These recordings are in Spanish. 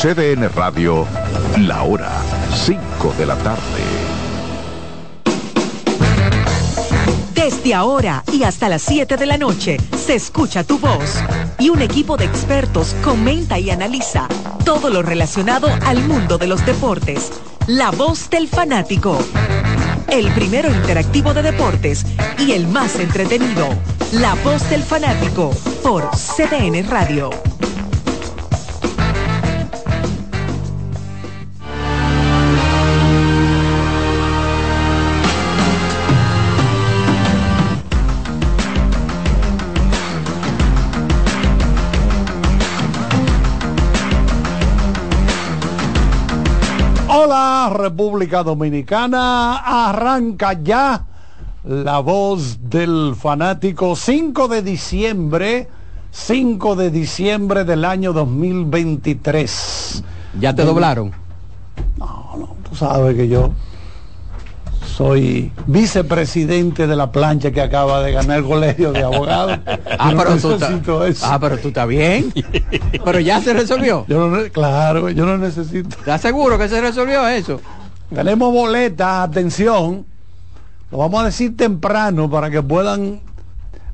CDN Radio, la hora 5 de la tarde. Desde ahora y hasta las 7 de la noche se escucha tu voz y un equipo de expertos comenta y analiza todo lo relacionado al mundo de los deportes. La voz del fanático. El primero interactivo de deportes y el más entretenido. La voz del fanático por CDN Radio. República Dominicana, arranca ya la voz del fanático 5 de diciembre, 5 de diciembre del año 2023. ¿Ya te doblaron? No, no, tú sabes que yo soy vicepresidente de la plancha que acaba de ganar el colegio de abogados. ah, no pero tú eso. ah, pero tú estás bien. pero ya se resolvió. Yo no ne- claro, yo no necesito. ¿Estás seguro que se resolvió eso? Tenemos boletas, atención. Lo vamos a decir temprano para que puedan,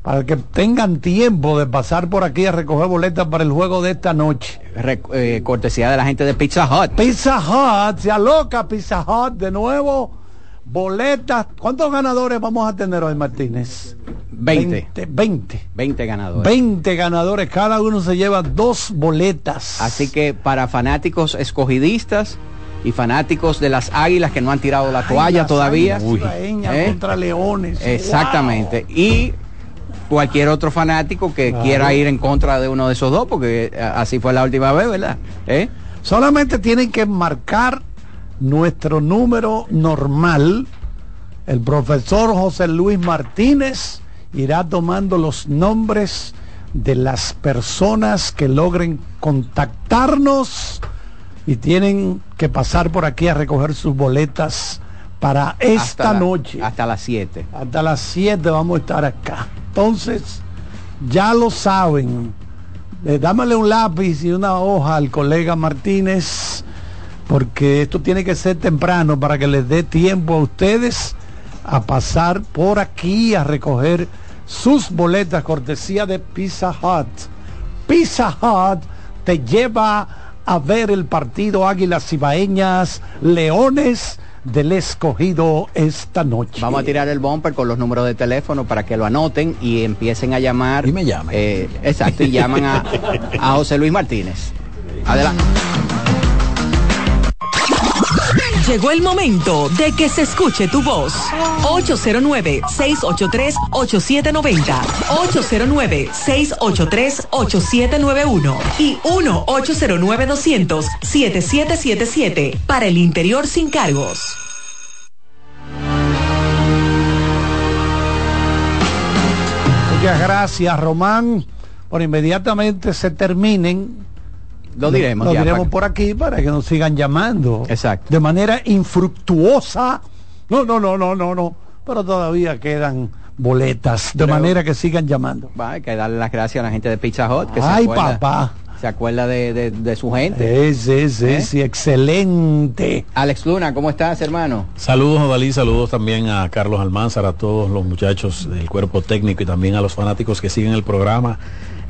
para que tengan tiempo de pasar por aquí a recoger boletas para el juego de esta noche. Re- eh, cortesía de la gente de Pizza Hut. Pizza Hut, se aloca Pizza Hut de nuevo. Boletas. ¿Cuántos ganadores vamos a tener hoy, Martínez? 20. 20. 20. 20 ganadores. 20 ganadores, cada uno se lleva dos boletas. Así que para fanáticos escogidistas y fanáticos de las águilas que no han tirado la toalla todavía. Ibaeñas ¿eh? contra Leones. Exactamente. Y cualquier otro fanático que Claro. quiera ir en contra de uno de esos dos, porque eh, así fue la última vez, ¿verdad? ¿Eh? Solamente tienen que marcar nuestro número normal. El profesor José Luis Martínez irá tomando los nombres de las personas que logren contactarnos y tienen que pasar por aquí a recoger sus boletas para esta Hasta la- noche. Hasta las 7. Hasta las 7 vamos a estar acá. Entonces, ya lo saben. Eh, dámele un lápiz y una hoja al colega Martínez, porque esto tiene que ser temprano para que les dé tiempo a ustedes a pasar por aquí a recoger sus boletas cortesía de Pizza Hut. Pizza Hut te lleva a ver el partido Águilas Cibaeñas Leones del Escogido esta noche. Vamos a tirar el bumper con los números de teléfono para que lo anoten y empiecen a llamar. Y me llamen. Eh, exacto, y llaman a, a José Luis Martínez. Adelante. Llegó el momento de que se escuche tu voz. 809-683-8790. 809-683-8791. Y 1-809-200-7777. Para el interior sin cargos. Muchas gracias, Román. Por inmediatamente se terminen. Lo diremos. Lo ya, diremos para- por aquí para que nos sigan llamando. Exacto. De manera infructuosa. No, no, no, no, no, no. Pero todavía quedan boletas. De manera que sigan llamando. Va, hay que darle las gracias a la gente de Pizza Hut que Ay, se acuerda, papá. se acuerda de, de- de su gente. Es, es, ¿Eh? es, excelente. Alex Luna, ¿cómo estás, hermano? Saludos, Odalí, saludos también a Carlos Almanzar, a todos los muchachos del cuerpo técnico y también a los fanáticos que siguen el programa.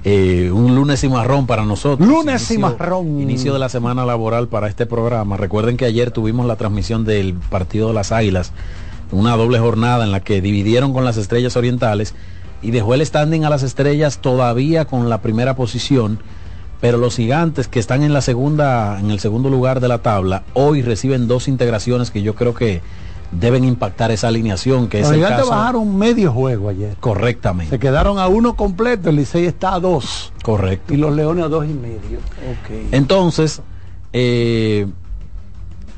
Eh, un lunes y marrón para nosotros. Lunes y marrón. Inicio de la semana laboral para este programa. Recuerden que ayer tuvimos la transmisión del partido de las Águilas, una doble jornada en la que dividieron con las Estrellas Orientales y dejó el standing a las Estrellas todavía con la primera posición. Pero los gigantes que están en la segunda, en el segundo lugar de la tabla, hoy reciben dos integraciones que yo creo que deben impactar esa alineación, que es Los el gigantes caso bajaron medio juego ayer. correctamente. Se quedaron a uno completo, el Licey está a dos. Correcto. Y los Leones a dos y medio. Ok. Entonces, eh,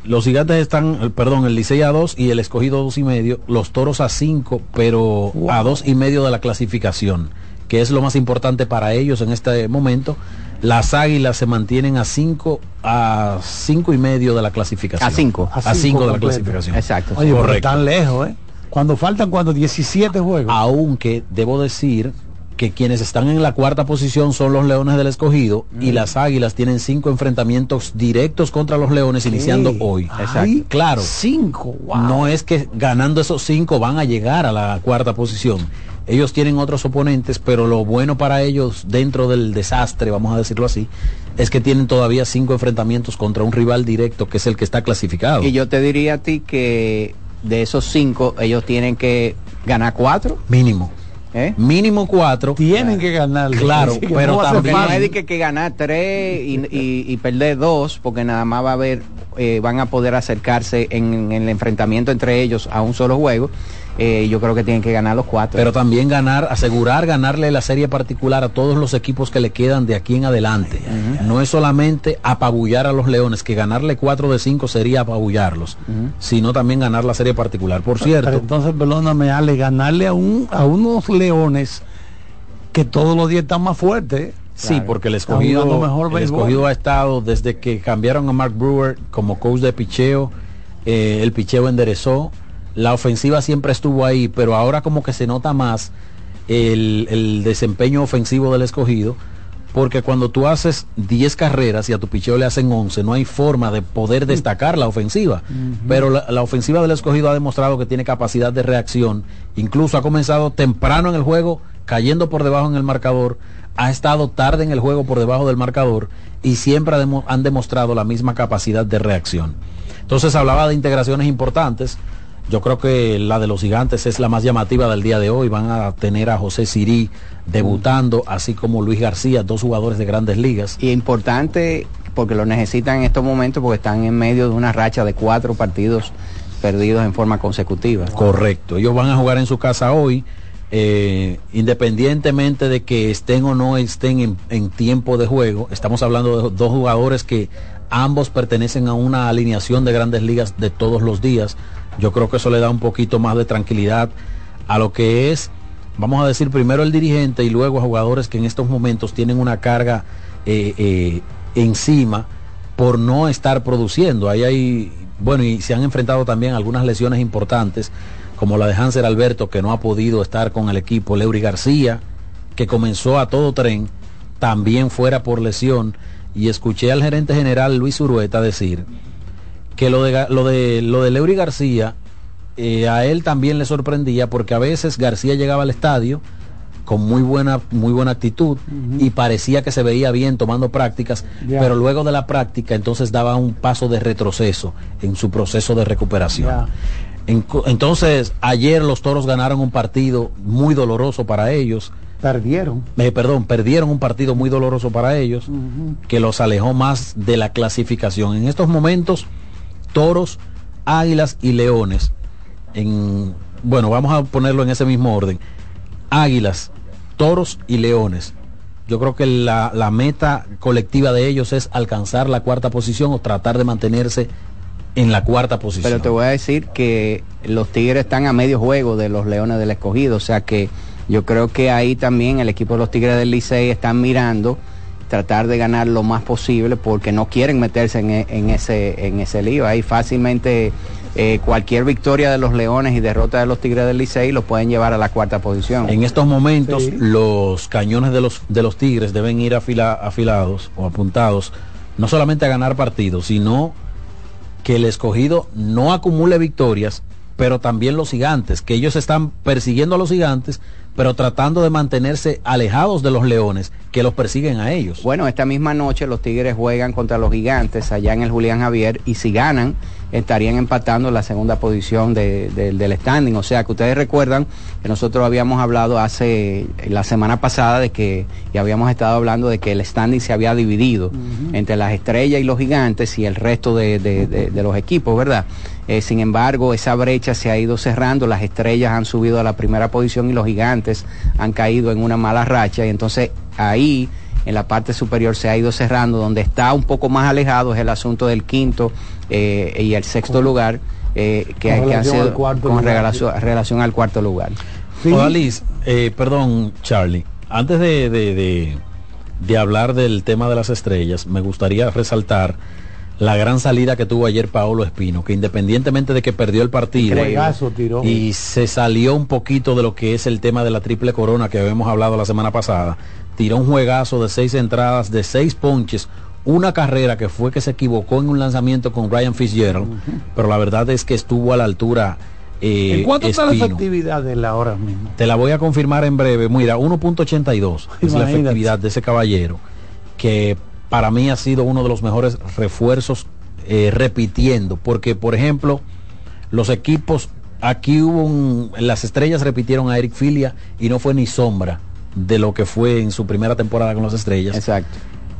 los gigantes están, perdón, el Licey a 2 y el escogido a dos y medio, los toros a 5, pero Wow. a dos y medio de la clasificación, que es lo más importante para ellos en este momento. Las águilas se mantienen a 5 a cinco y medio de la clasificación. A cinco. A A 5 cinco de la clasificación. Exacto. Oye, Correcto. están lejos, ¿eh? Cuando faltan cuando 17 juegos. Aunque debo decir que quienes están en la cuarta posición son los Leones del Escogido y las Águilas tienen cinco enfrentamientos directos contra los Leones iniciando hoy. ay, Claro. Cinco, wow. No es que ganando esos cinco van a llegar a la cuarta posición. Ellos tienen otros oponentes, pero lo bueno para ellos dentro del desastre, vamos a decirlo así, es que tienen todavía cinco enfrentamientos contra un rival directo que es el que está clasificado. Y yo te diría a ti que de esos cinco, ellos tienen que ganar cuatro. Mínimo. ¿eh? Mínimo cuatro. Tienen que ganar. Claro, pero ser también- no que, que ganar tres y, y- y perder dos, porque nada más va a haber, eh, van a poder acercarse en, en el enfrentamiento entre ellos a un solo juego. Eh, yo creo que tienen que ganar los cuatro. Pero también ganar, asegurar ganarle la serie particular a todos los equipos que le quedan de aquí en adelante. No es solamente apabullar a los Leones, que ganarle cuatro de cinco sería apabullarlos, sino también ganar la serie particular. Por Pero cierto, entonces, perdóname, Ale, ganarle a, un, a unos leones que todos los días están más fuertes. Sí, porque el escogido, mejor el escogido ha estado desde que cambiaron a Mark Brewer como coach de picheo, eh, el picheo enderezó, la ofensiva siempre estuvo ahí, pero ahora como que se nota más el, el desempeño ofensivo del escogido, porque cuando tú haces 10 carreras y a tu picheo le hacen 11, no hay forma de poder destacar la ofensiva. Pero la, la ofensiva del escogido ha demostrado que tiene capacidad de reacción. Incluso ha comenzado temprano en el juego, cayendo por debajo en el marcador. Ha estado tarde en el juego por debajo del marcador y siempre han demostrado la misma capacidad de reacción. Entonces hablaba de integraciones importantes. Yo creo que la de los gigantes es la más llamativa del día de hoy. Van a tener a José Sirí debutando, así como Luis García, dos jugadores de grandes ligas. Y importante porque lo necesitan en estos momentos porque están en medio de una racha de cuatro partidos perdidos en forma consecutiva. Correcto. Ellos van a jugar en su casa hoy, eh, independientemente de que estén o no estén en, en tiempo de juego. Estamos hablando de dos jugadores que ambos pertenecen a una alineación de grandes ligas de todos los días. Yo creo que eso le da un poquito más de tranquilidad a lo que es, vamos a decir, primero el dirigente y luego a jugadores que en estos momentos tienen una carga eh, eh, encima por no estar produciendo. Ahí hay, bueno, y se han enfrentado también algunas lesiones importantes, como la de Hanser Alberto, que no ha podido estar con el equipo, Leury García, que comenzó a todo tren, también fuera por lesión, y escuché al gerente general Luis Urueta decir que lo de, lo de, lo de Leury García, eh, a él también le sorprendía, porque a veces García llegaba al estadio, con muy buena, muy buena actitud y parecía que se veía bien tomando prácticas, pero luego de la práctica entonces daba un paso de retroceso en su proceso de recuperación. En- entonces, ayer los toros ganaron un partido muy doloroso para ellos. Perdieron. Eh, perdón, perdieron un partido muy doloroso para ellos, que los alejó más de la clasificación. En estos momentos, toros, águilas y leones, en, bueno, vamos a ponerlo en ese mismo orden. Águilas, toros y leones. Yo creo que la, la meta colectiva de ellos es alcanzar la cuarta posición o tratar de mantenerse en la cuarta posición. Pero te voy a decir que los Tigres están a medio juego de los Leones del Escogido, o sea que yo creo que ahí también el equipo de los Tigres del Licey están mirando tratar de ganar lo más posible porque no quieren meterse en, e- en ese en ese lío. Ahí fácilmente eh, cualquier victoria de los Leones y derrota de los Tigres del Licey los pueden llevar a la cuarta posición. En estos momentos Sí. los cañones de los, de los Tigres deben ir afila- afilados o apuntados no solamente a ganar partidos, sino que el escogido no acumule victorias, pero también los gigantes, que ellos están persiguiendo a los gigantes, pero tratando de mantenerse alejados de los leones que los persiguen a ellos. Bueno, esta misma noche los Tigres juegan contra los Gigantes allá en el Julián Javier y si ganan estarían empatando la segunda posición de- de- del standing. O sea que ustedes recuerdan que nosotros habíamos hablado hace la semana pasada de que y habíamos estado hablando de que el standing se había dividido entre las estrellas y los gigantes y el resto de- de los equipos, ¿verdad? Eh, sin embargo, esa brecha se ha ido cerrando, las estrellas han subido a la primera posición y los gigantes han caído en una mala racha y entonces ahí en la parte superior se ha ido cerrando, donde está un poco más alejado es el asunto del quinto eh, y el sexto lugar, eh, que, Con que han relación sido al cuarto con lugar. relación, relación al cuarto lugar. Sí. Odalis, eh, perdón, Charlie, antes de, de- de- de hablar del tema de las estrellas, me gustaría resaltar la gran salida que tuvo ayer Paolo Espino, que independientemente de que perdió el partido tiró. y se salió un poquito de lo que es el tema de la triple corona que habíamos hablado la semana pasada, tiró un juegazo de seis entradas, de seis ponches, una carrera que fue que se equivocó en un lanzamiento con Ryan Fitzgerald, pero la verdad es que estuvo a la altura. Eh, ¿En cuánto está la efectividad de la hora mismo? Te la voy a confirmar en breve. Mira, 1.82 es la efectividad de ese caballero, que para mí ha sido uno de los mejores refuerzos eh, repitiendo, porque por ejemplo, los equipos, aquí hubo un, las estrellas repitieron a Eric Filia y no fue ni sombra de lo que fue en su primera temporada con las estrellas. Exacto.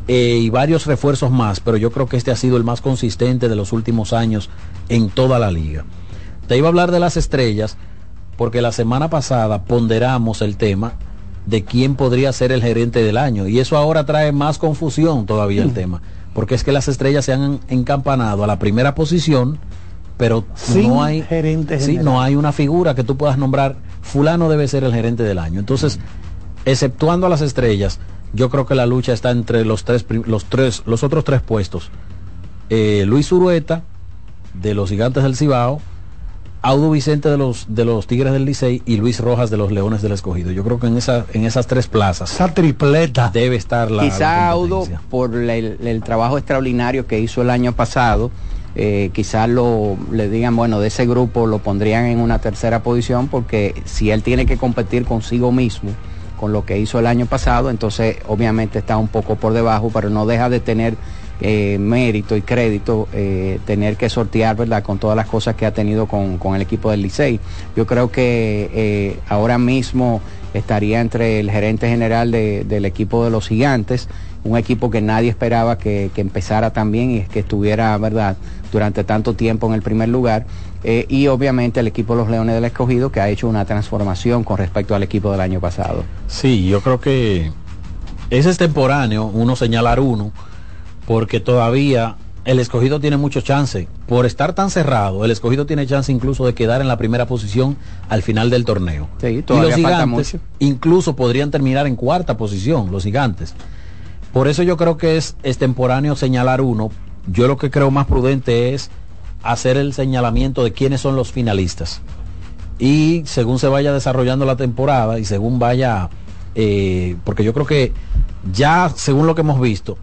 Eh, y varios refuerzos más, pero yo creo que este ha sido el más consistente de los últimos años en toda la liga. Te iba a hablar de las estrellas porque la semana pasada ponderamos el tema de quién podría ser el gerente del año. Y eso ahora trae más confusión todavía el tema. Porque es que las estrellas se han encampanado a la primera posición, pero no hay gerente sí, no hay una figura que tú puedas nombrar. Fulano debe ser el gerente del año. Entonces, exceptuando a las estrellas, yo creo que la lucha está entre los tres, los tres, los otros tres puestos. Eh, Luis Urueta, de los Gigantes del Cibao, Audo Vicente de los, de los Tigres del Licey y Luis Rojas de los Leones del Escogido. Yo creo que en, esa, en esas tres plazas. Esa tripleta. Debe estar la. Quizá Audo, por el, trabajo extraordinario que hizo el año pasado, eh, quizás lo, le digan, bueno, de ese grupo lo pondrían en una tercera posición, porque si él tiene que competir consigo mismo con lo que hizo el año pasado, entonces obviamente está un poco por debajo, pero no deja de tener eh, mérito y crédito eh, tener que sortear, ¿verdad?, con todas las cosas que ha tenido con, el equipo del Licey. Yo creo que eh, ahora mismo estaría entre el gerente general del equipo de los gigantes, un equipo que nadie esperaba que, empezara tan bien y que estuviera, ¿verdad?, durante tanto tiempo en el primer lugar. y obviamente el equipo de los Leones del Escogido, que ha hecho una transformación con respecto al equipo del año pasado. Sí, yo creo que ese es temporáneo, uno señalar uno porque todavía el escogido tiene mucho chance. Por estar tan cerrado, el escogido tiene chance incluso de quedar en la primera posición al final del torneo. y los gigantes incluso podrían terminar en cuarta posición, los gigantes. Por eso yo creo que es extemporáneo señalar uno. Yo lo que creo más prudente es hacer el señalamiento de quiénes son los finalistas. Y según se vaya desarrollando la temporada y según vaya, eh, porque yo creo que ya según lo que hemos visto,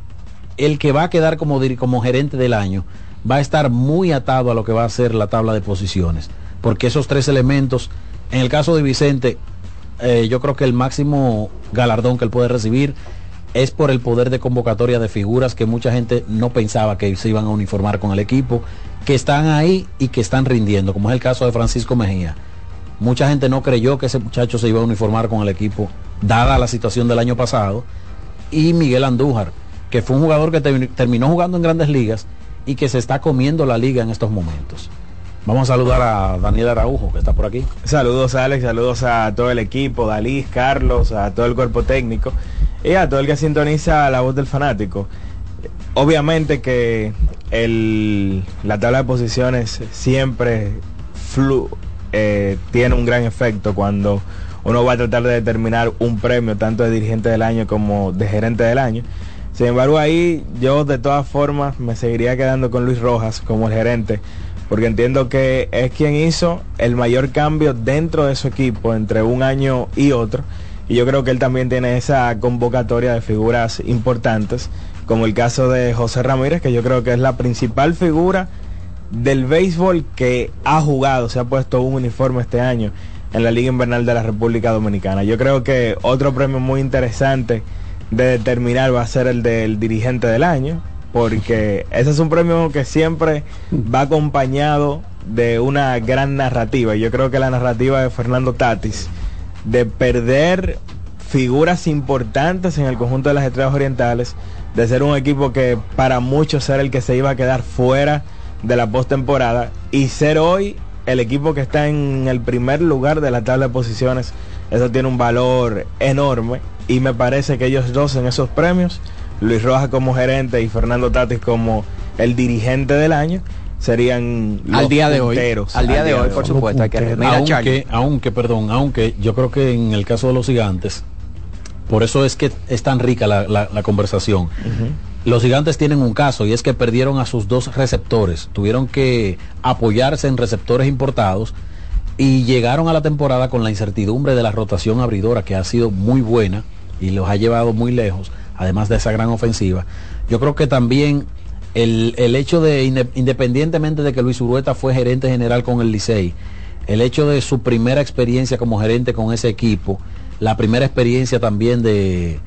el que va a quedar como, como gerente del año va a estar muy atado a lo que va a ser la tabla de posiciones. Porque esos tres elementos, en el caso de Vicente, eh, yo creo que el máximo galardón que él puede recibir es por el poder de convocatoria de figuras que mucha gente no pensaba que se iban a uniformar con el equipo, que están ahí y que están rindiendo, como es el caso de Francisco Mejía. Mucha gente no creyó que ese muchacho se iba a uniformar con el equipo, dada la situación del año pasado. Y Miguel Andújar, que fue un jugador que terminó jugando en grandes ligas y que se está comiendo la liga en estos momentos. Vamos a saludar a Daniel Araujo, que está por aquí. Saludos Alex, saludos a todo el equipo, Dalí, Carlos, a todo el cuerpo técnico y a todo el que sintoniza la voz del fanático. Obviamente que la tabla de posiciones siempre eh, tiene un gran efecto cuando uno va a tratar de determinar un premio tanto de dirigente del año como de gerente del año. Sin embargo, ahí yo de todas formas me seguiría quedando con Luis Rojas como el gerente, porque entiendo que es quien hizo el mayor cambio dentro de su equipo entre un año y otro. Y yo creo que él también tiene esa convocatoria de figuras importantes, como el caso de José Ramírez, que yo creo que es la principal figura del béisbol que ha jugado, se ha puesto un uniforme este año en la Liga Invernal de la República Dominicana. Yo creo que otro premio muy interesante de determinar va a ser el del dirigente del año, porque ese es un premio que siempre va acompañado de una gran narrativa. Yo creo que la narrativa de Fernando Tatis, de perder figuras importantes en el conjunto de las estrellas orientales, de ser un equipo que para muchos era el que se iba a quedar fuera de la postemporada y ser hoy el equipo que está en el primer lugar de la tabla de posiciones, eso tiene un valor enorme y me parece que ellos dos en esos premios, Luis Rojas como gerente y Fernando Tatis como el dirigente del año, serían los al día de hoy al día de hoy por supuesto aunque, aunque perdón aunque yo creo que en el caso de los gigantes por eso es que es tan rica la, conversación. Los gigantes tienen un caso y es que perdieron a sus dos receptores. Tuvieron que apoyarse en receptores importados y llegaron a la temporada con la incertidumbre de la rotación abridora que ha sido muy buena y los ha llevado muy lejos, además de esa gran ofensiva. Yo creo que también el, el hecho de, independientemente de que Luis Urueta fue gerente general con el Licey, el hecho de su primera experiencia como gerente con ese equipo, la primera experiencia también de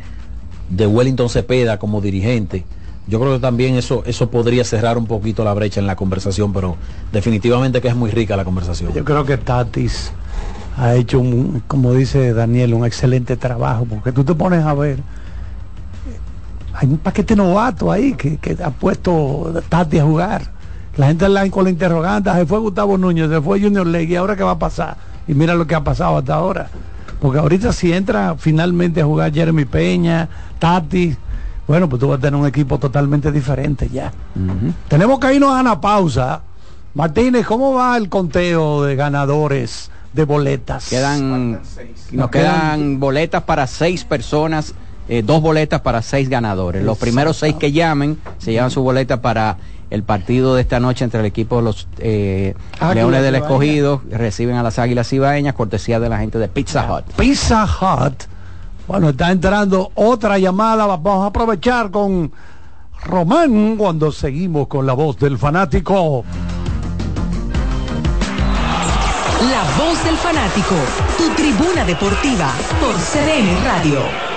de Wellington Cepeda como dirigente. Yo creo que también eso, eso podría cerrar un poquito la brecha en la conversación, pero definitivamente que es muy rica la conversación. Yo creo que Tatis ha hecho, un, como dice Daniel, un excelente trabajo, porque tú te pones a ver, hay un paquete novato ahí que, ha puesto Tatis a jugar. La gente la con la interrogante, se fue Gustavo Núñez, se fue Junior League, ¿y ahora qué va a pasar? Y mira lo que ha pasado hasta ahora. Porque ahorita si entra finalmente a jugar Jeremy Peña, Tati, bueno, pues tú vas a tener un equipo totalmente diferente ya. Tenemos que irnos a una pausa. Martínez, ¿cómo va el conteo de ganadores de boletas? Quedan, nos quedan boletas para seis personas, eh, dos boletas para seis ganadores. Los primeros seis que llamen se llevan su boleta para el partido de esta noche entre el equipo de los eh, Leones del Escogido reciben a las Águilas Ibaeñas, cortesía de la gente de Pizza Hut. Pizza Hut. Bueno, está entrando otra llamada. Vamos a aprovechar con Román cuando seguimos con la voz del fanático. La voz del fanático, tu tribuna deportiva por CDN Radio.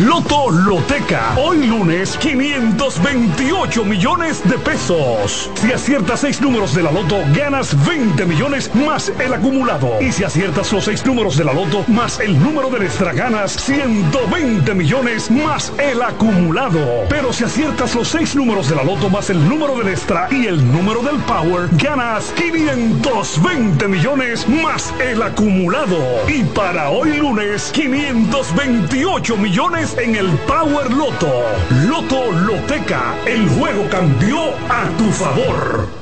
Loto Loteca. Hoy lunes, 528 millones de pesos. Si aciertas seis números de la Loto, ganas 20 millones más el acumulado. Y si aciertas los seis números de la Loto más el número de extra, ganas 120 millones más el acumulado. Pero si aciertas los seis números de la Loto más el número del extra y el número del Power, ganas 520 millones más el acumulado. Y para hoy lunes, 528 millones en el Power Loto. Loto Loteca, el juego cambió a tu favor.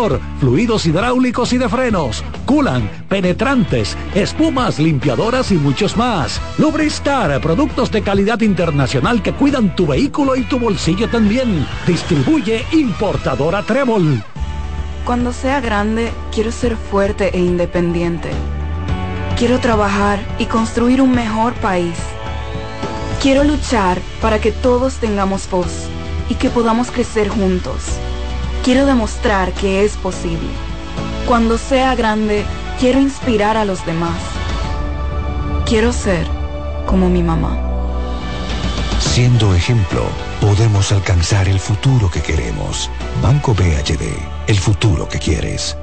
fluidos hidráulicos y de frenos, culan, penetrantes, espumas, limpiadoras y muchos más. Lubristar, productos de calidad internacional que cuidan tu vehículo y tu bolsillo también. Distribuye importadora Trébol. Cuando sea grande, quiero ser fuerte e independiente. Quiero trabajar y construir un mejor país. Quiero luchar para que todos tengamos voz y que podamos crecer juntos. Quiero demostrar que es posible. Cuando sea grande, quiero inspirar a los demás. Quiero ser como mi mamá. Siendo ejemplo, podemos alcanzar el futuro que queremos. Banco BHD, el futuro que quieres.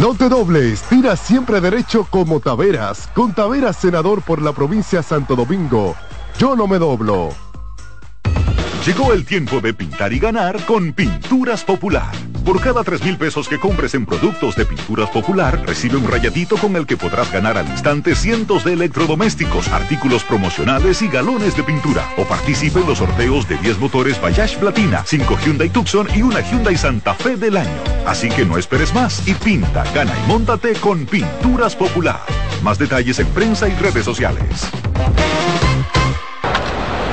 No te dobles, tira siempre derecho como Taveras, con Taveras senador por la provincia Santo Domingo. Yo no me doblo. Llegó el tiempo de pintar y ganar con Pinturas Popular. Por cada 3 mil pesos que compres en productos de Pinturas Popular, recibe un rayadito con el que podrás ganar al instante cientos de electrodomésticos, artículos promocionales y galones de pintura. O participe en los sorteos de 10 motores Bayash Platina, 5 Hyundai Tucson y una Hyundai Santa Fe del año. Así que no esperes más y pinta, gana y móntate con Pinturas Popular. Más detalles en prensa y redes sociales.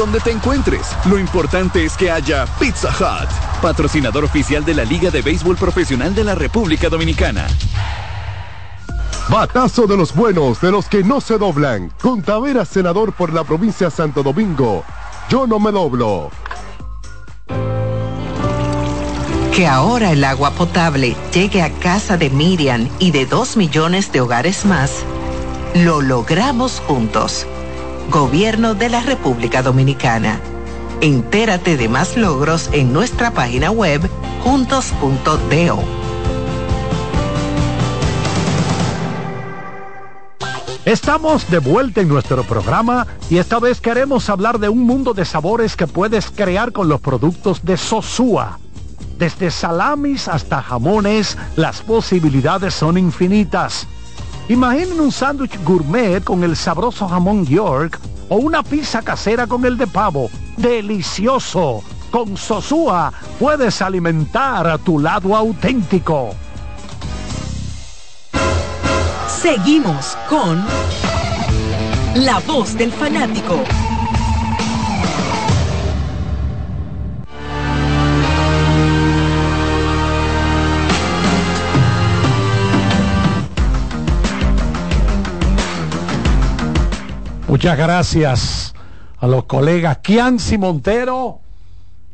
donde te encuentres. Lo importante es que haya Pizza Hut, patrocinador oficial de la Liga de Béisbol Profesional de la República Dominicana. Batazo de los buenos, de los que no se doblan. Con Tavera, senador por la provincia de Santo Domingo. Yo no me doblo. Que ahora el agua potable llegue a casa de Miriam y de dos millones de hogares más, lo logramos juntos Gobierno de la República Dominicana. Entérate de más logros en nuestra página web juntos.do. Estamos de vuelta en nuestro programa y esta vez queremos hablar de un mundo de sabores que puedes crear con los productos de Sosúa. Desde salamis hasta jamones, las posibilidades son infinitas. Imaginen un sándwich gourmet con el sabroso jamón York o una pizza casera con el de pavo. ¡Delicioso! Con Sosúa puedes alimentar a tu lado auténtico. Seguimos con La Voz del Fanático. Muchas gracias a los colegas Kianci Montero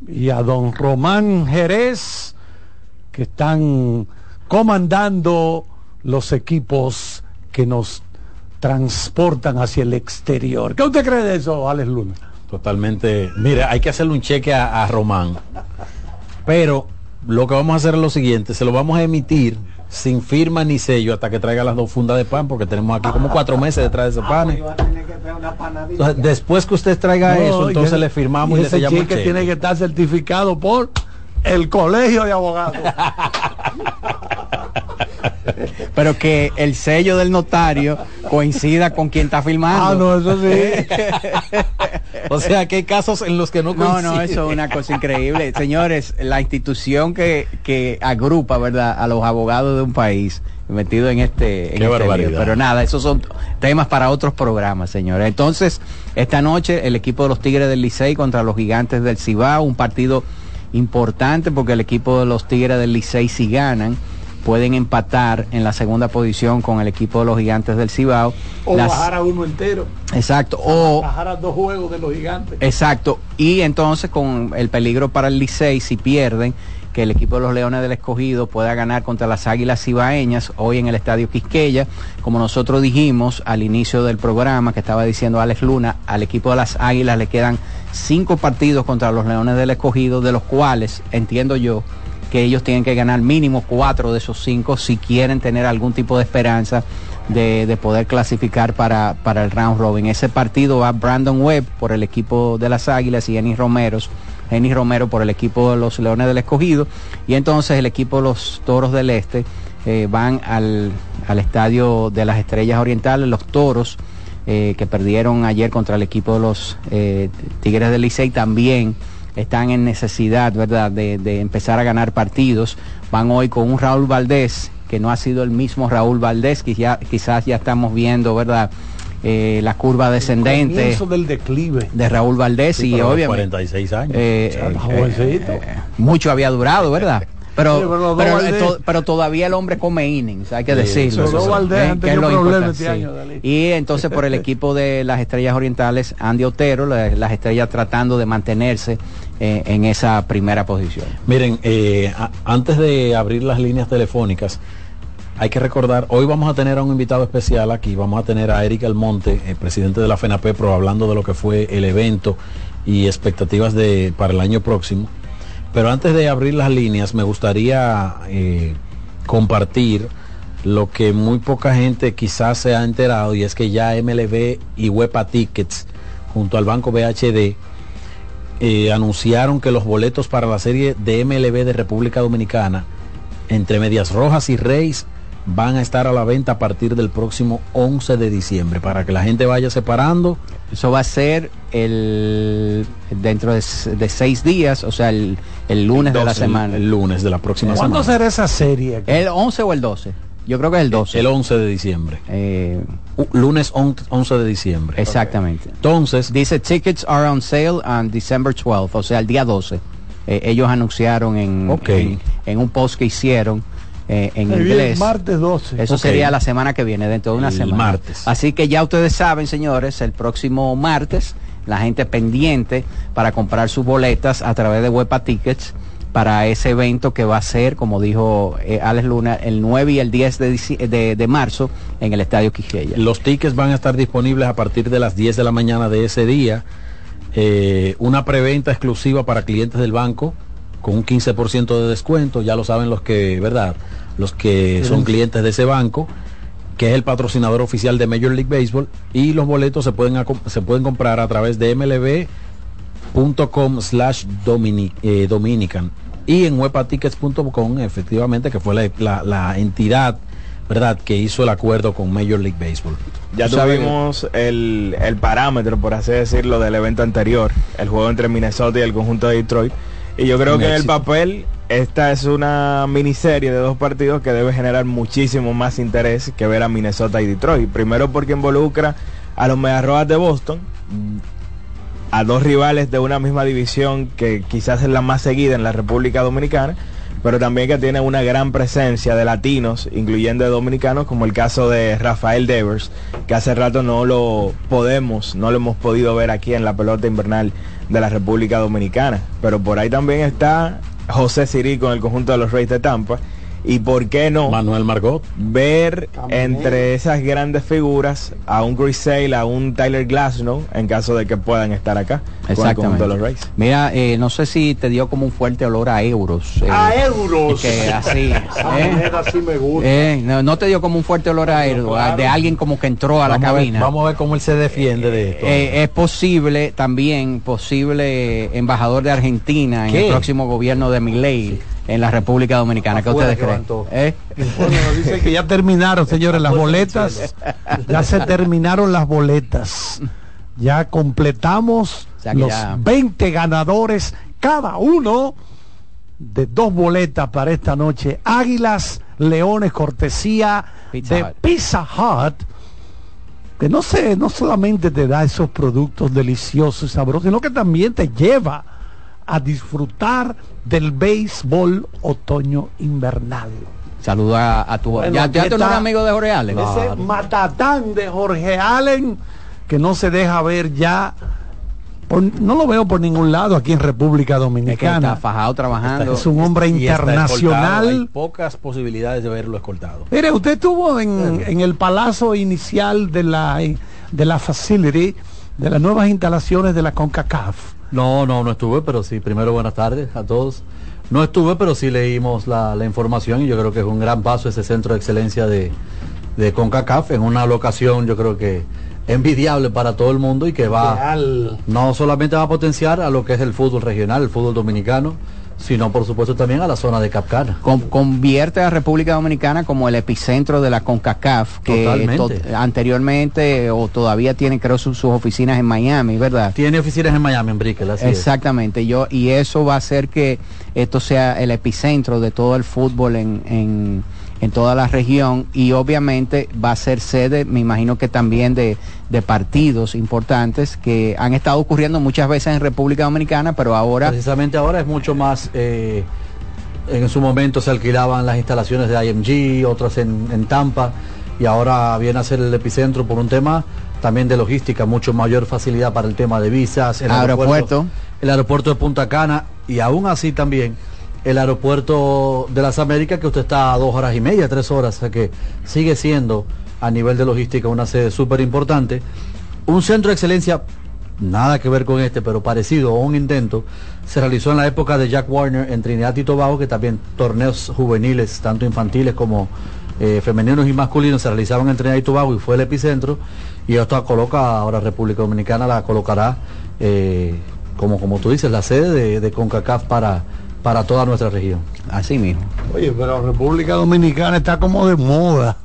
y a don Román Jerez que están comandando los equipos que nos transportan hacia el exterior. ¿Qué usted cree de eso, Alex Luna? Totalmente. Mire, hay que hacerle un cheque a Román. Pero lo que vamos a hacer es lo siguiente, se lo vamos a emitir sin firma ni sello hasta que traiga las dos fundas de pan, porque tenemos aquí como cuatro meses detrás de ese pan. Entonces, después que usted traiga No, eso, entonces y- le firmamos y, y le ese sellamos el cheque cheque. tiene que estar certificado por el colegio de abogados. Pero que el sello del notario coincida con quien está firmando. Ah, no, eso sí. o sea, que hay casos en los que no No, no, coincide. eso es una cosa increíble. Señores, la institución que, que agrupa, ¿verdad?, a los abogados de un país metido en este, en Qué este barbaridad. lío. Pero nada, esos son temas para otros programas, señores. Entonces, esta noche el equipo de los Tigres del Licey contra los Gigantes del Cibao, un partido importante porque el equipo de los Tigres del Licey si ganan pueden empatar en la segunda posición con el equipo de los Gigantes del Cibao. O Las- bajar a uno entero. Exacto, o Bajar a dos juegos de los gigantes. Exacto. Y entonces con el peligro para el Licey, si pierden, que el equipo de los Leones del Escogido pueda ganar contra las Águilas Cibaeñas hoy en el Estadio Quisqueya. Como nosotros dijimos al inicio del programa, que estaba diciendo Alex Luna, al equipo de las Águilas le quedan cinco partidos contra los Leones del Escogido, de los cuales, entiendo yo, que ellos tienen que ganar mínimo cuatro de esos cinco si quieren tener algún tipo de esperanza de, de poder clasificar para, para el round robin. Ese partido va Brandon Webb por el equipo de las Águilas y Enis Romero, Romero por el equipo de los Leones del Escogido. Y entonces el equipo de los Toros del Este eh, van al, al estadio de las Estrellas Orientales, los Toros. eh, que perdieron ayer contra el equipo de los eh, Tigres del Licey también están en necesidad, ¿verdad?, de, de empezar a ganar partidos. Van hoy con un Raúl Valdés, que no ha sido el mismo Raúl Valdés, que ya, quizás ya estamos viendo, ¿verdad?, Eh, la curva descendente Comienzo del declive. de Raúl Valdés Sí, y obviamente 46 años. eh, eh, eh, mucho había durado, ¿verdad? Pero, Sí, pero pero, Valdés- to- pero todavía el hombre come innings, hay que Sí, decirlo. eh, este. Y entonces por el equipo de las Estrellas Orientales, Andy Otero, la- las Estrellas tratando de mantenerse eh, en esa primera posición. Miren, eh, antes de abrir las líneas telefónicas, hay que recordar, hoy vamos a tener a un invitado especial aquí, vamos a tener a Eric Almonte, el presidente de la FENAPEPRO, hablando de lo que fue el evento y expectativas de, para el año próximo. Pero antes de abrir las líneas, me gustaría eh, compartir lo que muy poca gente quizás se ha enterado y es que ya MLB y Huepa Tickets, junto al Banco BHD, eh, anunciaron que los boletos para la serie de MLB de República Dominicana entre Medias Rojas y Reyes van a estar a la venta a partir del próximo 11 de diciembre para que la gente vaya separando. Eso va a ser el dentro de, seis días, o sea, el, el lunes de la 12, semana. El, lunes de la próxima ¿Cuándo semana. será esa serie? aquí? ¿El 11 o el 12? Yo creo que es el 12. El 11 de diciembre. Eh, lunes on- 11 de diciembre. exactamente. Entonces, Dice tickets are on sale on December 12, o sea, el día 12. Eh, ellos anunciaron en, en, en un post que hicieron eh, en El inglés. martes 12. Eso sería la semana que viene, dentro de una El semana. martes. Así que ya ustedes saben, señores, el próximo martes, la gente pendiente para comprar sus boletas a través de Huepa Tickets para ese evento que va a ser, como dijo eh, Alex Luna, el 9 y el 10 de, de, de, marzo en el Estadio Quisqueya. Los tickets van a estar disponibles a partir de las 10 de la mañana de ese día. Eh, una preventa exclusiva para clientes del banco con un 15% de descuento, ya lo saben los que, ¿verdad? Los que son clientes de ese banco, que es el patrocinador oficial de Major League Baseball, y los boletos se pueden, se pueden comprar a través de mlb.com slash eh, dominican y en webatickets.com efectivamente que fue la, la, entidad verdad que hizo el acuerdo con Major League Baseball. Ya tuvimos el, el, parámetro por así decirlo del evento anterior el juego entre Minnesota y el conjunto de Detroit y yo creo que en el papel esta es una miniserie de dos partidos que debe generar muchísimo más interés que ver a Minnesota y Detroit. Primero porque involucra a los Mediarroas de Boston, a dos rivales de una misma división que quizás es la más seguida en la República Dominicana, pero también que tiene una gran presencia de latinos, incluyendo de dominicanos, como el caso de Rafael Devers, que hace rato no lo podemos, no lo hemos podido ver aquí en la pelota invernal de la República Dominicana. Pero por ahí también está José Sirí con el conjunto de los Reyes de Tampa. Y por qué no Manuel Margot ver entre esas grandes figuras a un Chris Sale, a un Tyler Glasnow en caso de que puedan estar acá Exactamente. Con los Reyes. Mira, eh, no sé si te dio como un fuerte olor a euros. Eh, a euros. Que así. eh, así me gusta. Eh, no, no, te dio como un fuerte olor a euros, de alguien como que entró a la cabina. vamos a ver cómo él se defiende de esto. Eh, es posible también, posible embajador de Argentina en el próximo gobierno de Milei en la República Dominicana. ¿Qué ustedes creen? ¿Eh? dice que ya terminaron, señores, las boletas. Ya se terminaron las boletas. Ya completamos los 20 ganadores, cada uno de dos boletas para esta noche. Águilas, Leones, cortesía de Pizza Hut. Que no sé, no solamente te da esos productos deliciosos y sabrosos, sino que también te lleva a disfrutar del béisbol otoño invernal. Saluda a, tu ya, ya un amigo de Jorge Allen. Ese matatán de Jorge Allen que no se deja ver ya no lo veo por ningún lado aquí en República Dominicana. está fajado trabajando. Es un hombre internacional. Hay pocas posibilidades de verlo escoltado. Mire, usted estuvo en, en, el palazo inicial de la, de la facility, de las nuevas instalaciones de la CONCACAF. No, no, no estuve, pero sí, primero buenas tardes a todos. No estuve, pero sí leímos la, información y yo creo que es un gran paso ese centro de excelencia de, de CONCACAF en una locación yo creo que envidiable para todo el mundo y que va, no solamente va a potenciar a lo que es el fútbol regional, el fútbol dominicano, sino por supuesto también a la zona de Capcana. convierte a República Dominicana como el epicentro de la CONCACAF, que anteriormente o todavía tiene creo sus, oficinas en Miami, ¿verdad? Tiene oficinas en Miami, en Brickell, así Exactamente, yo y eso va a hacer que esto sea el epicentro de todo el fútbol en en toda la región y obviamente va a ser sede, me imagino que también de, partidos importantes que han estado ocurriendo muchas veces en República Dominicana, pero ahora... Precisamente ahora es mucho más... Eh, en su momento se alquilaban las instalaciones de IMG, otras en, Tampa, y ahora viene a ser el epicentro por un tema también de logística, mucho mayor facilidad para el tema de visas, el aeropuerto, el aeropuerto de Punta Cana, y aún así también el aeropuerto de las Américas, que usted está a dos horas y media, tres horas, o sea que sigue siendo a nivel de logística una sede súper importante. Un centro de excelencia, nada que ver con este, pero parecido o un intento, se realizó en la época de Jack Warner en Trinidad y Tobago, que también torneos juveniles, tanto infantiles como eh, femeninos y masculinos, se realizaban en Trinidad y Tobago y fue el epicentro. Y esto coloca, ahora República Dominicana la colocará, eh, como, como tú dices, la sede de, de CONCACAF para para toda nuestra región. Así mismo. Oye, pero República Dominicana está como de moda.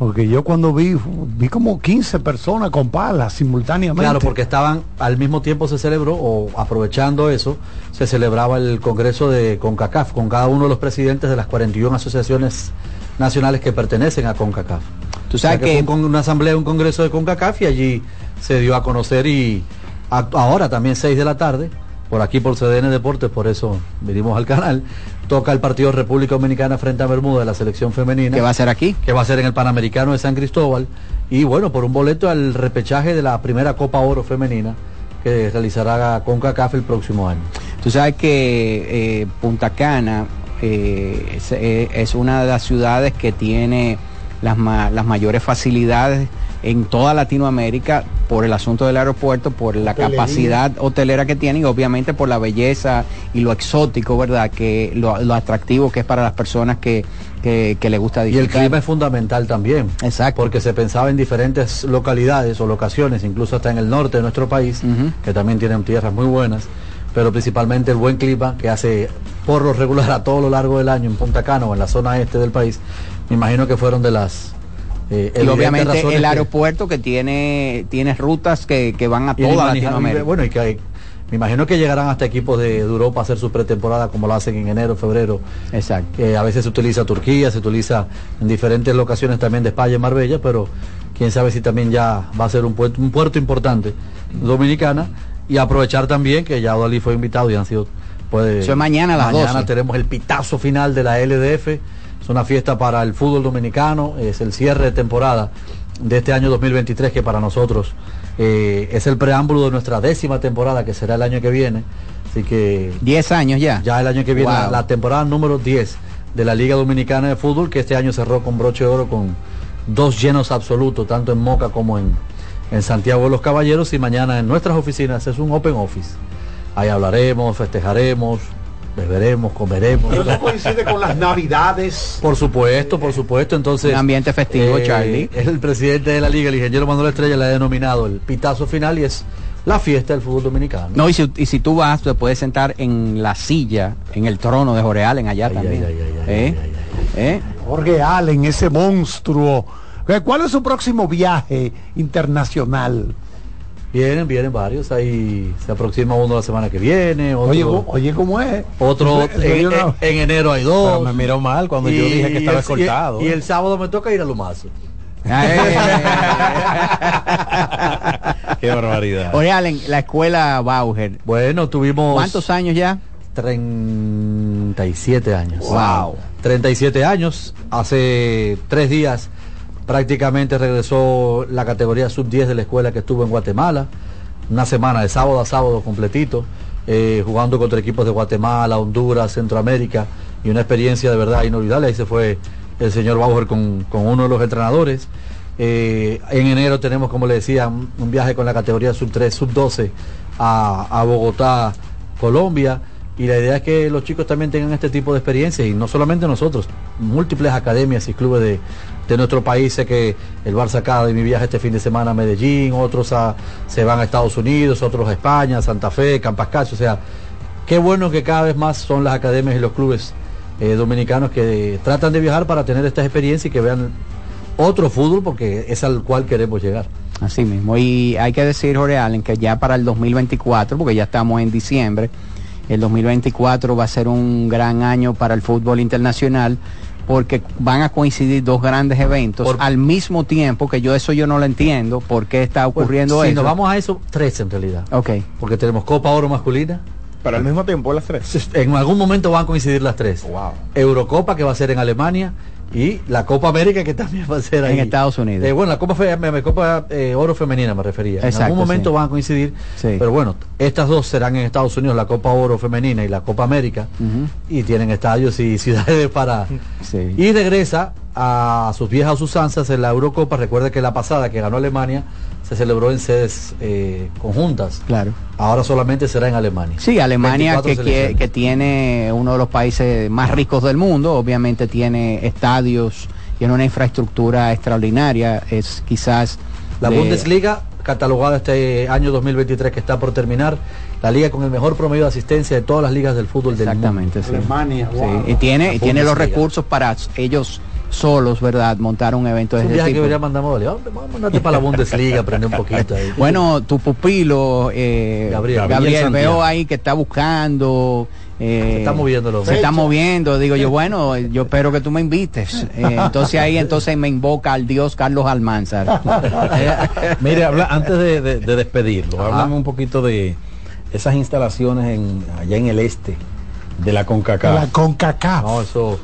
Porque yo cuando vi, vi como 15 personas con palas simultáneamente. Claro, porque estaban, al mismo tiempo se celebró, o aprovechando eso, se celebraba el Congreso de CONCACAF, con cada uno de los presidentes de las 41 asociaciones nacionales que pertenecen a CONCACAF. Tú sabes que, con una asamblea, un congreso de CONCACAF y allí se dio a conocer y ahora también 6 de la tarde por aquí por CDN Deportes, por eso venimos al canal. Toca el partido República Dominicana frente a Bermuda de la selección femenina. ¿Qué va a ser aquí? Que va a ser en el Panamericano de San Cristóbal. Y bueno, por un boleto al repechaje de la primera Copa Oro femenina que realizará CONCACAF el próximo año. Tú sabes que eh, Punta Cana eh, es, eh, es una de las ciudades que tiene las, ma- las mayores facilidades en toda Latinoamérica por el asunto del aeropuerto, por la Hotelería. capacidad hotelera que tiene y obviamente por la belleza y lo exótico, ¿verdad? Que lo, lo atractivo que es para las personas que, que, que le gusta Y disfrutar. el clima es fundamental también. Exacto. Porque se pensaba en diferentes localidades o locaciones, incluso hasta en el norte de nuestro país, que también tienen tierras muy buenas, pero principalmente el buen clima que hace por lo regular a todo lo largo del año en Punta Cana o en la zona este del país, me imagino que fueron de las... eh, y obviamente el aeropuerto que tiene, tiene rutas que, que van a toda Latinoamérica. Bueno, y que hay- me imagino que llegarán hasta equipos de, Europa a hacer su pretemporada como lo hacen en enero, febrero. Exacto. A veces se utiliza Turquía, se utiliza en diferentes locaciones también de España y Marbella, pero quién sabe si también ya va a ser un puerto, un puerto importante dominicana y aprovechar también que ya Odalí fue invitado y han sido puede, Eso es mañana a las mañana 12. tenemos el pitazo final de la LDF es una fiesta para el fútbol dominicano es el cierre de temporada de este año 2023 que para nosotros eh, es el preámbulo de nuestra décima temporada que será el año que viene. Así que 10 años ya. Ya el año que viene Wow. la, la temporada número 10 de la Liga Dominicana de Fútbol que este año cerró con broche de oro con dos llenos absolutos tanto en Moca como en, en Santiago de los Caballeros. Y mañana en nuestras oficinas es un open office. Ahí hablaremos festejaremos beberemos comeremos Pero eso coincide con las navidades. por supuesto, por supuesto. Entonces, Un ambiente festivo, eh, Charlie. El presidente de la liga, el ingeniero Manuel Estrella, le ha denominado el pitazo final y es la fiesta del fútbol dominicano. No, y si, y si tú vas, te puedes sentar en la silla, en el trono de Jorge Allen allá también. ¿Eh? ¿Eh? Jorge Allen, ese monstruo. Eh, ¿Cuál es su próximo viaje internacional? Vienen, vienen varios. Ahí se aproxima uno la semana que viene. Otro, Oye, oye, ¿cómo es? otro Eso- eso en, yo no- en- en enero hay dos. Pero me miró mal cuando yo dije que estaba escoltado. Y, y el sábado me toca ir a Lumazo. Qué barbaridad. Jorge Allen, la escuela Bauer. Bueno, tuvimos... ¿Cuántos años ya? 37 años. Wow. 37 años. Hace tres días prácticamente regresó la categoría sub-10 de la escuela que estuvo en Guatemala. Una semana de sábado a sábado completito, eh, jugando contra equipos de Guatemala, Honduras, Centroamérica. Y una experiencia de verdad inolvidable. Ahí se fue el señor Bauer con, con uno de los entrenadores. Eh, en enero tenemos, como le decía, un, viaje con la categoría sub-3, sub-12 a, a Bogotá, Colombia. Y la idea es que los chicos también tengan este tipo de experiencias y no solamente nosotros, múltiples academias y clubes de, de nuestro país. Sé que el Barça Academy viaja este fin de semana a Medellín, otros se van a Estados Unidos, otros a España, Santa Fe, Campascacho. O sea, qué bueno que cada vez más son las academias y los clubes eh, dominicanos que tratan de viajar para tener esta experiencia y que vean otro fútbol porque es al cual queremos llegar. Así mismo. Y hay que decir, Jorge Allen, que ya para el 2024, porque ya estamos en diciembre, el 2024 va a ser un gran año para el fútbol internacional porque van a coincidir dos grandes eventos al mismo tiempo, que yo eso yo no lo entiendo, por qué está ocurriendo Pues, si eso. nos vamos a eso, tres en realidad. Ok. Porque tenemos Copa Oro masculina. Pero al mismo tiempo las tres. En algún momento van a coincidir las tres. Eurocopa que va a ser en Alemania y la Copa América que también va a ser ahí. En Estados Unidos. Eh, bueno, la Copa, fe- me- me- Copa eh, Oro Femenina me refería. en Exacto, algún momento sí. van a coincidir. Sí. Pero bueno, estas dos serán en Estados Unidos, la Copa Oro Femenina y la Copa América. Y tienen estadios y ciudades para... Sí. Y regresa a sus viejas usanzas en la Eurocopa. Recuerda que la pasada que ganó Alemania se celebró en sedes eh, conjuntas. Claro. Ahora solamente será en Alemania. Sí, Alemania 24 que, que, tiene uno de los países más ricos del mundo, obviamente tiene estadios, tiene una infraestructura extraordinaria, es quizás La de- Bundesliga, catalogada este año 2023 que está por terminar, la liga con el mejor promedio de asistencia de todas las ligas del fútbol del mundo. Exactamente, sí. Alemania, Sí, y tiene, y tiene los recursos para ellos solos, ¿verdad? Montar un evento de un ese viaje que tipo. mandarte para la Bundesliga, aprender un poquito ahí. Bueno, tu pupilo, eh, Gabriel. Gabriel, veo ahí que está buscando. eh, Se está moviendo hombre. Se está moviendo. Digo yo, bueno, yo espero que tú me invites. Eh, entonces ahí entonces me invoca al dios Carlos Almanzar. Mire, habla, antes de, de- de despedirlo, Ajá. háblame un poquito de esas instalaciones en, allá en el este de la De CONCACAF. la CONCACAF. No, eso,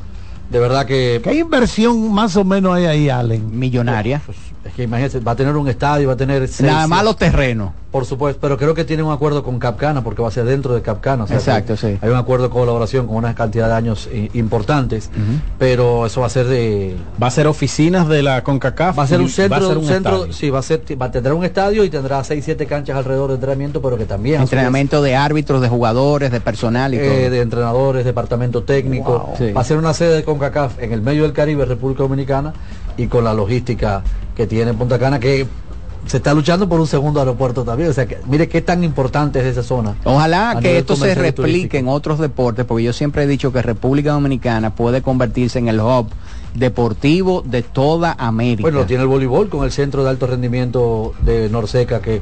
de verdad que... ¿Qué inversión más o menos hay ahí, Allen? Millonaria. Es que imagínense, va a tener un estadio, va a tener seis- Nada más los terrenos. Por supuesto, pero creo que tiene un acuerdo con Capcana porque va a ser dentro de Capcana. o sea Exacto, sí. Hay un acuerdo de colaboración con una cantidad de años eh, importantes, pero eso va a ser de... Va a ser oficinas de la CONCACAF. Va a ser un centro, ser un centro, estadio. sí, va a ser, va, tendrá un estadio y tendrá 6, 7 canchas alrededor de entrenamiento, pero que también a Entrenamiento de árbitros, de jugadores, de personal y eh, todo. de entrenadores, departamento técnico. Wow. Sí. Va a ser una sede de CONCACAF en el medio del Caribe, República Dominicana, y con la logística que tiene Punta Cana, que se está luchando por un segundo aeropuerto también. O sea, que mire qué tan importante es esa zona. Ojalá que esto se replique en otros deportes, porque yo siempre he dicho que República Dominicana puede convertirse en el hub deportivo de toda América. Bueno, tiene el voleibol con el centro de alto rendimiento de Norseca que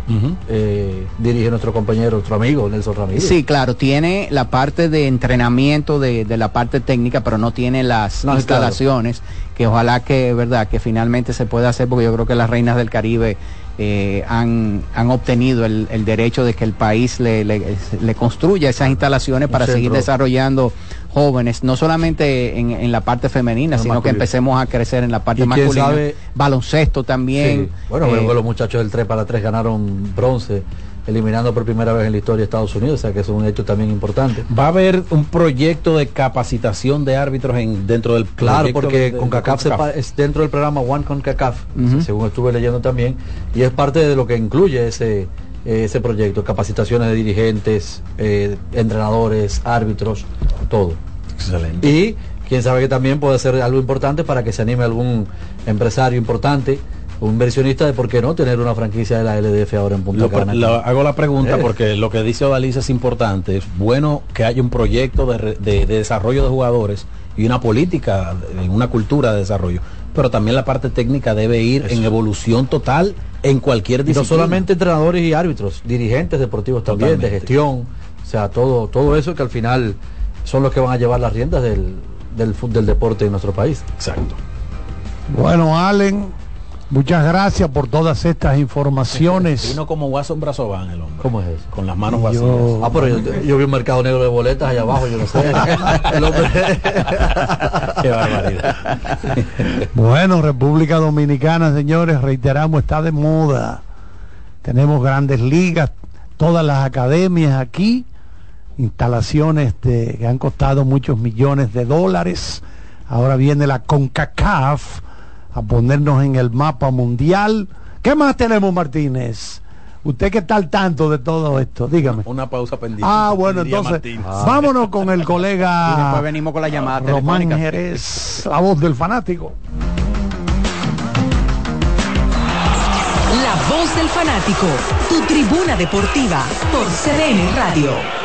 eh, dirige nuestro compañero, nuestro amigo Nelson Ramírez. Sí, claro, tiene la parte de entrenamiento de, de la parte técnica, pero no tiene las No, claro. instalaciones, que ojalá que, verdad, que finalmente se pueda hacer, porque yo creo que las reinas del Caribe eh, han, han obtenido el, el derecho de que el país le, le- le construya esas instalaciones para seguir desarrollando jóvenes, no solamente en, en la parte femenina, En sino que empecemos a crecer en la parte masculina. sabe- Baloncesto también. Sí. Bueno, eh, bueno, los muchachos del 3 para 3 ganaron bronce, eliminando por primera vez en la historia a Estados Unidos, o sea que es un hecho también importante. Va a haber un proyecto de capacitación de árbitros en, dentro del Claro, porque de- de- con CACAF de CONCACAF. es dentro del programa One con CACAF, Ujú. según estuve leyendo también, y es parte de lo que incluye ese ese proyecto, capacitaciones de dirigentes, eh, entrenadores, árbitros, todo. Excelente. Y quién sabe que también puede ser algo importante para que se anime algún empresario importante, un inversionista de por qué no tener una franquicia de la LDF ahora en Punta Lo- Cana. lo- hago la pregunta Eh. porque lo que dice Odalisa es importante. Es bueno que haya un proyecto de, de- de desarrollo de jugadores y una política, una cultura de desarrollo. Pero también la parte técnica debe ir en evolución total en cualquier Y no disciplina. solamente entrenadores y árbitros, dirigentes deportivos también, de gestión, o sea, todo, todo eso que al final son los que van a llevar las riendas del, del, del deporte en nuestro país. Exacto. Bueno, Allen, muchas gracias por todas estas informaciones. Vino como Watson Brazován el hombre. ¿Cómo es eso? Con las manos Yo- vacías. Ah, pero yo, yo vi un mercado negro de boletas allá abajo, yo no sé. El hombre- Qué barbaridad. Bueno, República Dominicana, señores, reiteramos, está de moda. Tenemos grandes ligas, todas las academias aquí, instalaciones de- que han costado muchos millones de dólares. Ahora viene la CONCACAF a ponernos en el mapa mundial. ¿Qué más tenemos, Martínez? Usted que está al tanto de todo esto, dígame. Una pausa pendiente. Ah, bueno, entonces Martínez. vámonos con el y colega después venimos con la llamada Román. Jerez, la voz del fanático. La voz del fanático, tu tribuna deportiva por CDN Radio.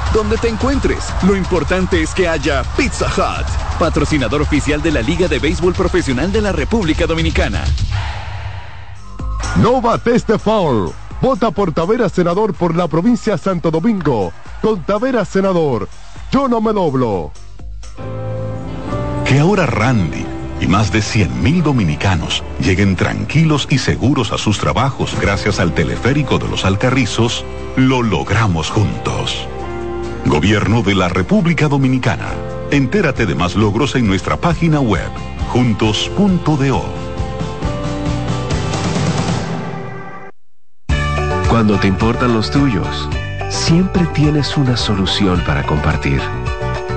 Donde te encuentres, lo importante es que haya Pizza Hut, patrocinador oficial de la Liga de Béisbol Profesional de la República Dominicana. No bates de foul. Vota por Tavera Senador por la provincia Santo Domingo. Con Tavera Senador. Yo no me doblo. Que ahora Randy y más de 100.000 dominicanos lleguen tranquilos y seguros a sus trabajos gracias al teleférico de los Alcarrizos, lo logramos juntos. Gobierno de la República Dominicana. Entérate de más logros en nuestra página web, juntos.do. Cuando te importan los tuyos, siempre tienes una solución para compartir.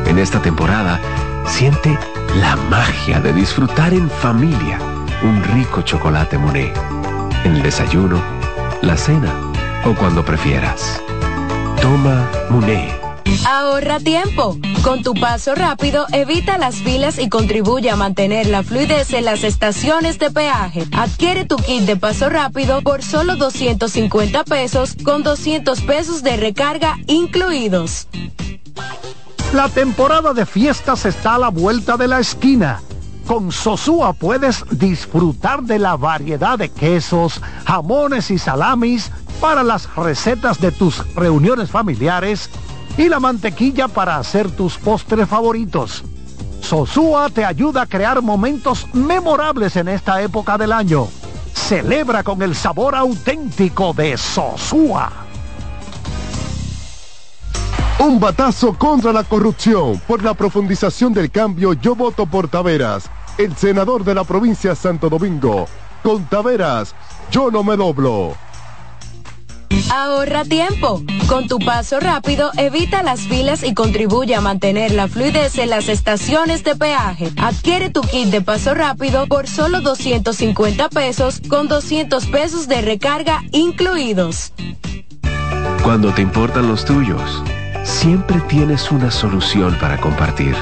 En esta temporada, siente la magia de disfrutar en familia un rico chocolate Monet. En el desayuno, la cena o cuando prefieras. Toma Monet. Ahorra tiempo. Con tu paso rápido, evita las filas y contribuye a mantener la fluidez en las estaciones de peaje. Adquiere tu kit de paso rápido por solo 250 pesos con 200 pesos de recarga incluidos. La temporada de fiestas está a la vuelta de la esquina. Con Sosúa puedes disfrutar de la variedad de quesos, jamones y salamis, para las recetas de tus reuniones familiares y la mantequilla para hacer tus postres favoritos. Sosúa te ayuda a crear momentos memorables en esta época del año. Celebra con el sabor auténtico de Sosúa. Un batazo contra la corrupción. Por la profundización del cambio, yo voto por Taveras, el senador de la provincia de Santo Domingo. Con Taveras, yo no me doblo. Ahorra tiempo. Con tu paso rápido, evita las filas y contribuye a mantener la fluidez en las estaciones de peaje. Adquiere tu kit de paso rápido por solo 250 pesos con 200 pesos de recarga incluidos. Cuando te importan los tuyos, siempre tienes una solución para compartir.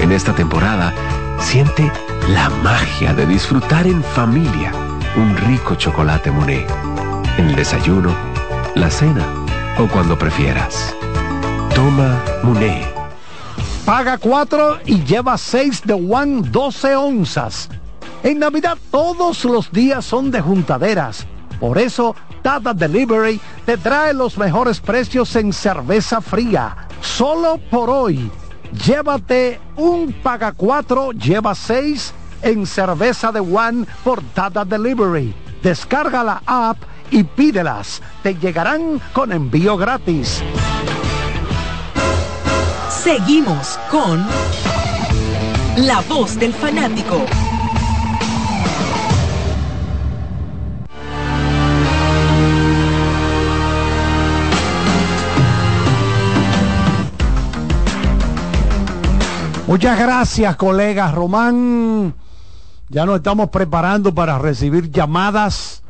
En esta temporada, siente la magia de disfrutar en familia un rico chocolate Monet. El desayuno, la cena o cuando prefieras. Toma Monet. Paga 4 y lleva 6 de One 12 onzas. En Navidad todos los días son de juntaderas. Por eso, Tata Delivery te trae los mejores precios en cerveza fría. Solo por hoy. Llévate un paga 4, lleva 6 en cerveza de One por Tata Delivery. Descarga la app y pídelas. Te llegarán con envío gratis. Seguimos con La Voz del Fanático. Muchas gracias, colega Román. Ya nos estamos preparando para recibir llamadas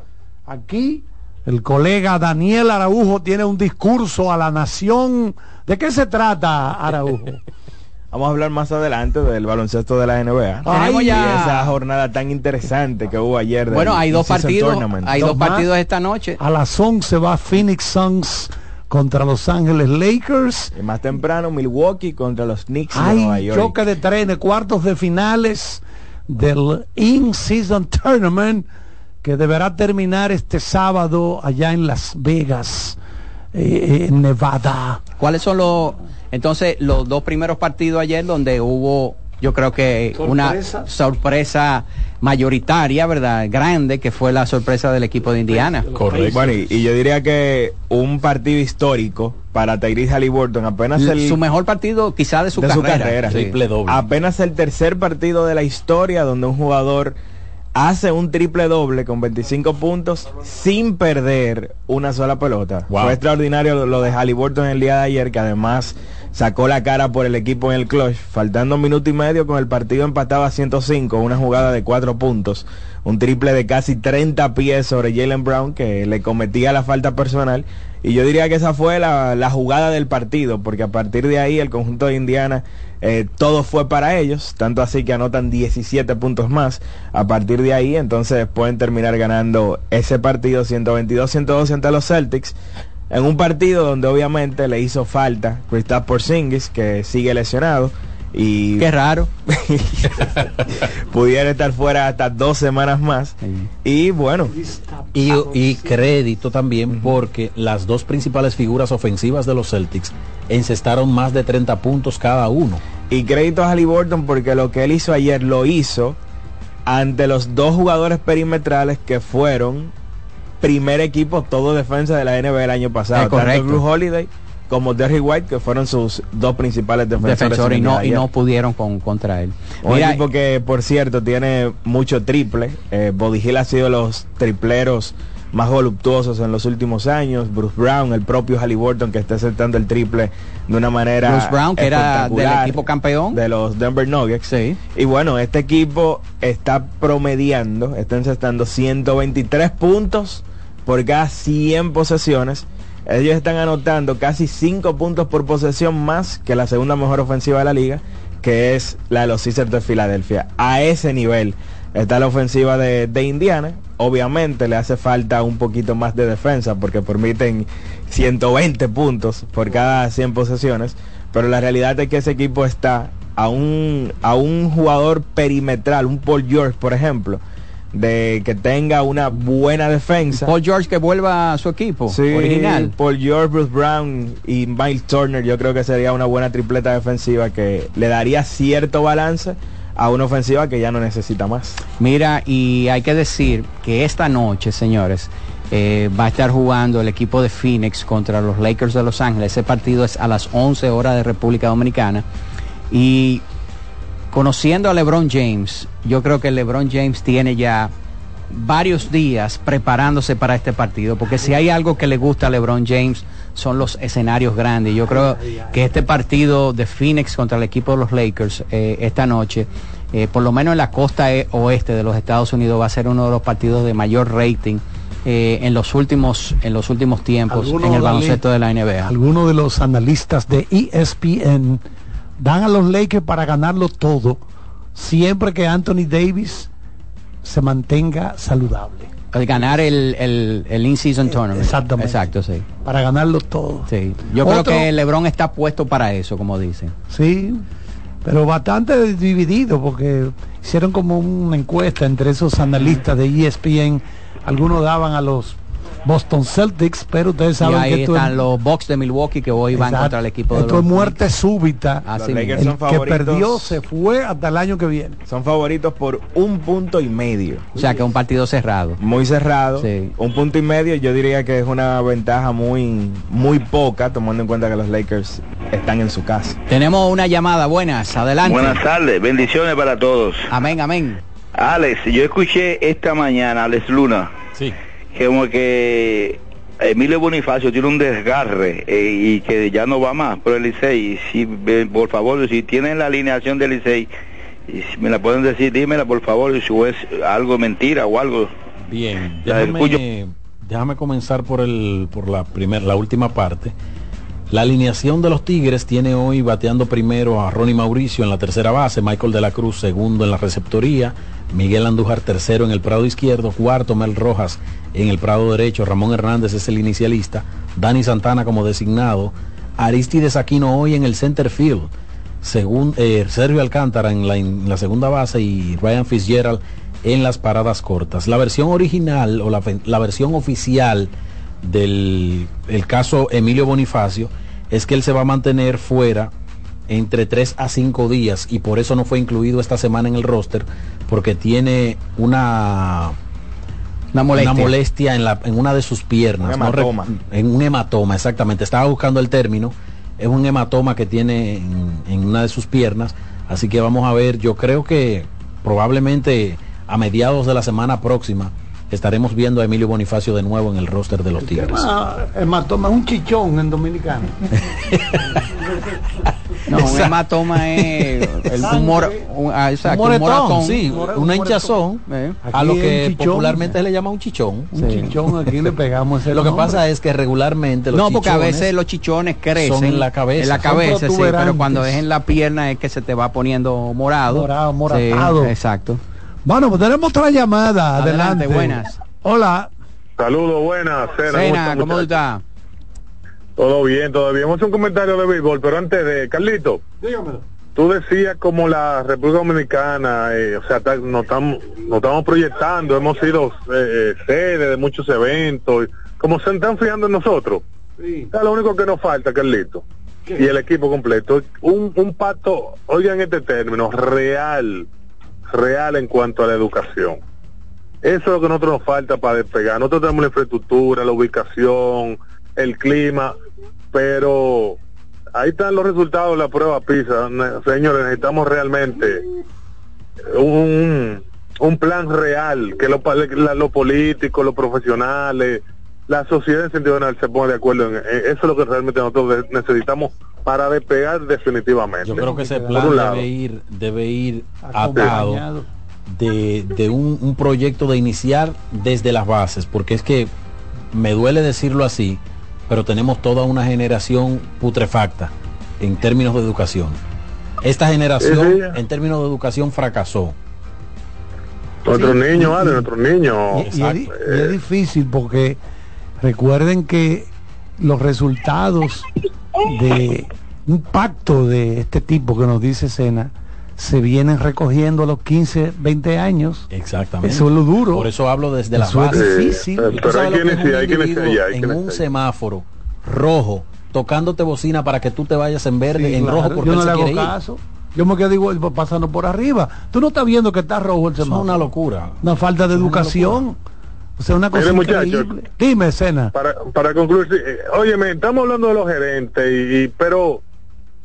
aquí. El colega Daniel Araujo tiene un discurso a la nación. ¿De qué se trata, Araujo? Vamos a hablar más adelante del baloncesto de la NBA. Tenemos Y ya- esa jornada tan interesante que hubo ayer. Bueno, hay dos partidos, Tournament. hay dos partidos esta noche. A las 11 va Phoenix Suns contra Los Ángeles Lakers. Y más temprano, Milwaukee contra los Knicks de Nueva Hay York. choque de trenes, cuartos de finales del In-Season Tournament que deberá terminar este sábado allá en Las Vegas, eh, en Nevada. ¿Cuáles son los entonces los dos primeros partidos ayer donde hubo yo creo que Sorpresa. una sorpresa mayoritaria, ¿verdad? Grande, que fue la sorpresa del equipo de Indiana. Bueno, y, y yo diría que un partido histórico para Tyrese Halliburton, apenas el Su mejor partido quizá de su de su carrera. carrera. Sí. Apenas el tercer partido de la historia donde un jugador hace un triple doble con 25 puntos sin perder una sola pelota. Wow. Fue extraordinario lo, de Halliburton el día de ayer, que además sacó la cara por el equipo en el clutch, faltando un minuto y medio con el partido empatado a 105, una jugada de cuatro puntos, un triple de casi 30 pies sobre Jalen Brown que le cometía la falta personal. Y yo diría que esa fue la, la jugada del partido, porque a partir de ahí el conjunto de Indiana eh, todo fue para ellos, tanto así que anotan 17 puntos más. A partir de ahí, entonces pueden terminar ganando ese partido 122-112 ante los Celtics. En un partido donde obviamente le hizo falta Kristaps Porzingis, que sigue lesionado. Y Qué raro. pudiera estar fuera hasta dos semanas más. Y bueno, Y, y crédito también porque las dos principales figuras ofensivas de los Celtics encestaron más de 30 puntos cada uno. Y crédito a Halliburton porque lo que él hizo ayer lo hizo ante los dos jugadores perimetrales que fueron primer equipo todo defensa de la NBA el año pasado. Correcto. Tanto Holiday como Derrick White que fueron sus dos principales defensores. Defensor en y no, y no pudieron con, contra él. Un equipo que, por cierto, tiene mucho triple. Eh, Body Hill ha sido los tripleros más voluptuosos en los últimos años. Bruce Brown, el propio Halliburton, que está aceptando el triple de una manera Bruce Brown, que era del equipo campeón. de los Denver Nuggets. Sí. Y bueno, este equipo está promediando, está encestando 123 puntos por cada 100 posesiones. Ellos están anotando casi 5 puntos por posesión más que la segunda mejor ofensiva de la liga, que es la de los Sixers de Filadelfia. A ese nivel está la ofensiva de, de Indiana. Obviamente le hace falta un poquito más de defensa porque permiten 120 puntos por cada 100 posesiones. Pero la realidad es que ese equipo está a un, a un jugador perimetral, un Paul George, por ejemplo, de que tenga una buena defensa. Paul George que vuelva a su equipo Sí, original. Paul George, Bruce Brown y Miles Turner, yo creo que sería una buena tripleta defensiva que le daría cierto balance a una ofensiva que ya no necesita más. Mira, y hay que decir que esta noche, señores, eh, va a estar jugando el equipo de Phoenix contra los Lakers de Los Ángeles. Ese partido es a las 11 horas de República Dominicana. Y conociendo a LeBron James, yo creo que LeBron James tiene ya varios días preparándose para este partido, porque si hay algo que le gusta a LeBron James son los escenarios grandes. Yo creo que este partido de Phoenix contra el equipo de los Lakers eh, esta noche, eh, por lo menos en la costa e- oeste de los Estados Unidos, va a ser uno de los partidos de mayor rating eh, en los últimos en los últimos tiempos en el baloncesto de la NBA. Algunos de los analistas de ESPN dan a los Lakers para ganarlo todo siempre que Anthony Davis se mantenga saludable. El ganar el, el, el in-season tournament. exactamente. Exacto, sí. Para ganarlo todo. Sí. Yo Otro- creo que LeBron está puesto para eso, como dicen. Sí, pero bastante dividido porque hicieron como una encuesta entre esos analistas de ESPN. Algunos daban a los Boston Celtics, pero ustedes Y saben ahí que esto están es, los Bucks de Milwaukee que hoy van Exacto. contra el equipo de esto los es muerte súbita. Así Los mismo. Lakers El son que favoritos. perdió se fue hasta el año que viene. Son favoritos por un punto y medio. O sea que es un partido cerrado. Muy cerrado. Sí. Un punto y medio yo diría que es una ventaja muy, muy poca, tomando en cuenta que los Lakers están en su casa. Tenemos una llamada, buenas, adelante. Buenas tardes, bendiciones para todos. Amén, amén. Alex, yo escuché esta mañana, Alex Luna, Sí. Que como que Emilio Bonifacio tiene un desgarre eh, y que ya no va más por el Licey. Si, eh, por favor, si tienen la alineación del Licey, y si me la pueden decir, dímela por favor, si es algo mentira o algo. Bien, déjame, déjame comenzar por el por la primer, la última parte. La alineación de los Tigres tiene hoy bateando primero a Ronnie Mauricio en la tercera base, Michael de la Cruz segundo en la receptoría, Miguel Andújar tercero en el prado izquierdo, cuarto Mel Rojas en el prado derecho, Ramón Hernández es el inicialista, Dani Santana como designado, Aristides Aquino hoy en el center field, segun- eh, Sergio Alcántara en la, segunda base y Ryan Fitzgerald en las paradas cortas. La versión original o la, la versión oficial del el caso Emilio Bonifacio es que él se va a mantener fuera entre 3 a 5 días y por eso no fue incluido esta semana en el roster porque tiene una Una molestia. una molestia en, la, en una de sus piernas. Un no hematoma. en un hematoma, exactamente. Estaba buscando el término. Es un hematoma que tiene en, en una de sus piernas. Así que vamos a ver. Yo creo que probablemente a mediados de la semana próxima estaremos viendo a Emilio Bonifacio de nuevo en el roster de los Tigres. Ah, hematoma es un chichón en dominicano. No, un hematoma es el, un, ah, exacto, un un moretón, moratón. sí, Un una un hinchazón Eh. a lo que chichón. popularmente se le llama un chichón. Un chichón aquí le pegamos ese Lo que nombre. pasa es que regularmente los No, porque a veces los chichones crecen son en la cabeza, En la cabeza, sí, pero cuando es en la pierna es que se te va poniendo morado. Morado, Sí, moratado. exacto. Bueno, pues tenemos otra llamada. Adelante, Adelante. buenas. Hola. Saludos, buenas. Cena, ¿cómo Cena, está, ¿cómo estás? Todo bien, todo bien. Vamos a un comentario de béisbol, pero antes de... Carlito, Dígamelo. tú decías como la República Dominicana, eh, o sea, nos estamos, nos estamos proyectando, hemos sido eh, eh, sede de muchos eventos, como se están fiando en nosotros. Sí. Es lo único que nos falta, Carlito. Y el equipo completo. Un, un pacto, oigan este término, real, real en cuanto a la educación. Eso es lo que a nosotros nos falta para despegar. Nosotros tenemos la infraestructura, la ubicación, el clima, pero ahí están los resultados de la prueba PISA. Señores, necesitamos realmente un, un plan real, que los políticos, los profesionales, la sociedad en sentido general se ponga de acuerdo en en- eso es lo que realmente nosotros necesitamos para despegar definitivamente. Yo creo que ese plan debe ir, debe ir atado de, de un, un proyecto de iniciar desde las bases, porque es que me duele decirlo así, pero tenemos toda una generación putrefacta en términos de educación. Esta generación en términos de educación fracasó. Nuestros Sí, niños, y- Ale, y- nuestros niños. Y, y es, di- y es difícil porque recuerden que los resultados de un pacto de este tipo que nos dice Sena se vienen recogiendo a los 15, 20 años. Exactamente. Eso es lo duro. Por eso hablo desde la es base. difícil. ¿Tú Pero hay quienes es sí, un hay quienes sí, hay en quienes un sí. semáforo rojo, tocándote bocina para que tú te vayas en verde, Sí, en claro. rojo porque Yo él no se le hago quiere ir. caso. Yo me quedo igual pasando por arriba. Tú no estás viendo que está rojo el Eso es semáforo. una locura. Una falta de educación. O sea, una cosa increíble. Dime, Sena. Para, para concluir, eh, óyeme, estamos hablando de los gerentes, y, y- pero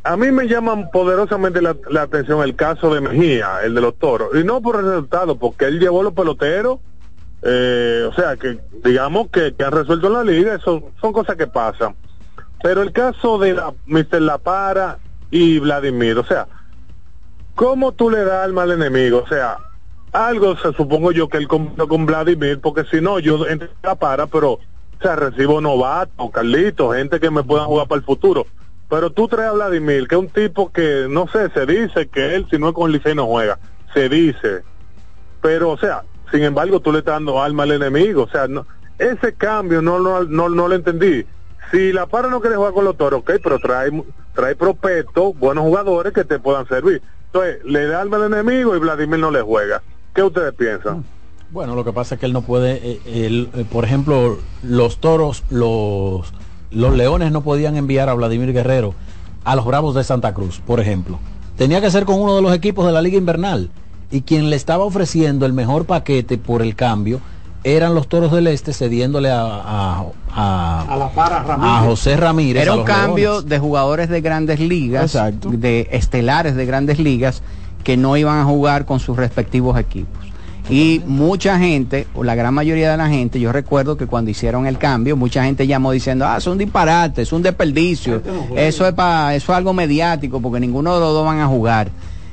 a mí me llama poderosamente la, la atención el caso de Mejía, el de los toros, y no por el resultado, porque él llevó los peloteros, eh, o sea, que digamos que, que han resuelto en la liga, eso son cosas que pasan. Pero el caso de la, Mr. La Para y Vladimir, o sea, ¿cómo tú le das al enemigo? O sea, algo se supongo yo que él compró con Vladimir, porque si no, yo entre la para, pero, o sea, recibo novatos, Carlitos, gente que me pueda jugar para el futuro. Pero tú traes a Vladimir, que es un tipo que, no sé, se dice que él, si no es con Licey, no juega. Se dice. Pero, o sea, sin embargo, tú le estás dando alma al enemigo. O sea, no, ese cambio no, no, no, no lo entendí. Si la para no quiere jugar con los toros, ok, pero trae, trae prospectos, buenos jugadores que te puedan servir. Entonces, le da alma al enemigo y Vladimir no le juega. ¿Qué ustedes piensan? Bueno, lo que pasa es que él no puede, eh, él, eh, por ejemplo, los toros, los, los leones no podían enviar a Vladimir Guerrero a los Bravos de Santa Cruz, por ejemplo. Tenía que ser con uno de los equipos de la Liga Invernal. Y quien le estaba ofreciendo el mejor paquete por el cambio eran los toros del Este cediéndole a, a, a- la para a José Ramírez. Era un cambio Leones. de jugadores de grandes ligas, de estelares de grandes ligas, que no iban a jugar con sus respectivos equipos. Y mucha gente, o la gran mayoría de la gente, yo recuerdo que cuando hicieron el cambio, mucha gente llamó diciendo, ah, es un disparate, es un desperdicio, eso es para, eso es algo mediático, porque ninguno de los dos van a jugar.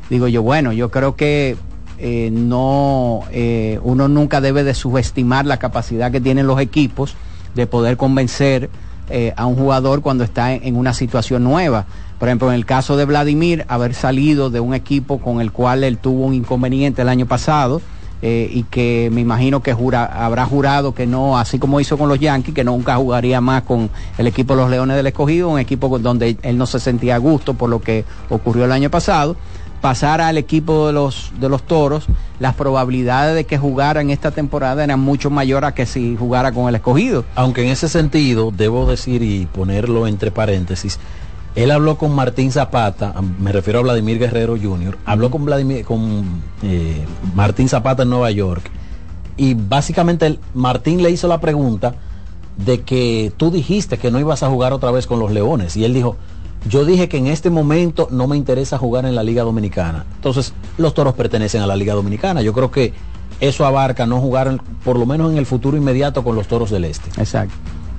Digo yo, bueno, yo creo que eh, no, eh, uno nunca debe de subestimar la capacidad que tienen los equipos de poder convencer eh, a un jugador cuando está en, en una situación nueva. Por ejemplo, en el caso de Vladimir, haber salido de un equipo con el cual él tuvo un inconveniente el año pasado eh, y que me imagino que jura, habrá jurado que no, así como hizo con los Yankees, que nunca jugaría más con el equipo de los Leones del Escogido, un equipo donde él no se sentía a gusto por lo que ocurrió el año pasado pasar al equipo de los de los toros, las probabilidades de que jugara en esta temporada eran mucho mayores a que si jugara con el escogido. Aunque en ese sentido, debo decir y ponerlo entre paréntesis, él habló con Martín Zapata, me refiero a Vladimir Guerrero Jr., habló con, Vladimir, con eh, Martín Zapata en Nueva York y básicamente el- Martín le hizo la pregunta de que tú dijiste que no ibas a jugar otra vez con los Leones y él dijo, yo dije que en este momento no me interesa jugar en la Liga Dominicana. Entonces, los toros pertenecen a la Liga Dominicana. Yo creo que eso abarca no jugar, por lo menos en el futuro inmediato, con los toros del Este. Exacto.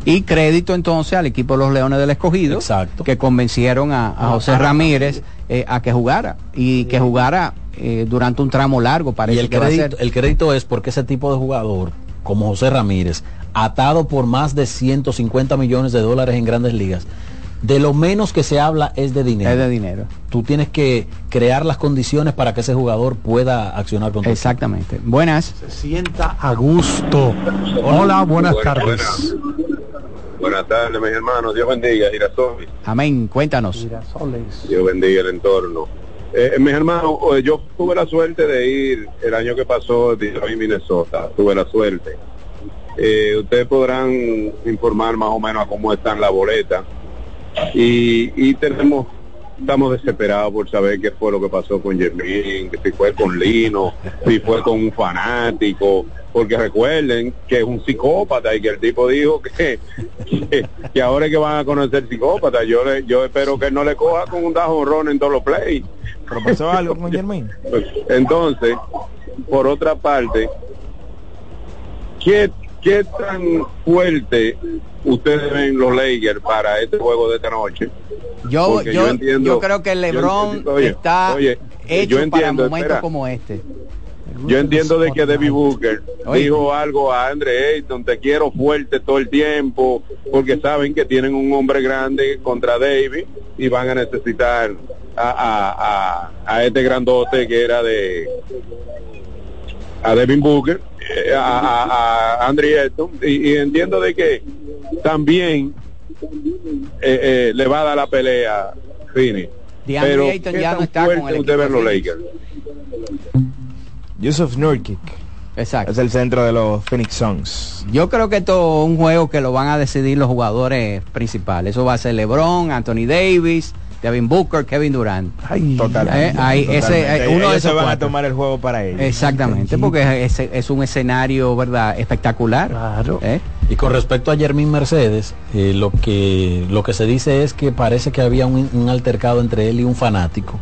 Y crédito entonces al equipo de los Leones del Escogido, que convencieron a, a José Ramírez eh, a que jugara y que jugara eh, durante un tramo largo, parece Y el que va a crédito, ser. el crédito es porque ese tipo de jugador, como José Ramírez, atado por más de 150 millones de dólares en grandes ligas, de lo menos que se habla es de dinero. Es de dinero. Tú tienes que crear las condiciones para que ese jugador pueda accionar con Exactamente. Buenas. Se sienta a gusto. Hola, buenas tardes. Buenas tardes, mis hermanos. Dios bendiga, Girasol. Amén. Cuéntanos. Dios bendiga el entorno. Eh, mis hermanos, eh, yo tuve la suerte de ir el año que pasó de Minnesota. Tuve la suerte. Eh, ustedes podrán informar más o menos a cómo están la boleta. Y, y tenemos, estamos desesperados por saber qué fue lo que pasó con Jermín, que si fue con Lino, si fue con un fanático, porque recuerden que es un psicópata y que el tipo dijo que, que, que ahora es que van a conocer psicópata. Yo le, yo espero que no le coja con un dajonrón en todos los play. ¿Pero pasó algo con Germín? Entonces, por otra parte, ¿qué, qué tan fuerte ustedes ven los Lakers para este juego de esta noche? Yo, yo, entiendo- yo creo que LeBron entiendo- oye, está oye, hecho yo para entiendo, momentos espera. como este. Yo entiendo de que Debbie Booker Oye. dijo algo a Andre Ayton, te quiero fuerte todo el tiempo, porque saben que tienen un hombre grande contra David y van a necesitar a, a, a, a este grandote que era de a Devin Booker, a, a, a Andre Ayton, y, y entiendo de que también eh, eh, le va a dar la pelea Fini. Pero, Ayton ¿qué ya tan no está con el equipo los Lakers? Yusuf Nurkic. Exacto. Es el centro de los Phoenix Suns. Yo creo que esto es un juego que lo van a decidir los jugadores principales. Eso va a ser LeBron, Anthony Davis, Devin Booker, Kevin Durant. Totalmente. Eh, Totalmente. eh, uno de esos se van a tomar el juego para ellos. Exactamente, porque es, es un escenario, ¿verdad? Espectacular. Claro. ¿Eh? Y con respecto a Jermín Mercedes, eh, lo, que, lo que se dice es que parece que había un, un altercado entre él y un fanático.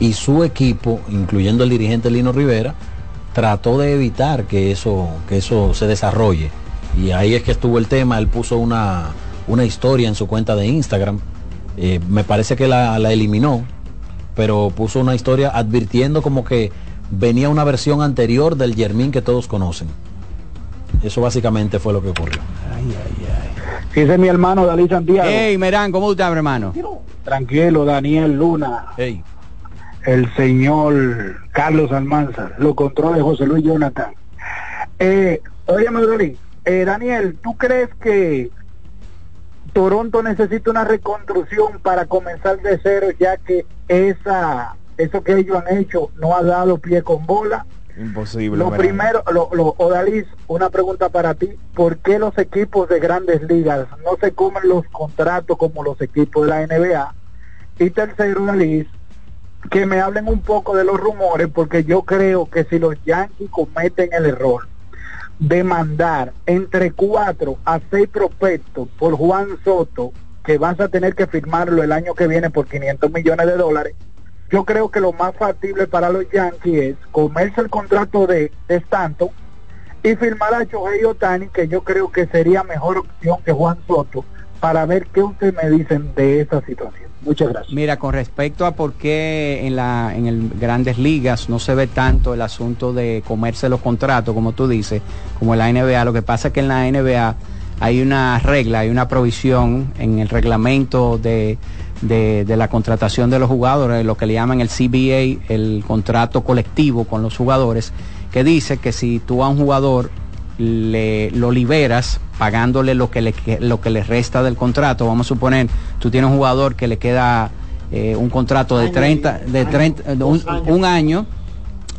Y su equipo, incluyendo el dirigente Lino Rivera, trató de evitar que eso, que eso se desarrolle. Y ahí es que estuvo el tema, él puso una, una historia en su cuenta de Instagram. Eh, me parece que la, la eliminó, pero puso una historia advirtiendo como que venía una versión anterior del Jermín que todos conocen. Eso básicamente fue lo que ocurrió. Ese es mi hermano Dalí Santiago. Hey, Merán, ¿cómo estás, hermano? Tranquilo, Daniel Luna. Hey. El señor Carlos Almanzar. Lo controla José Luis Jonathan. Eh, óyeme, Dalí. Eh, Daniel, ¿tú crees que Toronto necesita una reconstrucción para comenzar de cero ya que esa eso que ellos han hecho no ha dado pie con bola? Imposible. Lo primero, lo, lo, Odalis, una pregunta para ti. ¿Por qué los equipos de grandes ligas no se comen los contratos como los equipos de la NBA? Y tercero, Odalis, que me hablen un poco de los rumores, porque yo creo que si los Yankees cometen el error de mandar entre cuatro a seis prospectos por Juan Soto, que vas a tener que firmarlo el año que viene por 500 millones de dólares, yo creo que lo más factible para los Yankees es comerse el contrato de, de y firmar a Shohei Otani, que yo creo que sería mejor opción que Juan Soto, para ver qué ustedes me dicen de esa situación. Muchas gracias. Mira, con respecto a por qué en la en el grandes ligas no se ve tanto el asunto de comerse los contratos, como tú dices, como en la NBA, lo que pasa es que en la NBA hay una regla, hay una provisión en el reglamento de, de, de la contratación de los jugadores, lo que le llaman el CBA, el contrato colectivo con los jugadores, que dice que si tú a un jugador le, lo liberas pagándole lo que le, lo que le resta del contrato. Vamos a suponer, tú tienes un jugador que le queda eh, un contrato de 30, de 30, de un, un año,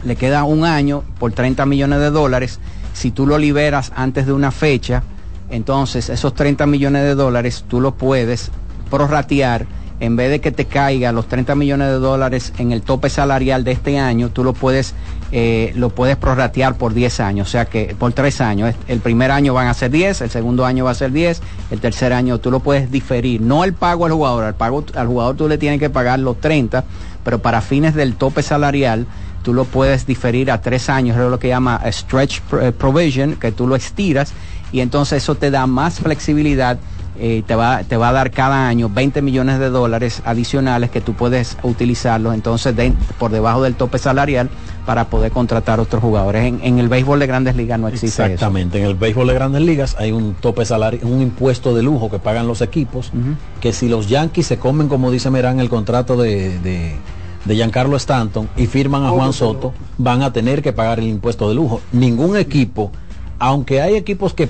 le queda un año por 30 millones de dólares. Si tú lo liberas antes de una fecha, entonces esos 30 millones de dólares tú lo puedes prorratear en vez de que te caiga los 30 millones de dólares en el tope salarial de este año, tú lo puedes, eh, lo puedes prorratear por 10 años, o sea que por 3 años. El primer año van a ser 10, el segundo año va a ser 10, el tercer año tú lo puedes diferir. No el pago al jugador, al, pago, al jugador tú le tienes que pagar los 30, pero para fines del tope salarial tú lo puedes diferir a 3 años, es lo que llama stretch eh, provision, que tú lo estiras y entonces eso te da más flexibilidad eh, te, va, te va a dar cada año 20 millones de dólares adicionales que tú puedes utilizarlos entonces de- por debajo del tope salarial para poder contratar otros jugadores. En, en el béisbol de grandes ligas no existe Exactamente, en el béisbol de grandes ligas hay un tope salario, un impuesto de lujo que pagan los equipos, que si los Yankees se comen, como dice Merán, el contrato de, de, de Giancarlo Stanton y firman a Juan Soto, van a tener que pagar el impuesto de lujo. Ningún equipo, aunque hay equipos que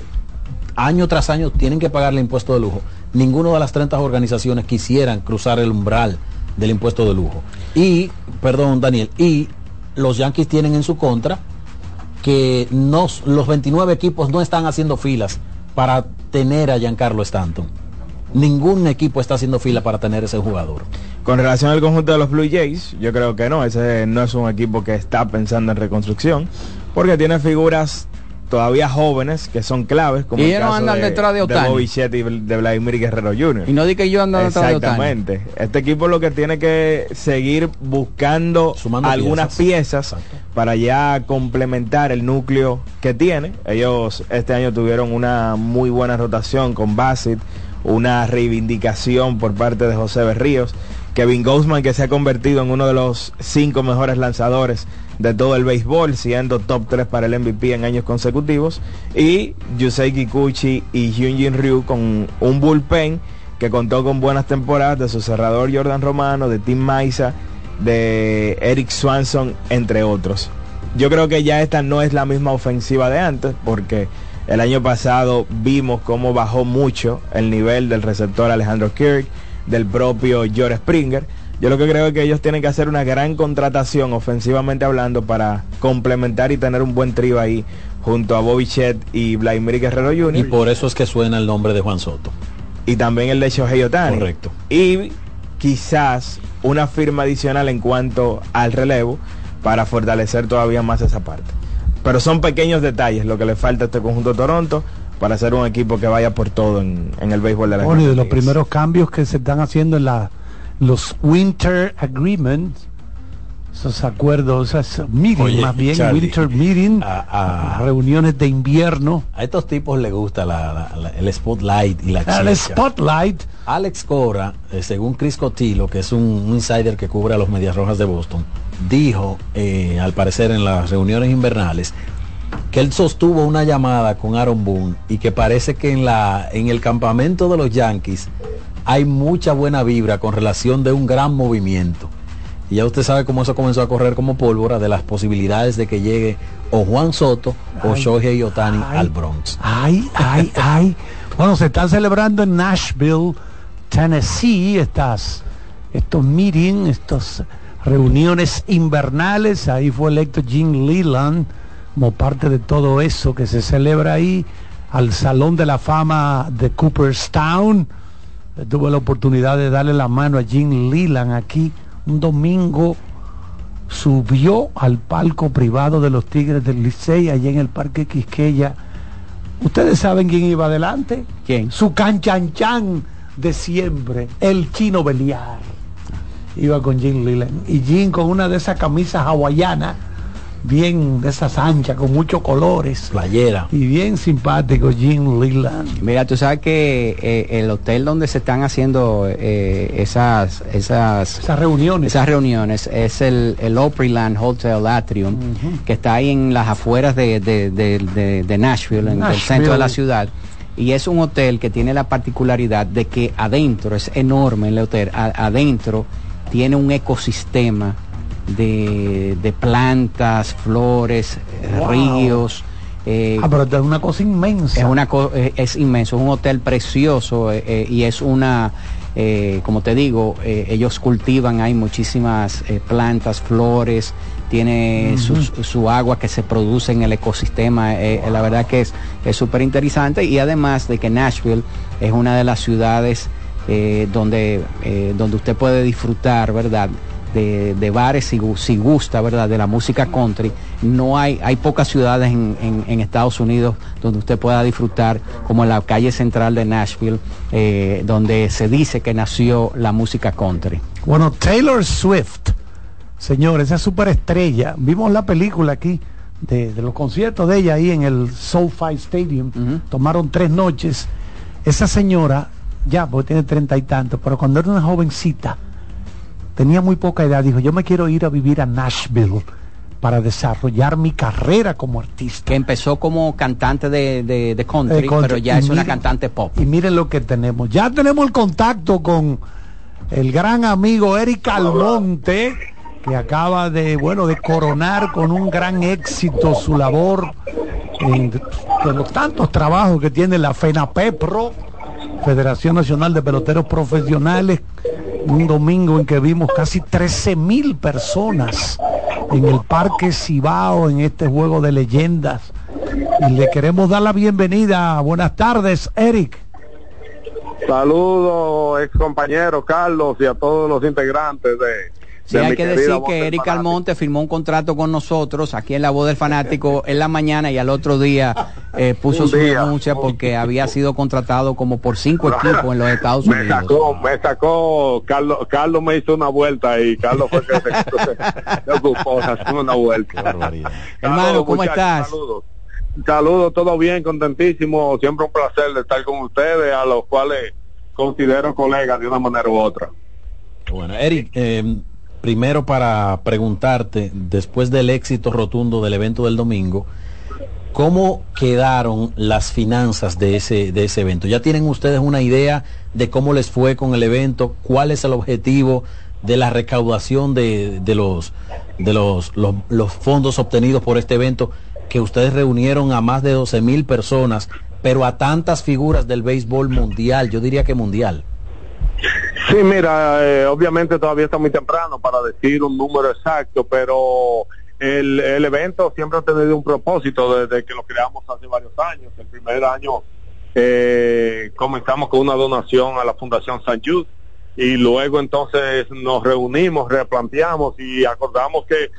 año tras año tienen que pagar el impuesto de lujo, ninguno de las 30 organizaciones quisieran cruzar el umbral del impuesto de lujo. Y, perdón Daniel, y los Yankees tienen en su contra que los 29 equipos no están haciendo filas para tener a Giancarlo Stanton. Ningún equipo está haciendo fila para tener ese jugador. Con relación al conjunto de los Blue Jays, yo creo que no, ese no es un equipo que está pensando en reconstrucción, porque tiene figuras todavía jóvenes que son claves, como Y el ellos caso andan de, detrás de. Bobby Chet y de Vladimir Guerrero Jr. Y no di que yo ando detrás de Ohtani. Exactamente. Este equipo lo que tiene que seguir buscando algunas piezas, para ya complementar el núcleo que tiene. Ellos este año tuvieron una muy buena rotación con Bassett, una reivindicación por parte de José Berríos. Kevin Gausman que se ha convertido en uno de los cinco mejores lanzadores de todo el béisbol, siendo top 3 para el MVP en años consecutivos. Y Yusei Kikuchi y Hyunjin Ryu con un bullpen que contó con buenas temporadas de su cerrador Jordan Romano, de Tim Maisa, de Eric Swanson, entre otros. Yo creo que ya esta no es la misma ofensiva de antes, porque el año pasado vimos cómo bajó mucho el nivel del receptor Alejandro Kirk, del propio George Springer. Yo lo que creo es que ellos tienen que hacer una gran contratación ofensivamente hablando para complementar y tener un buen trío ahí junto a Bobby Chet y Vladimir Guerrero Jr. Y por eso es que suena el nombre de Juan Soto. Y también el de Shohei Otani. Correcto. Y quizás una firma adicional en cuanto al relevo para fortalecer todavía más esa parte. Pero son pequeños detalles lo que le falta a este conjunto de Toronto para ser un equipo que vaya por todo en, en el béisbol de la Bueno, y de los primeros cambios que se están haciendo en la, los Winter Agreements, esos acuerdos, esas meetings, Oye, más bien Charlie, Winter Meeting, a- reuniones de invierno. A estos tipos les gusta la- la- la- el spotlight y la El chicha. spotlight. Alex Cora, eh, según Chris Cotillo, que es un, un insider que cubre a los Medias Rojas de Boston, dijo, eh, al parecer en las reuniones invernales, que él sostuvo una llamada con Aaron Boone y que parece que en, la, en el campamento de los Yankees hay mucha buena vibra con relación de un gran movimiento. Y ya usted sabe cómo eso comenzó a correr como pólvora de las posibilidades de que llegue o Juan Soto o Shohei Otani al Bronx. Ay, ay, ay. Bueno, se están celebrando en Nashville, Tennessee, estas, estos meetings, estas reuniones invernales. Ahí fue electo Jim Leland como parte de todo eso que se celebra ahí, al Salón de la Fama de Cooperstown. Tuve la oportunidad de darle la mano a Jim Leland aquí un domingo subió al palco privado de los Tigres del Licey allá en el Parque Quisqueya. ¿Ustedes saben quién iba adelante? ¿Quién? Su canchanchan de siempre, el chino Beliar. Iba con Jim Leland. Y Jim con una de esas camisas hawaianas, bien de esas anchas, con muchos colores. Playera. Y bien simpático Jim Leland. Mira, tú sabes que eh, el hotel donde se están haciendo eh, esas, esas, Esas reuniones. esas reuniones es el, el Opryland Hotel Atrium, que está ahí en las afueras de, de- de- Nashville, en el centro de la ciudad. Y es un hotel que tiene la particularidad de que adentro, es enorme el hotel, a- adentro tiene un ecosistema de, de plantas, flores, eh, Wow. ríos. eh, Ah, pero es una cosa inmensa. es una co- eh, es inmenso, es un hotel precioso eh, eh, y es una como te digo, ellos cultivan hay muchísimas plantas, flores, tiene su, su agua que se produce en el ecosistema, la verdad que es es súper interesante y además de que Nashville es una de las ciudades donde, donde usted puede disfrutar, ¿verdad? De, de bares si, gu- si gusta, ¿verdad? De la música country. No hay, hay pocas ciudades en, en- en Estados Unidos donde usted pueda disfrutar, como en la calle central de Nashville, eh, donde se dice que nació la música country. Bueno, Taylor Swift, señores, esa superestrella. Vimos la película aquí de, de los conciertos de ella ahí en el SoFi Stadium. Tomaron tres noches. Esa señora, ya, porque tiene treinta y tantos, pero cuando era una jovencita, tenía muy poca edad, dijo, yo me quiero ir a vivir a Nashville para desarrollar mi carrera como artista. Que empezó como cantante de, de- de country, pero ya es una cantante pop. Y miren lo que tenemos. Ya tenemos el contacto con el gran amigo Eric Almonte, que acaba de, bueno, de coronar con un gran éxito su labor en de los tantos trabajos que tiene la FENAPEPRO, Federación Nacional de Peloteros Profesionales, un domingo en que vimos casi 13 mil personas en el Parque Cibao en este juego de leyendas. Y le queremos dar la bienvenida. Buenas tardes, Eric. Saludos, ex compañero Carlos y a todos los integrantes de. Sí, de hay que decir que Eric. Almonte firmó un contrato con nosotros aquí en La Voz del Fanático en la mañana y al otro día eh, puso su denuncia porque había sido contratado como por cinco equipos en los Estados Me Unidos. sacó, me sacó, Carlos, Carlos me hizo una vuelta y Carlos fue que se, se- ocupó, haciendo una vuelta. Hermano, ¿cómo muchachos, estás? Saludos. Saludos, todo bien, contentísimo, siempre un placer de estar con ustedes, a los cuales considero colegas de una manera u otra. Bueno, Eric, eh, primero para preguntarte, después del éxito rotundo del evento del domingo, ¿cómo quedaron las finanzas de ese, de ese evento? ¿Ya tienen ustedes una idea de cómo les fue con el evento? ¿Cuál es el objetivo de la recaudación de, de los, de los, los, los fondos obtenidos por este evento? Que ustedes reunieron a más de 12 mil personas, pero a tantas figuras del béisbol mundial, yo diría que mundial. Sí, mira, eh, obviamente todavía está muy temprano para decir un número exacto, pero el, el evento siempre ha tenido un propósito desde que lo creamos hace varios años. El primer año eh, comenzamos con una donación a la Fundación San Jude y luego entonces nos reunimos, replanteamos y acordamos que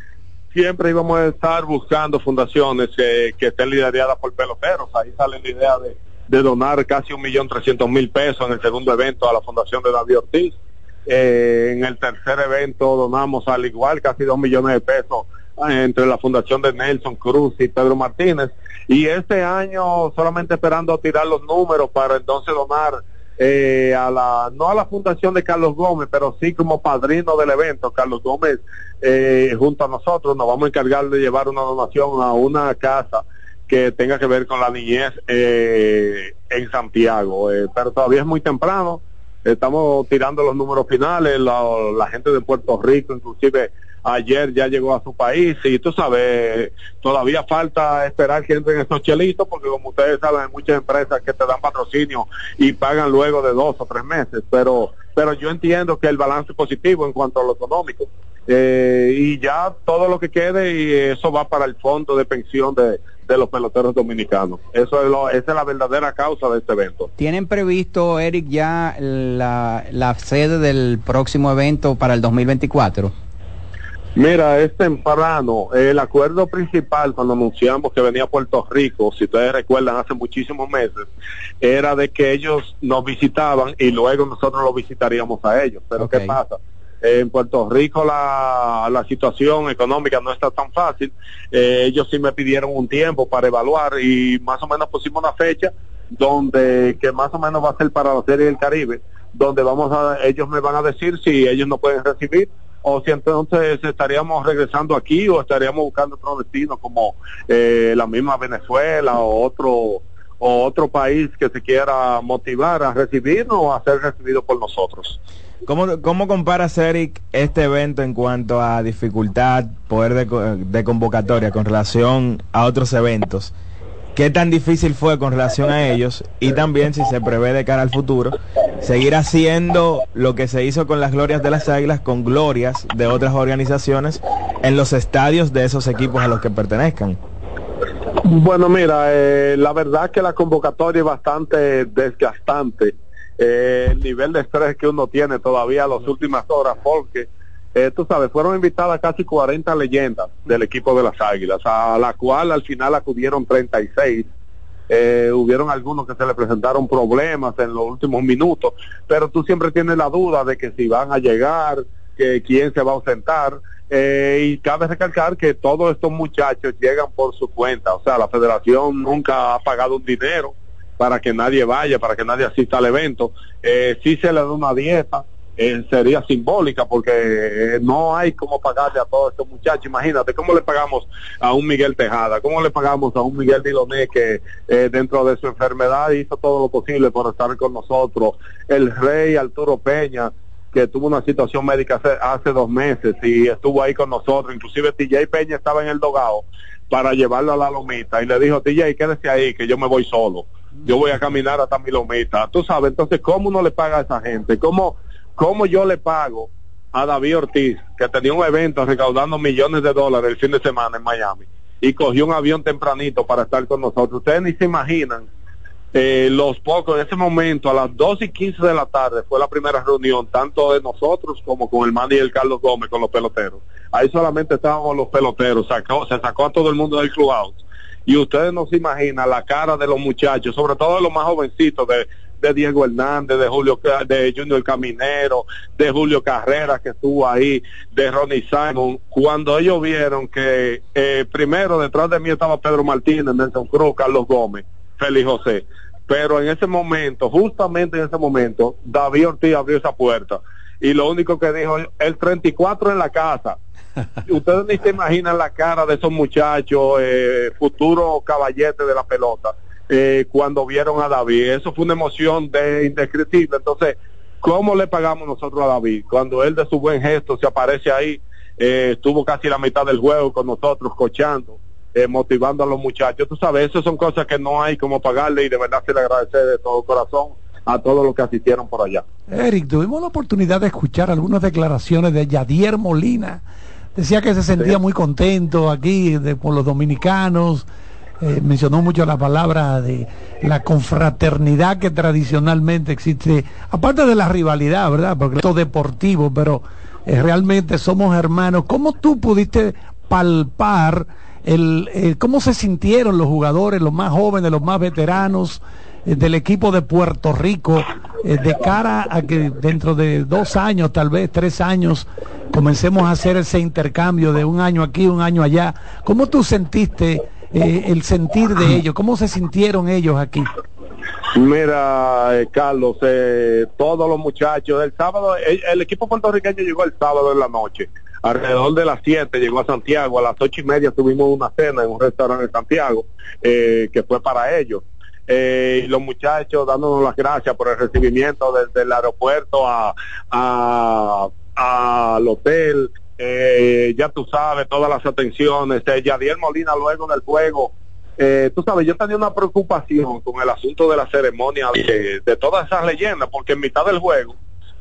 siempre íbamos a estar buscando fundaciones que, que estén lideradas por peloteros. Ahí sale la idea de, de donar casi un millón trescientos mil pesos en el segundo evento a la Fundación de David Ortiz. Eh, en el tercer evento donamos al igual casi dos millones de pesos eh, entre la Fundación de Nelson Cruz y Pedro Martínez. Y este año solamente esperando tirar los números para entonces donar eh, a la, no a la fundación de Carlos Gómez, pero sí como padrino del evento. Carlos Gómez, eh, junto a nosotros, nos vamos a encargar de llevar una donación a una casa que tenga que ver con la niñez eh, en Santiago. Eh, pero todavía es muy temprano. Estamos tirando los números finales. La, la gente de Puerto Rico, inclusive ayer ya llegó a su país y tú sabes, todavía falta esperar que entren estos chelitos porque como ustedes saben hay muchas empresas que te dan patrocinio y pagan luego de dos o tres meses, pero pero yo entiendo que el balance es positivo en cuanto a lo económico eh, y ya todo lo que quede y eso va para el fondo de pensión de, de los peloteros dominicanos. Eso es lo, esa es la verdadera causa de este evento. ¿Tienen previsto, Eric, ya la, la sede del próximo evento para el 2024? Mira, es temprano. El acuerdo principal cuando anunciamos que venía a Puerto Rico, si ustedes recuerdan, hace muchísimos meses, era de que ellos nos visitaban y luego nosotros los visitaríamos a ellos. Pero ¿qué pasa? En Puerto Rico la, situación económica no está tan fácil. Eh, ellos sí me pidieron un tiempo para evaluar y más o menos pusimos una fecha donde que más o menos va a ser para la Serie del Caribe, donde vamos a, ellos me van a decir si ellos no pueden recibir o si entonces estaríamos regresando aquí o estaríamos buscando otro destino como eh, la misma Venezuela o otro o otro país que se quiera motivar a recibirnos o a ser recibido por nosotros. ¿Cómo, ¿Cómo comparas, Eric, este evento en cuanto a dificultad, poder de, de convocatoria con relación a otros eventos? qué tan difícil fue con relación a ellos y también si se prevé de cara al futuro seguir haciendo lo que se hizo con las glorias de las águilas con glorias de otras organizaciones en los estadios de esos equipos a los que pertenezcan. Bueno, mira, eh, la verdad que la convocatoria es bastante desgastante. Eh, el nivel de estrés que uno tiene todavía las últimas horas, porque eh, tú sabes, fueron invitadas casi 40 leyendas del equipo de las Águilas, a la cual al final acudieron 36. Eh, hubieron algunos que se le presentaron problemas en los últimos minutos, pero tú siempre tienes la duda de que si van a llegar, que quién se va a ausentar. Eh, y cabe recalcar que todos estos muchachos llegan por su cuenta, o sea, la federación nunca ha pagado un dinero para que nadie vaya, para que nadie asista al evento. Eh, sí se le da una dieta, eh, sería simbólica porque eh, no hay como pagarle a todos estos muchachos. Imagínate cómo le pagamos a un Miguel Tejada, cómo le pagamos a un Miguel Diloné que eh, dentro de su enfermedad hizo todo lo posible por estar con nosotros. El rey Arturo Peña que tuvo una situación médica hace, hace dos meses y estuvo ahí con nosotros. Inclusive TJ Peña estaba en el dogado para llevarlo a la lomita y le dijo, TJ, quédese ahí que yo me voy solo. Yo voy a caminar hasta mi lomita. Tú sabes, entonces, ¿cómo uno le paga a esa gente? ¿Cómo ¿Cómo yo le pago a David Ortiz, que tenía un evento recaudando millones de dólares el fin de semana en Miami, y cogió un avión tempranito para estar con nosotros? Ustedes ni se imaginan eh, los pocos, en ese momento, a las 2 y 15 de la tarde, fue la primera reunión, tanto de nosotros como con el y el Carlos Gómez, con los peloteros. Ahí solamente estábamos los peloteros, sacó, se sacó a todo el mundo del clubhouse. Y ustedes no se imaginan la cara de los muchachos, sobre todo de los más jovencitos, de Diego Hernández, de Julio, de Junior Caminero, de Julio Carrera que estuvo ahí, de Ronnie Simon, cuando ellos vieron que eh, primero detrás de mí estaba Pedro Martínez, Nelson Cruz, Carlos Gómez, Félix José, pero en ese momento, justamente en ese momento, David Ortiz abrió esa puerta y lo único que dijo, el 34 en la casa. Ustedes ni se imaginan la cara de esos muchachos, eh, futuros caballetes de la pelota eh, cuando vieron a David. Eso fue una emoción de indescriptible. Entonces, ¿cómo le pagamos nosotros a David? Cuando él de su buen gesto se aparece ahí, eh, estuvo casi la mitad del juego con nosotros, cochando, eh, motivando a los muchachos. Tú sabes, esas son cosas que no hay como pagarle y de verdad se le agradece de todo corazón a todos los que asistieron por allá. Eric, tuvimos la oportunidad de escuchar algunas declaraciones de Yadier Molina. Decía que se sentía muy contento aquí de, por los dominicanos. Eh, mencionó mucho la palabra de la confraternidad que tradicionalmente existe, aparte de la rivalidad, ¿verdad? Porque esto es deportivo, pero eh, realmente somos hermanos. ¿Cómo tú pudiste palpar el, eh, cómo se sintieron los jugadores, los más jóvenes, los más veteranos del equipo de Puerto Rico, eh, de cara a que dentro de dos años, tal vez tres años, comencemos a hacer ese intercambio de un año aquí, un año allá? ¿Cómo tú sentiste el sentir de ellos? ¿Cómo se sintieron ellos aquí? Mira, eh, Carlos, eh, todos los muchachos, el sábado, el, equipo puertorriqueño llegó el sábado en la noche, alrededor de las 7 llegó a Santiago, a las ocho y media tuvimos una cena en un restaurante en Santiago, eh, que fue para ellos. Y los muchachos dándonos las gracias por el recibimiento desde el aeropuerto a, a, al hotel, ya tú sabes, todas las atenciones. Yadiel Molina luego del juego eh, tú sabes, yo tenía una preocupación con el asunto de la ceremonia de, de todas esas leyendas, porque en mitad del juego,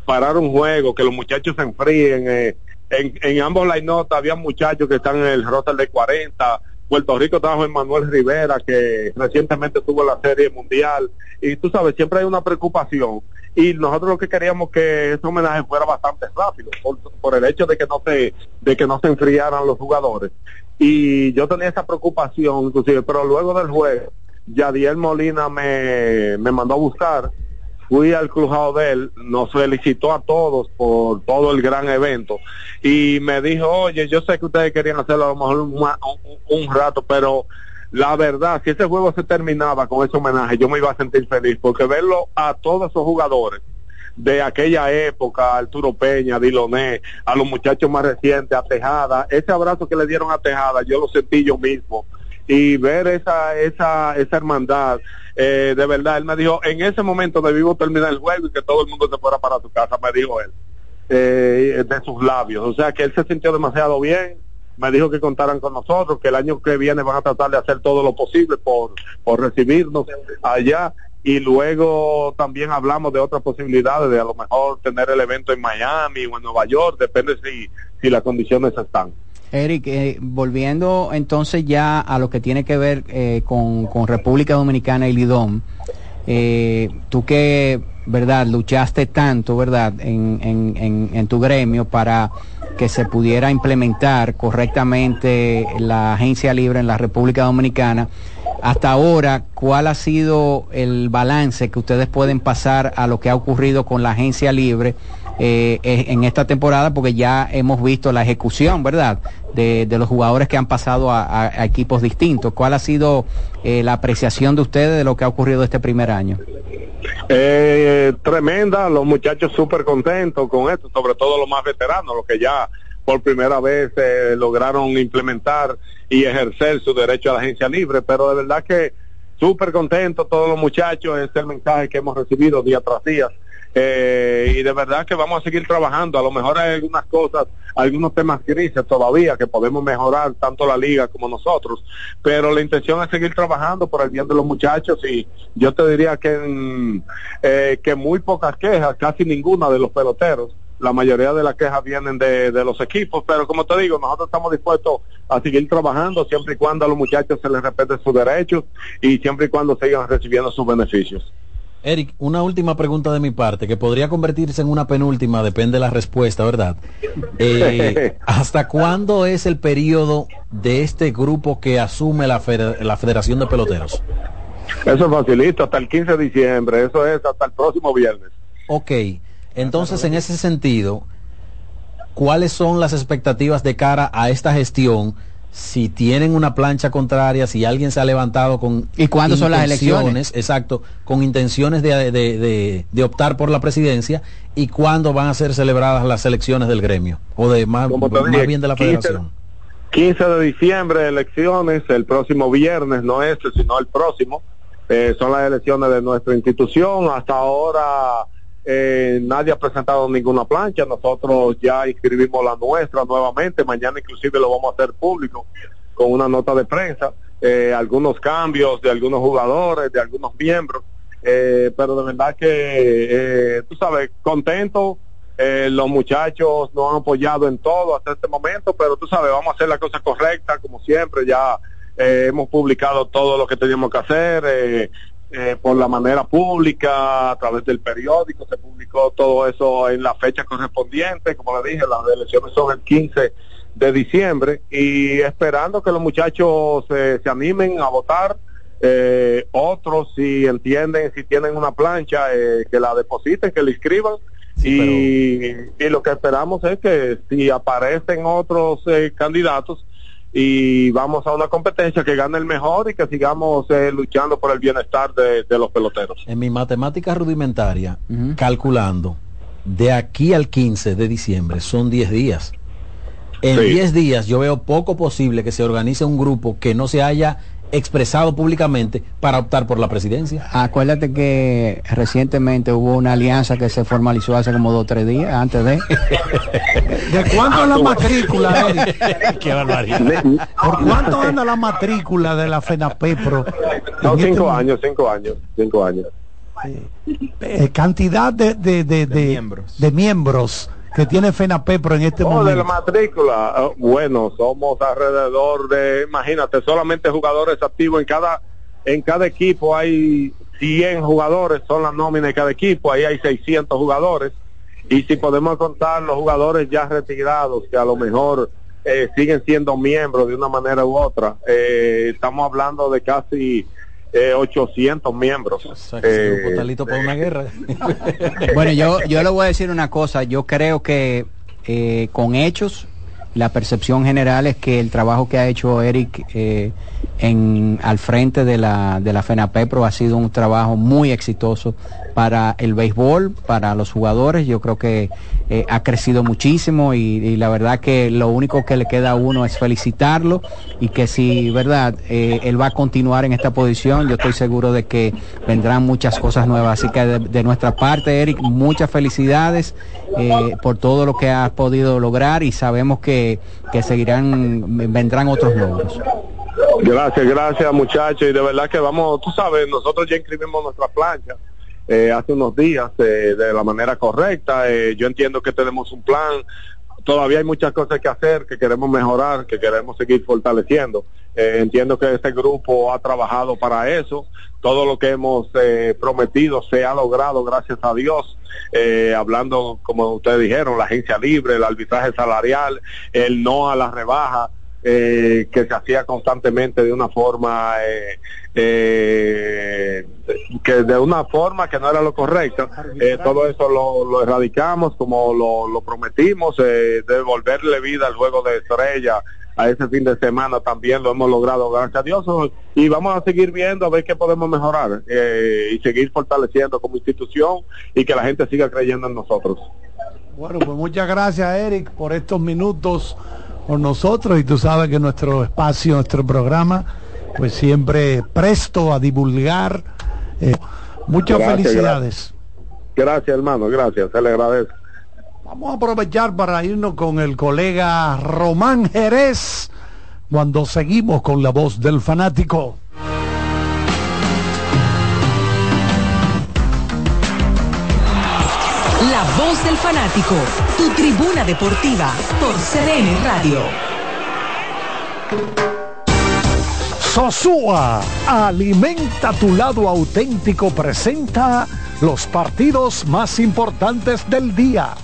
parar un juego, que los muchachos se enfríen, eh, en, en ambos line notas había muchachos que están en el roster de 40, Puerto Rico trajo en Manuel Rivera, que recientemente tuvo la serie mundial, y tú sabes, siempre hay una preocupación, y nosotros lo que queríamos que ese homenaje fuera bastante rápido, por, por el hecho de que no se, de que no se enfriaran los jugadores. Y yo tenía esa preocupación inclusive, pero luego del juego, Yadiel Molina me, me mandó a buscar, fui al crujado de él, nos felicitó a todos por todo el gran evento y me dijo, oye, yo sé que ustedes querían hacerlo a lo mejor un, un, un rato, pero la verdad, si ese juego se terminaba con ese homenaje, yo me iba a sentir feliz, porque verlo a todos esos jugadores, de aquella época, Arturo Peña, Diloné, a los muchachos más recientes, a Tejada, ese abrazo que le dieron a Tejada, yo lo sentí yo mismo. Y ver esa, esa, esa hermandad, eh, de verdad, él me dijo, en ese momento debimos terminar el juego y que todo el mundo se fuera para su casa, me dijo él, eh, de sus labios. O sea que él se sintió demasiado bien, me dijo que contaran con nosotros, que el año que viene van a tratar de hacer todo lo posible por, por recibirnos allá y luego también hablamos de otras posibilidades de a lo mejor tener el evento en Miami o en Nueva York, depende si, si las condiciones están. Eric, eh, volviendo entonces ya a lo que tiene que ver eh, con, República Dominicana y Lidom, eh, tú que, ¿verdad?, luchaste tanto, ¿verdad?, en tu gremio para que se pudiera implementar correctamente la agencia libre en la República Dominicana hasta ahora, ¿cuál ha sido el balance que ustedes pueden pasar a lo que ha ocurrido con la agencia libre eh, en esta temporada? Porque ya hemos visto la ejecución, ¿verdad? De, de los jugadores que han pasado a, equipos distintos. ¿Cuál ha sido eh, la apreciación de ustedes de lo que ha ocurrido este primer año? Eh, tremenda, los muchachos súper contentos con esto, sobre todo los más veteranos, los que ya por primera vez eh, lograron implementar y ejercer su derecho a la agencia libre, pero de verdad que súper contento todos los muchachos, es el mensaje que hemos recibido día tras día. Eh, y de verdad que vamos a seguir trabajando, a lo mejor hay algunas cosas, algunos temas grises todavía que podemos mejorar tanto la liga como nosotros, pero la intención es seguir trabajando por el bien de los muchachos y yo te diría que, eh, que muy pocas quejas, casi ninguna de los peloteros, la mayoría de las quejas vienen de, de, los equipos, pero como te digo, nosotros estamos dispuestos a seguir trabajando siempre y cuando a los muchachos se les respete sus derechos y siempre y cuando sigan recibiendo sus beneficios. Eric, una última pregunta de mi parte, que podría convertirse en una penúltima, depende de la respuesta, ¿verdad? Eh, ¿Hasta cuándo es el periodo de este grupo que asume la, feder la Federación de Peloteros? Eso es facilito, hasta el 15 de diciembre, eso es hasta el próximo viernes. Ok. Entonces, en ese sentido, ¿cuáles son las expectativas de cara a esta gestión? Si tienen una plancha contraria, si alguien se ha levantado con... ¿Y cuándo son las elecciones? Exacto, con intenciones de, de, de, de, optar por la presidencia y cuándo van a ser celebradas las elecciones del gremio o de más, más bien de la 15, federación. 15 de diciembre elecciones, el próximo viernes, no este, sino el próximo. Eh, son las elecciones de nuestra institución. Hasta ahora eh, nadie ha presentado ninguna plancha, nosotros ya inscribimos la nuestra nuevamente, mañana inclusive lo vamos a hacer público con una nota de prensa, eh, algunos cambios de algunos jugadores, de algunos miembros, Eh, pero de verdad que, eh, tú sabes, contento. Eh, los muchachos nos han apoyado en todo hasta este momento, pero tú sabes, vamos a hacer la cosa correcta, como siempre. Ya eh, hemos publicado todo lo que teníamos que hacer. Eh, eh, por la manera pública, a través del periódico, se publicó todo eso en la fecha correspondiente, como le dije, las elecciones son el 15 de diciembre y esperando que los muchachos eh, se animen a votar, eh, otros si entienden, si tienen una plancha, eh, que la depositen, que la inscriban. y, y lo que esperamos es que si aparecen otros eh, candidatos, y vamos a una competencia que gane el mejor y que sigamos eh, luchando por el bienestar de, de los peloteros. En mi matemática rudimentaria, calculando, de aquí al 15 de diciembre son 10 días. En Sí. 10 días yo veo poco posible que se organice un grupo que no se haya expresado públicamente para optar por la presidencia. Acuérdate que recientemente hubo una alianza que se formalizó hace como dos o tres días antes de. ¿De cuánto es la matrícula, Eric? Qué barbaridad. ¿Por cuánto anda la matrícula de la FENAPEPRO? No, este cinco años, cinco años, cinco años. Eh, cantidad de, de, de, de- de miembros que tiene FENAPEPRO en este Oh, de la momento. matrícula, ah, bueno, somos alrededor de, imagínate, solamente jugadores activos en cada en cada equipo hay 100 jugadores, son las nóminas de cada equipo, ahí hay 600 jugadores y si podemos contar los jugadores ya retirados que a lo mejor eh, siguen siendo miembros de una manera u otra, eh, estamos hablando de casi eh, 800 miembros. Eh, Está listo para una guerra. Bueno, yo, yo le voy a decir una cosa. Yo creo que eh, con hechos, la percepción general es que el trabajo que ha hecho Eric eh, en, al frente de la, de la FENAPEPRO ha sido un trabajo muy exitoso para el béisbol, para los jugadores. Yo creo que eh, ha crecido muchísimo y, la verdad que lo único que le queda a uno es felicitarlo y que si, verdad, eh, él va a continuar en esta posición, yo estoy seguro de que vendrán muchas cosas nuevas. Así que de, de nuestra parte, Eric, muchas felicidades eh, por todo lo que has podido lograr y sabemos que, que seguirán, vendrán otros logros. Gracias, gracias muchachos. Y de verdad que vamos, tú sabes, nosotros ya inscribimos nuestra plancha eh, hace unos días eh, de la manera correcta. Eh, yo entiendo que tenemos un plan. Todavía hay muchas cosas que hacer, que queremos mejorar, que queremos seguir fortaleciendo. Eh, entiendo que este grupo ha trabajado para eso. Todo lo que hemos eh, prometido se ha logrado, gracias a Dios. Hablando, como ustedes dijeron, la agencia libre, el arbitraje salarial, el no a la rebaja eh, que se hacía constantemente de una forma eh, eh, que de una forma que no era lo correcto Eh, todo eso lo, lo erradicamos como lo, lo prometimos eh, devolverle vida al juego de estrella a ese fin de semana también lo hemos logrado gracias a Dios y vamos a seguir viendo a ver qué podemos mejorar eh, y seguir fortaleciendo como institución y que la gente siga creyendo en nosotros Bueno, pues muchas gracias, Eric, por estos minutos con nosotros. Y tú sabes que nuestro espacio, nuestro programa, pues siempre presto a divulgar. eh, muchas Gracias, felicidades. gracias hermano gracias se le agradece Vamos a aprovechar para irnos con el colega Román Jerez cuando seguimos con la voz del fanático. La voz del fanático, tu tribuna deportiva por CDN Radio. Sosúa, alimenta tu lado auténtico, presenta los partidos más importantes del día.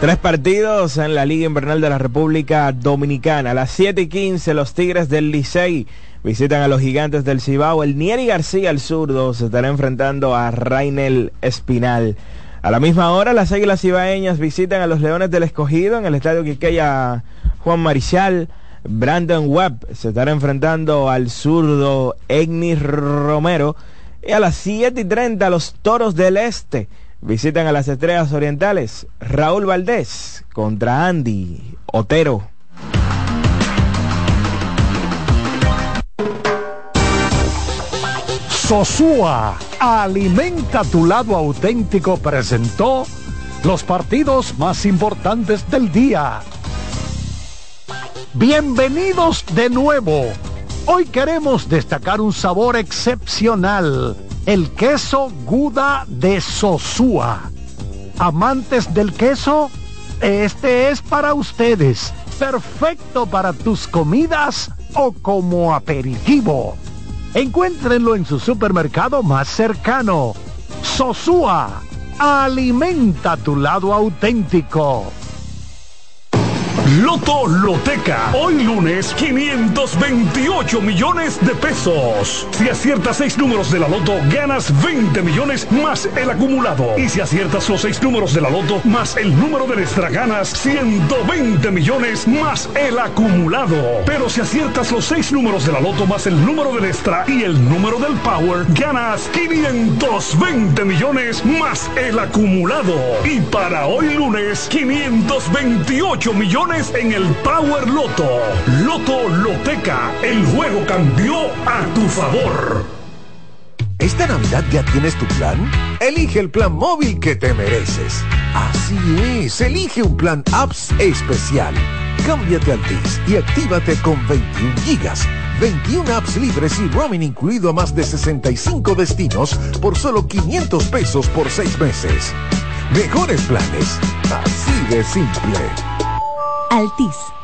Tres partidos en la Liga Invernal de la República Dominicana. A las 7 y 15 los Tigres del Licey visitan a los Gigantes del Cibao. El Nieri García, el zurdo, se estará enfrentando a Rainel Espinal. A la misma hora las Águilas Cibaeñas visitan a los Leones del Escogido en el Estadio Quiqueya Juan Marichal. Brandon Webb se estará enfrentando al zurdo Egnis Romero. Y a las 7 y 30 los Toros del Este visitan a las Estrellas Orientales. Raúl Valdés contra Andy Otero. Sosúa, alimenta tu lado auténtico, presentó los partidos más importantes del día. Bienvenidos de nuevo. Hoy queremos destacar un sabor excepcional, el queso Guda de Sosúa. Amantes del queso, este es para ustedes, perfecto para tus comidas o como aperitivo. Encuéntrenlo en su supermercado más cercano. Sosúa, alimenta tu lado auténtico. Loto Loteca. Hoy lunes, 528 millones de pesos. Si aciertas seis números de la Loto, ganas 20 millones más el acumulado. Y si aciertas los seis números de la Loto más el número del extra, ganas 120 millones más el acumulado. Pero si aciertas los seis números de la Loto más el número del extra y el número del Power, ganas 520 millones más el acumulado. Y para hoy lunes, 528 millones en el Power Loto. Loto Loteca, el juego cambió a tu favor. ¿Esta Navidad ya tienes tu plan? Elige el plan móvil que te mereces. Así es, elige un plan apps especial. Cámbiate al TIS y actívate con 21 gigas, 21 apps libres y roaming incluido a más de 65 destinos por solo 500 pesos por 6 meses. Mejores planes, así de simple. Altis.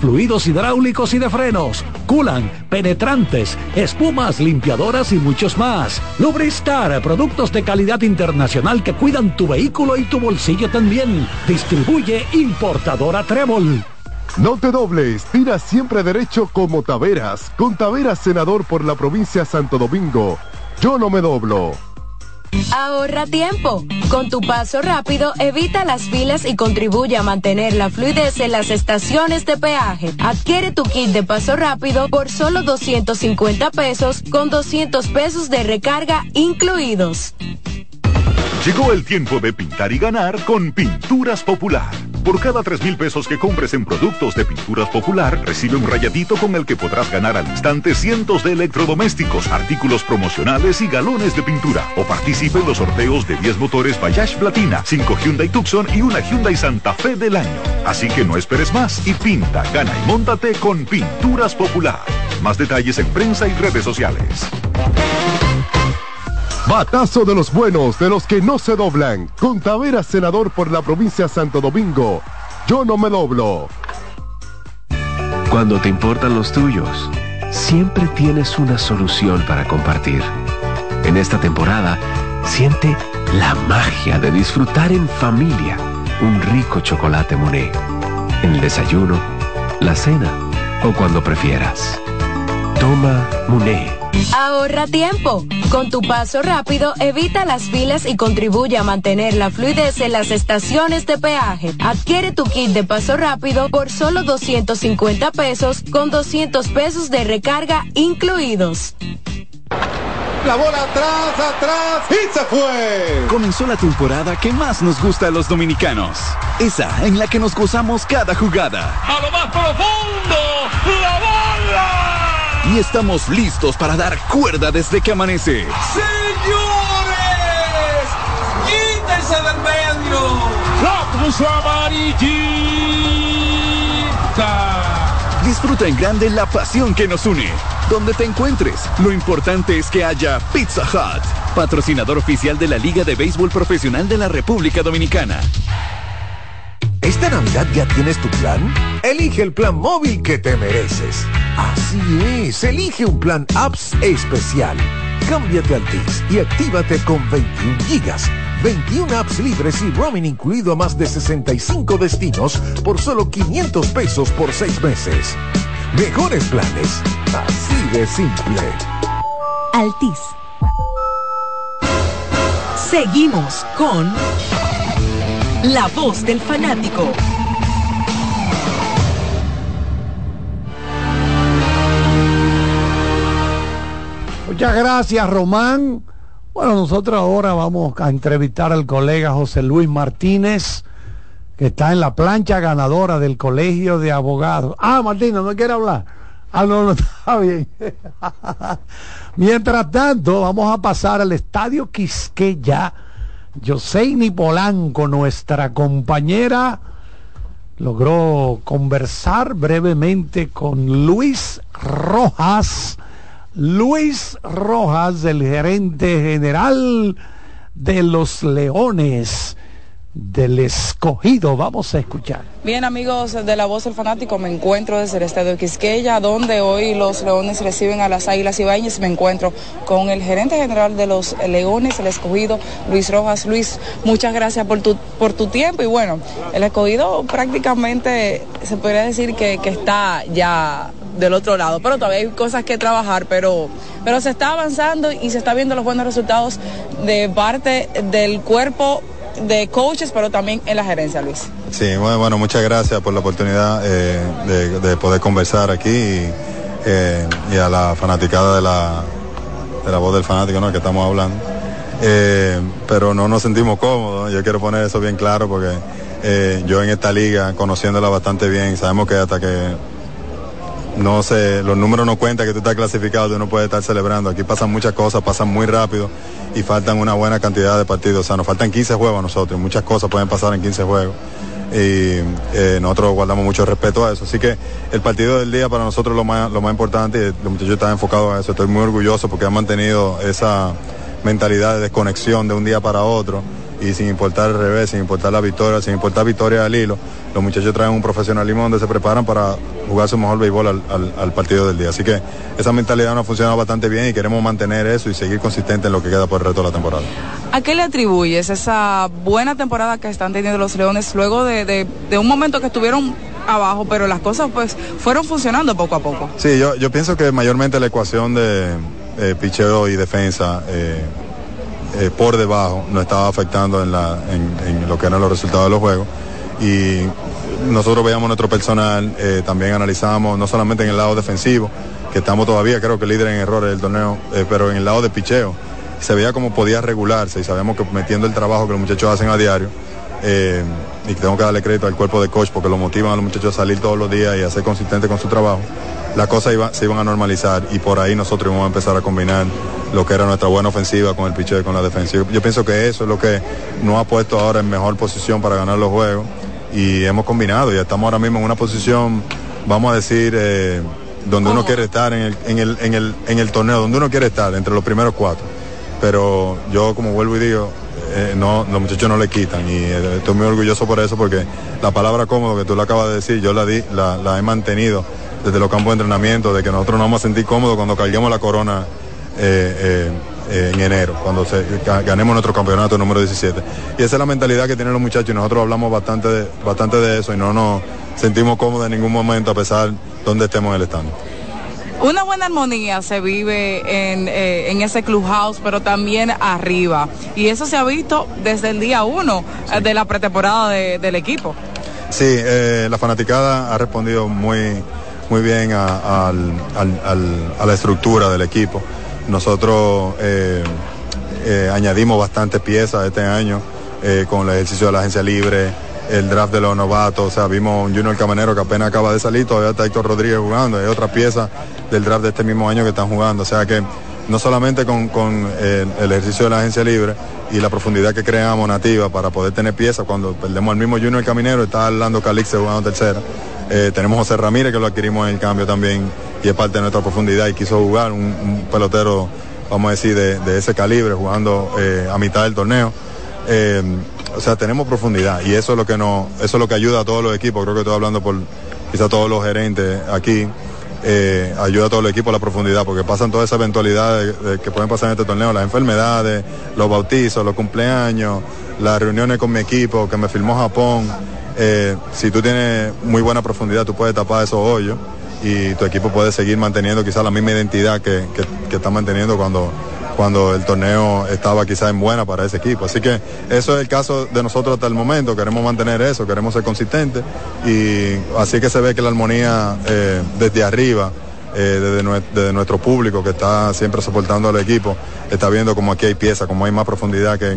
fluidos hidráulicos y de frenos, culan, penetrantes, espumas, limpiadoras y muchos más. Lubristar, productos de calidad internacional que cuidan tu vehículo y tu bolsillo también. Distribuye importadora Trébol. No te dobles, tira siempre derecho como Taveras, con Taveras senador por la provincia de Santo Domingo. Yo no me doblo. Ahorra tiempo. Con tu paso rápido, evita las filas y contribuye a mantener la fluidez en las estaciones de peaje. Adquiere tu kit de paso rápido por solo 250 pesos con 200 pesos de recarga incluidos. Llegó el tiempo de pintar y ganar con Pinturas Popular. Por cada 3 mil pesos que compres en productos de Pinturas Popular, recibe un rayadito con el que podrás ganar al instante cientos de electrodomésticos, artículos promocionales y galones de pintura. O participe en los sorteos de 10 motores Bayash Platina, 5 Hyundai Tucson y una Hyundai Santa Fe del año. Así que no esperes más y pinta, gana y móntate con Pinturas Popular. Más detalles en prensa y redes sociales. Batazo de los buenos, de los que no se doblan. Con Taveras, senador por la provincia Santo Domingo. Yo no me doblo. Cuando te importan los tuyos, siempre tienes una solución para compartir. En esta temporada, siente la magia de disfrutar en familia un rico chocolate Monet. En el desayuno, la cena o cuando prefieras. Toma Monet. Ahorra tiempo. Con tu paso rápido, evita las filas y contribuye a mantener la fluidez en las estaciones de peaje. Adquiere tu kit de paso rápido por solo 250 pesos con 200 pesos de recarga incluidos. La bola atrás, atrás y se fue. Comenzó la temporada que más nos gusta a los dominicanos. Esa en la que nos gozamos cada jugada. A lo más profundo, y estamos listos para dar cuerda desde que amanece. ¡Señores! ¡Quítense del medio! ¡La puso amarillita! Disfruta en grande la pasión que nos une. Donde te encuentres, lo importante es que haya Pizza Hut, patrocinador oficial de la Liga de Béisbol Profesional de la República Dominicana. ¿Esta Navidad ya tienes tu plan? Elige el plan móvil que te mereces. Así es, elige un plan apps especial. Cámbiate al TIS y actívate con 21 gigas, 21 apps libres y roaming incluido a más de 65 destinos por solo 500 pesos por 6 meses. Mejores planes, así de simple. Altis. Seguimos con la voz del fanático. Muchas gracias, Román. Bueno, nosotros ahora vamos a entrevistar al colega José Luis Martínez, que está en la plancha ganadora del Colegio de Abogados. Ah, Martínez, no quiere hablar. Ah, no, no está bien. Mientras tanto, vamos a pasar al Estadio Quisqueya Joseini Polanco, nuestra compañera, logró conversar brevemente con Luis Rojas. Luis Rojas, el gerente general de los Leones del escogido. Vamos a escuchar. Bien amigos de La Voz del Fanático, me encuentro desde el Estadio Quisqueya, donde hoy los Leones reciben a las Águilas Ibañez. Me encuentro con el gerente general de los Leones, el escogido, Luis Rojas. Luis, muchas gracias por tu, por tu tiempo y bueno, el escogido prácticamente se podría decir que, que está ya del otro lado, pero todavía hay cosas que trabajar, pero, pero se está avanzando y se está viendo los buenos resultados de parte del cuerpo de coaches, pero también en la gerencia, Luis. Sí, bueno, bueno muchas gracias por la oportunidad eh, de, de, poder conversar aquí y, eh, y, a la fanaticada de la, de la voz del fanático ¿no? que estamos hablando. Eh, pero no nos sentimos cómodos, yo quiero poner eso bien claro porque yo en esta liga, conociéndola bastante bien, sabemos que hasta que no sé, los números no cuentan que tú estás clasificado, tú no puedes estar celebrando. Aquí pasan muchas cosas, pasan muy rápido y faltan una buena cantidad de partidos. O sea, nos faltan 15 juegos a nosotros, muchas cosas pueden pasar en 15 juegos. Y eh, nosotros guardamos mucho respeto a eso. Así que el partido del día para nosotros es lo más, lo más importante y los muchachos están enfocados a eso. Estoy muy orgulloso porque han mantenido esa mentalidad de desconexión de un día para otro y sin importar el revés, sin importar la victoria, sin importar victoria al hilo, los muchachos traen un profesionalismo donde se preparan para jugar su mejor béisbol al, al, partido del día. Así que esa mentalidad nos ha funcionado bastante bien y queremos mantener eso y seguir consistente en lo que queda por el resto de la temporada. ¿A qué le atribuyes esa buena temporada que están teniendo los Leones luego de, de, de un momento que estuvieron abajo, pero las cosas pues fueron funcionando poco a poco? Sí, yo, yo pienso que mayormente la ecuación de eh, picheo y defensa eh, eh, por debajo nos estaba afectando en, la, en, lo que eran los resultados de los juegos. Y nosotros veíamos nuestro personal, eh, también analizamos no solamente en el lado defensivo, que estamos todavía creo que líder en errores del torneo, eh, pero en el lado de picheo se veía como podía regularse y sabemos que metiendo el trabajo que los muchachos hacen a diario, y que tengo que darle crédito al cuerpo de coach porque lo motivan a los muchachos a salir todos los días y a ser consistentes con su trabajo, las cosas se iban a normalizar y por ahí nosotros íbamos a empezar a combinar lo que era nuestra buena ofensiva con el picheo y con la defensiva. Yo pienso que eso es lo que nos ha puesto ahora en mejor posición para ganar los juegos y hemos combinado y estamos ahora mismo en una posición, vamos a decir, eh, donde uno quiere estar en el, en, el, en, el, en el torneo, donde uno quiere estar, entre los primeros cuatro. Pero yo, como vuelvo y digo, eh, no, los muchachos no le quitan y eh, estoy muy orgulloso por eso porque la palabra cómodo que tú lo acabas de decir, yo la, di, la, he mantenido desde los campos de entrenamiento, de que nosotros nos vamos a sentir cómodos cuando carguemos la corona eh, en enero, cuando ganemos nuestro campeonato número 17. Y esa es la mentalidad que tienen los muchachos y nosotros hablamos bastante de, bastante de eso y no nos sentimos cómodos en ningún momento a pesar de donde estemos en el stand. Una buena armonía se vive en, eh, en, ese clubhouse, pero también arriba. Y eso se ha visto desde el día uno sí. de la pretemporada de, del equipo. Sí, eh, la fanaticada ha respondido muy, muy bien a, a, a, a la estructura del equipo. Nosotros eh, eh, añadimos bastantes piezas este año eh, con el ejercicio de la agencia libre, el draft de los novatos, o sea, vimos un Junior Camanero que apenas acaba de salir, todavía está Héctor Rodríguez jugando, hay otras piezas del draft de este mismo año que están jugando, o sea que no solamente con, con el, ejercicio de la agencia libre y la profundidad que creamos nativa para poder tener piezas, cuando perdemos al mismo Junior Caminero, está Orlando Calixe jugando tercera, eh, tenemos José Ramírez que lo adquirimos en el cambio también y es parte de nuestra profundidad y quiso jugar un, pelotero, vamos a decir, de, de ese calibre, jugando eh, a mitad del torneo. Eh, o sea, tenemos profundidad y eso es lo que nos, eso es lo que ayuda a todos los equipos. Creo que estoy hablando por quizá todos los gerentes aquí. Eh, ayuda a todo el equipo a la profundidad, porque pasan todas esas eventualidades de, de que pueden pasar en este torneo, las enfermedades, los bautizos, los cumpleaños, las reuniones con mi equipo, que me filmó Japón. Eh, si tú tienes muy buena profundidad, tú puedes tapar esos hoyos y tu equipo puede seguir manteniendo quizás la misma identidad que, que, que está manteniendo cuando, cuando el torneo estaba quizás en buena para ese equipo. Así que eso es el caso de nosotros hasta el momento, queremos mantener eso, queremos ser consistentes y así que se ve que la armonía eh, desde arriba eh, desde, nue- desde nuestro público que está siempre soportando al equipo, está viendo como aquí hay piezas, como hay más profundidad que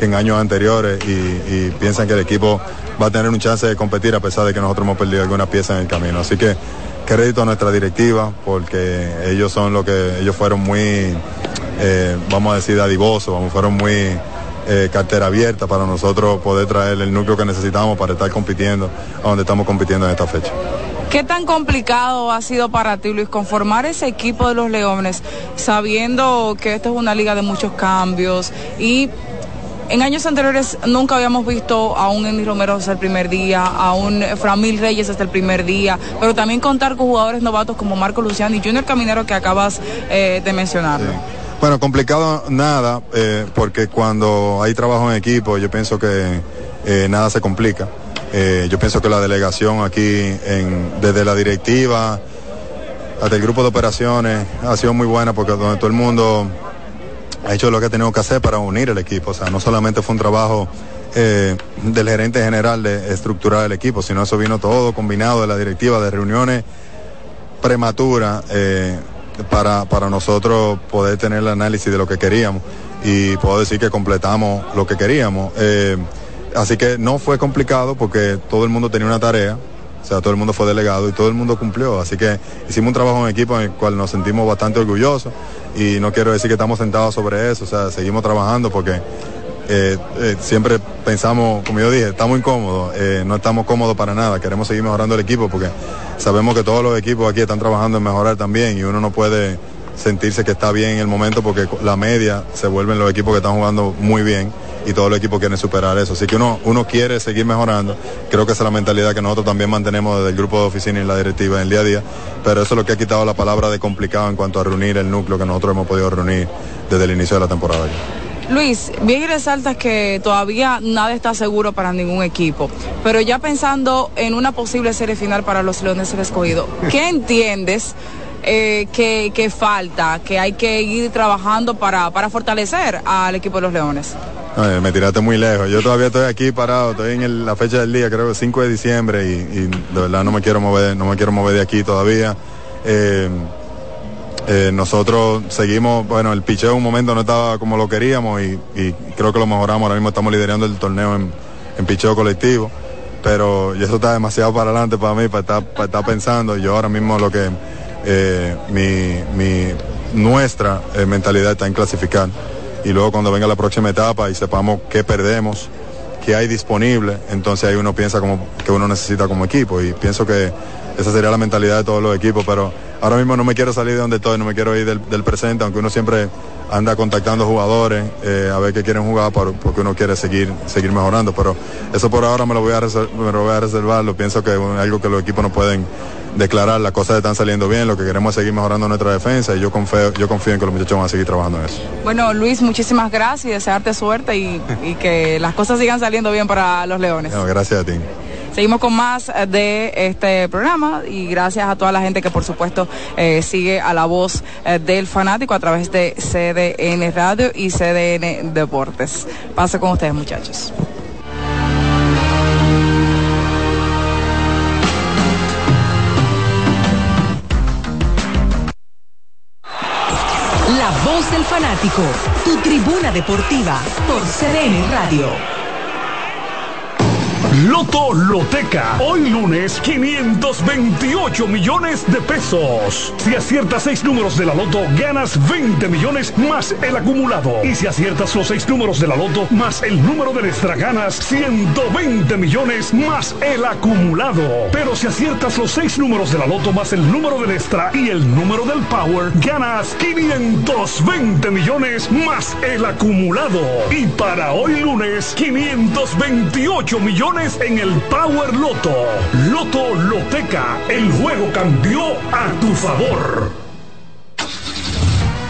en años anteriores y, y piensan que el equipo va a tener un chance de competir a pesar de que nosotros hemos perdido algunas piezas en el camino. Así que crédito a nuestra directiva porque ellos son lo que ellos fueron muy, eh, vamos a decir, dadivosos, fueron muy eh, cartera abierta para nosotros poder traer el núcleo que necesitamos para estar compitiendo a donde estamos compitiendo en esta fecha. ¿Qué tan complicado ha sido para ti, Luis, conformar ese equipo de los Leones, sabiendo que esto es una liga de muchos cambios y en años anteriores nunca habíamos visto a un Endy Romero hasta el primer día, a un Framil Reyes hasta el primer día, pero también contar con jugadores novatos como Marco Luciano y Junior Caminero que acabas eh, de mencionar. Bueno, complicado nada, eh, porque cuando hay trabajo en equipo, yo pienso que eh, nada se complica. Eh, yo pienso que la delegación aquí, en- desde la directiva hasta el grupo de operaciones, ha sido muy buena porque donde todo el mundo ha hecho lo que ha tenido que hacer para unir el equipo. O sea, no solamente fue un trabajo eh, del gerente general de estructurar el equipo, sino eso vino todo combinado de la directiva, de reuniones prematuras para, para nosotros poder tener el análisis de lo que queríamos y puedo decir que completamos lo que queríamos. Eh, así que no fue complicado porque todo el mundo tenía una tarea. O sea, todo el mundo fue delegado y todo el mundo cumplió. Así que hicimos un trabajo en equipo en el cual nos sentimos bastante orgullosos y no quiero decir que estamos sentados sobre eso. O sea, seguimos trabajando porque eh, eh, siempre pensamos, como yo dije, estamos incómodos, eh, no estamos cómodos para nada, queremos seguir mejorando el equipo porque sabemos que todos los equipos aquí están trabajando en mejorar también y uno no puede sentirse que está bien en el momento porque la media se vuelven los equipos que están jugando muy bien y todos los equipos quieren superar eso. Así que uno, uno quiere seguir mejorando. Creo que esa es la mentalidad que nosotros también mantenemos desde el grupo de oficina y la directiva en el día a día. Pero eso es lo que ha quitado la palabra de complicado en cuanto a reunir el núcleo que nosotros hemos podido reunir desde el inicio de la temporada. Luis, bien y resaltas que todavía nada está seguro para ningún equipo, pero ya pensando en una posible serie final para los Leones del Escogido, ¿qué entiendes eh, que, que falta, que hay que ir trabajando para, para fortalecer al equipo de los Leones? Ay, me tiraste muy lejos. Yo todavía estoy aquí parado, estoy en el- la fecha del día, creo que 5 de diciembre y, y de verdad no me quiero mover, no me quiero mover de aquí todavía. Eh, eh, nosotros seguimos, bueno, el picheo en un momento no estaba como lo queríamos y, creo que lo mejoramos. Ahora mismo estamos liderando el torneo en, en picheo colectivo, pero eso está demasiado para adelante para mí, para estar, pensando. Yo ahora mismo lo que eh, mi, mi- nuestra eh, mentalidad está en clasificar y luego cuando venga la próxima etapa y sepamos qué perdemos, qué hay disponible, entonces ahí uno piensa que uno necesita como equipo y pienso que esa sería la mentalidad de todos los equipos, pero ahora mismo no me quiero salir de donde estoy, no me quiero ir del presente, aunque uno siempre anda contactando jugadores eh, a ver qué quieren jugar por- porque uno quiere seguir seguir mejorando, pero eso por ahora me lo voy a reser- me lo voy a reservar, lo pienso que es algo que los equipos no pueden declarar, las cosas están saliendo bien, lo que queremos es seguir mejorando nuestra defensa y yo confío, yo confío en que los muchachos van a seguir trabajando en eso. Bueno, Luis, muchísimas gracias y desearte suerte y, y que las cosas sigan saliendo bien para los Leones. No, gracias a ti. Seguimos con más eh, de este programa y gracias a toda la gente que por supuesto eh, sigue a la voz eh, del fanático a través de CDN Radio y CDN Deportes. Paso con ustedes muchachos. La voz del fanático, tu tribuna deportiva por CDN Radio. Loto Loteca. Hoy lunes, 528 millones de pesos. Si aciertas seis números de la Loto, ganas 20 millones más el acumulado. Y si aciertas los seis números de la Loto más el número de extra, ganas 120 millones más el acumulado. Pero si aciertas los seis números de la Loto más el número del extra y el número del Power, ganas 520 millones más el acumulado. Y para hoy lunes, 528 millones en el Power Loto. Loto Loteca, el juego cambió a tu favor.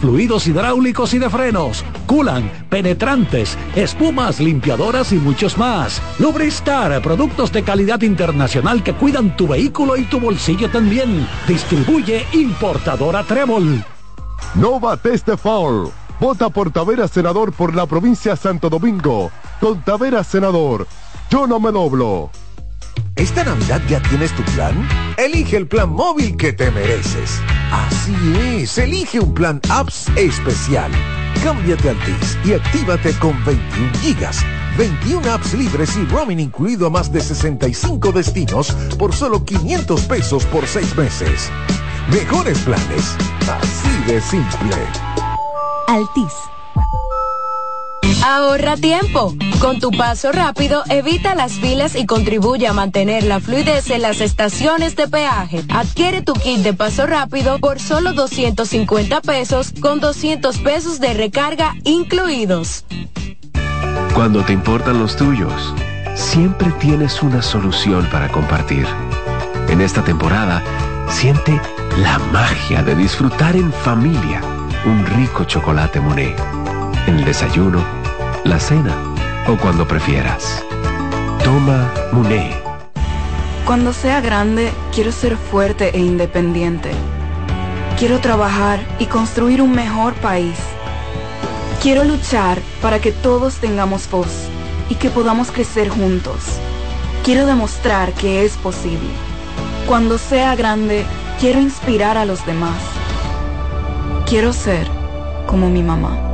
fluidos hidráulicos y de frenos, culan, penetrantes, espumas, limpiadoras y muchos más. Lubristar, productos de calidad internacional que cuidan tu vehículo y tu bolsillo también. Distribuye importadora Trébol. No bates de foul. Vota por Tavera Senador por la provincia Santo Domingo. Con Tavera Senador. Yo no me doblo. ¿Esta Navidad ya tienes tu plan? Elige el plan móvil que te mereces. Así es, elige un plan apps especial. Cámbiate a Altis y actívate con 21 gigas, 21 apps libres y roaming incluido a más de 65 destinos por solo 500 pesos por 6 meses. Mejores planes, así de simple. Altis. Ahorra tiempo. Con tu paso rápido, evita las filas y contribuye a mantener la fluidez en las estaciones de peaje. Adquiere tu kit de paso rápido por solo 250 pesos con 200 pesos de recarga incluidos. Cuando te importan los tuyos, siempre tienes una solución para compartir. En esta temporada, siente la magia de disfrutar en familia un rico chocolate Monet. En el desayuno, la cena o cuando prefieras. Toma Muné. Cuando sea grande, quiero ser fuerte e independiente. Quiero trabajar y construir un mejor país. Quiero luchar para que todos tengamos voz y que podamos crecer juntos. Quiero demostrar que es posible. Cuando sea grande, quiero inspirar a los demás. Quiero ser como mi mamá.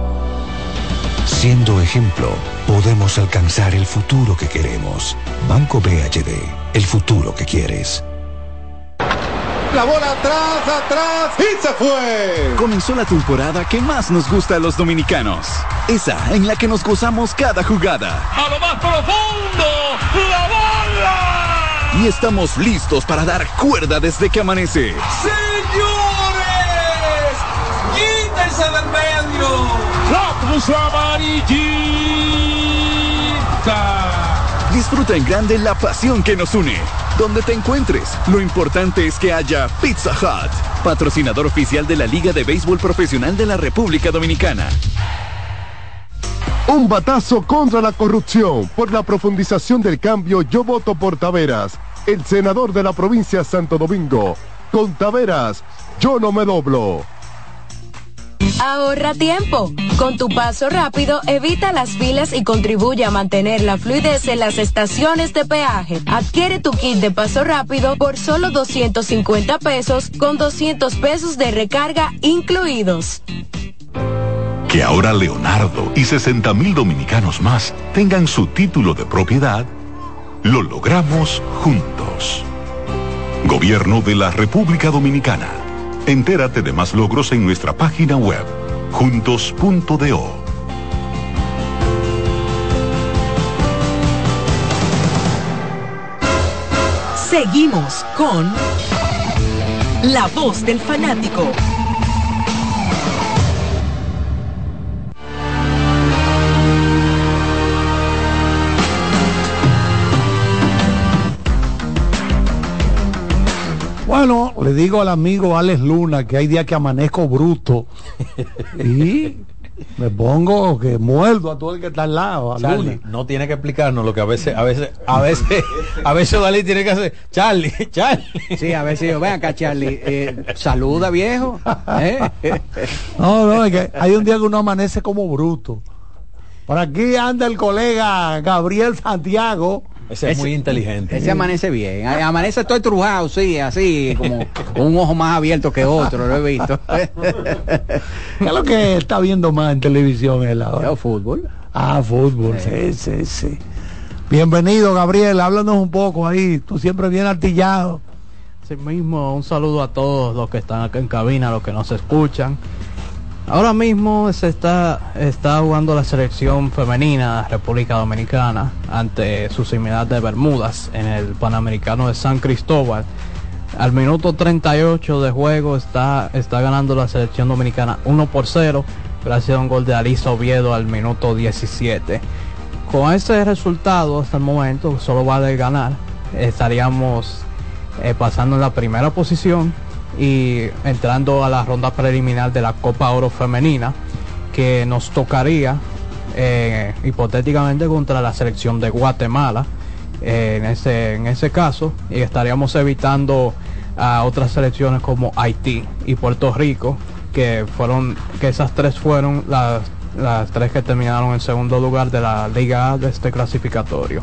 Siendo ejemplo, podemos alcanzar el futuro que queremos. Banco BHD, el futuro que quieres. La bola atrás, atrás y se fue. Comenzó la temporada que más nos gusta a los dominicanos. Esa en la que nos gozamos cada jugada. A lo más profundo, la bola. Y estamos listos para dar cuerda desde que amanece. Señores, puso amarillita. Disfruta en grande la pasión que nos une. Donde te encuentres, lo importante es que haya Pizza Hut, patrocinador oficial de la Liga de Béisbol Profesional de la República Dominicana. Un batazo contra la corrupción. Por la profundización del cambio, yo voto por Taveras, el senador de la provincia Santo Domingo. Con Taveras, yo no me doblo. Ahorra tiempo. Con tu paso rápido, evita las filas y contribuye a mantener la fluidez en las estaciones de peaje. Adquiere tu kit de paso rápido por solo 250 pesos con 200 pesos de recarga incluidos. Que ahora Leonardo y 60 mil dominicanos más tengan su título de propiedad, lo logramos juntos. Gobierno de la República Dominicana. Entérate de más logros en nuestra página web, juntos.do. Seguimos con La Voz del Fanático. Bueno, le digo al amigo Alex Luna que hay días que amanezco bruto y me pongo que muerdo a todo el que está al lado. a Charlie, Luna. no tiene que explicarnos lo que a veces, a veces, a veces, a veces Dalí tiene que hacer. Charlie, Charlie. Sí, a si yo, ven acá, Charlie, eh, saluda viejo. ¿eh? No, no, es que hay un día que uno amanece como bruto. Por aquí anda el colega Gabriel Santiago. Ese es muy inteligente. Ese amanece bien. Amanece todo estrujado, sí, así, como con un ojo más abierto que otro, lo he visto. ¿Qué es lo que está viendo más en televisión él ahora? fútbol. Ah, fútbol, sí, sí, sí. Bienvenido, Gabriel. Háblanos un poco ahí. Tú siempre bien artillado. Sí mismo, un saludo a todos los que están acá en cabina, los que nos escuchan. Ahora mismo se está, está jugando la selección femenina de República Dominicana ante su similar de Bermudas en el Panamericano de San Cristóbal. Al minuto 38 de juego está, está ganando la selección dominicana 1 por 0 gracias a un gol de Alisa Oviedo al minuto 17. Con ese resultado hasta el momento, solo vale ganar, estaríamos eh, pasando en la primera posición y entrando a la ronda preliminar de la Copa Oro Femenina, que nos tocaría eh, hipotéticamente contra la selección de Guatemala eh, en, ese, en ese caso, y estaríamos evitando a otras selecciones como Haití y Puerto Rico, que fueron, que esas tres fueron las, las tres que terminaron en segundo lugar de la Liga de este clasificatorio.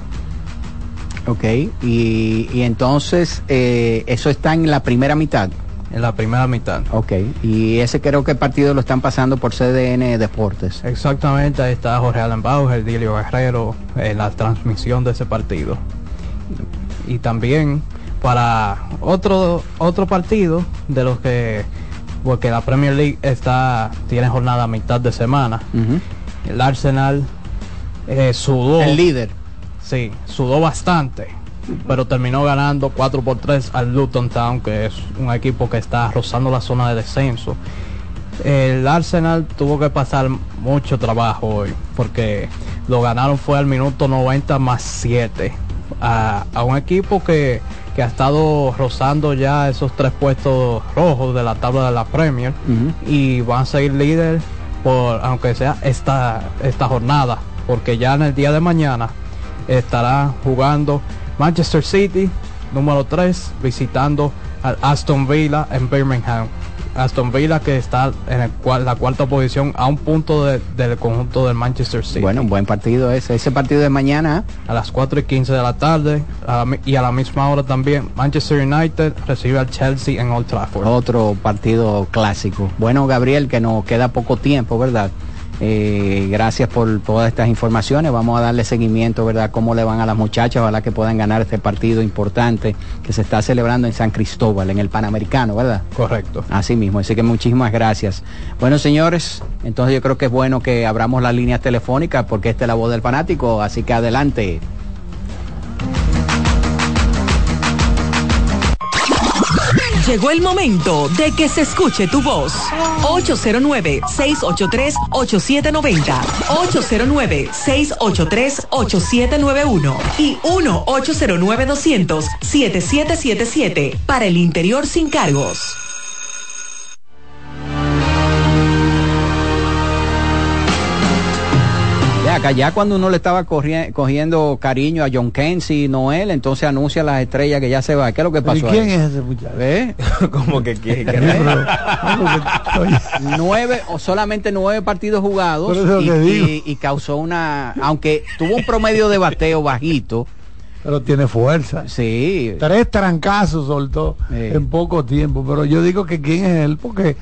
Ok, y, y entonces eh, eso está en la primera mitad. En la primera mitad. Ok, y ese creo que el partido lo están pasando por CDN Deportes. Exactamente, ahí está Jorge Allen Bauer, Dilio Guerrero, en la transmisión de ese partido. Y también para otro, otro partido de los que, porque la Premier League está, tiene jornada a mitad de semana. El Arsenal eh, sudó. El líder. Sí, sudó bastante pero terminó ganando 4 por 3 al Luton Town, que es un equipo que está rozando la zona de descenso. El Arsenal tuvo que pasar mucho trabajo hoy, porque lo ganaron fue al minuto 90 más 7. A, a un equipo que, que, ha estado rozando ya esos tres puestos rojos de la tabla de la Premier uh -huh. y van a seguir líder por aunque sea esta, esta jornada, porque ya en el día de mañana estará jugando Manchester City, número 3, visitando al Aston Villa en Birmingham. Aston Villa que está en el cual, la cuarta posición a un punto de, del conjunto del Manchester City. Bueno, un buen partido ese. Ese partido de mañana. A las 4 y 15 de la tarde a la, y a la misma hora también Manchester United recibe al Chelsea en Old Trafford. Otro partido clásico. Bueno, Gabriel, que nos queda poco tiempo, ¿verdad? Eh, gracias por todas estas informaciones. Vamos a darle seguimiento, ¿verdad? Cómo le van a las muchachas, ojalá que puedan ganar este partido importante que se está celebrando en San Cristóbal, en el Panamericano, ¿verdad? Correcto. Así mismo, así que muchísimas gracias. Bueno, señores, entonces yo creo que es bueno que abramos las líneas telefónicas porque esta es la voz del fanático, así que adelante. Llegó el momento de que se escuche tu voz. 809-683-8790. 809-683-8791. Y 1-809-200-7777. Para el interior sin cargos. Acá ya cuando uno le estaba cogiendo cariño a John Kenzie y Noel, entonces anuncia las estrellas que ya se va. ¿Qué es lo que pasó? ¿Y quién ahí? es ese muchacho? ¿Eh? como que quién? nueve o solamente nueve partidos jugados y, y, y, causó una, aunque tuvo un promedio de bateo bajito. Pero tiene fuerza. Sí. Tres trancazos soltó sí. en poco tiempo. Pero yo digo que quién es él porque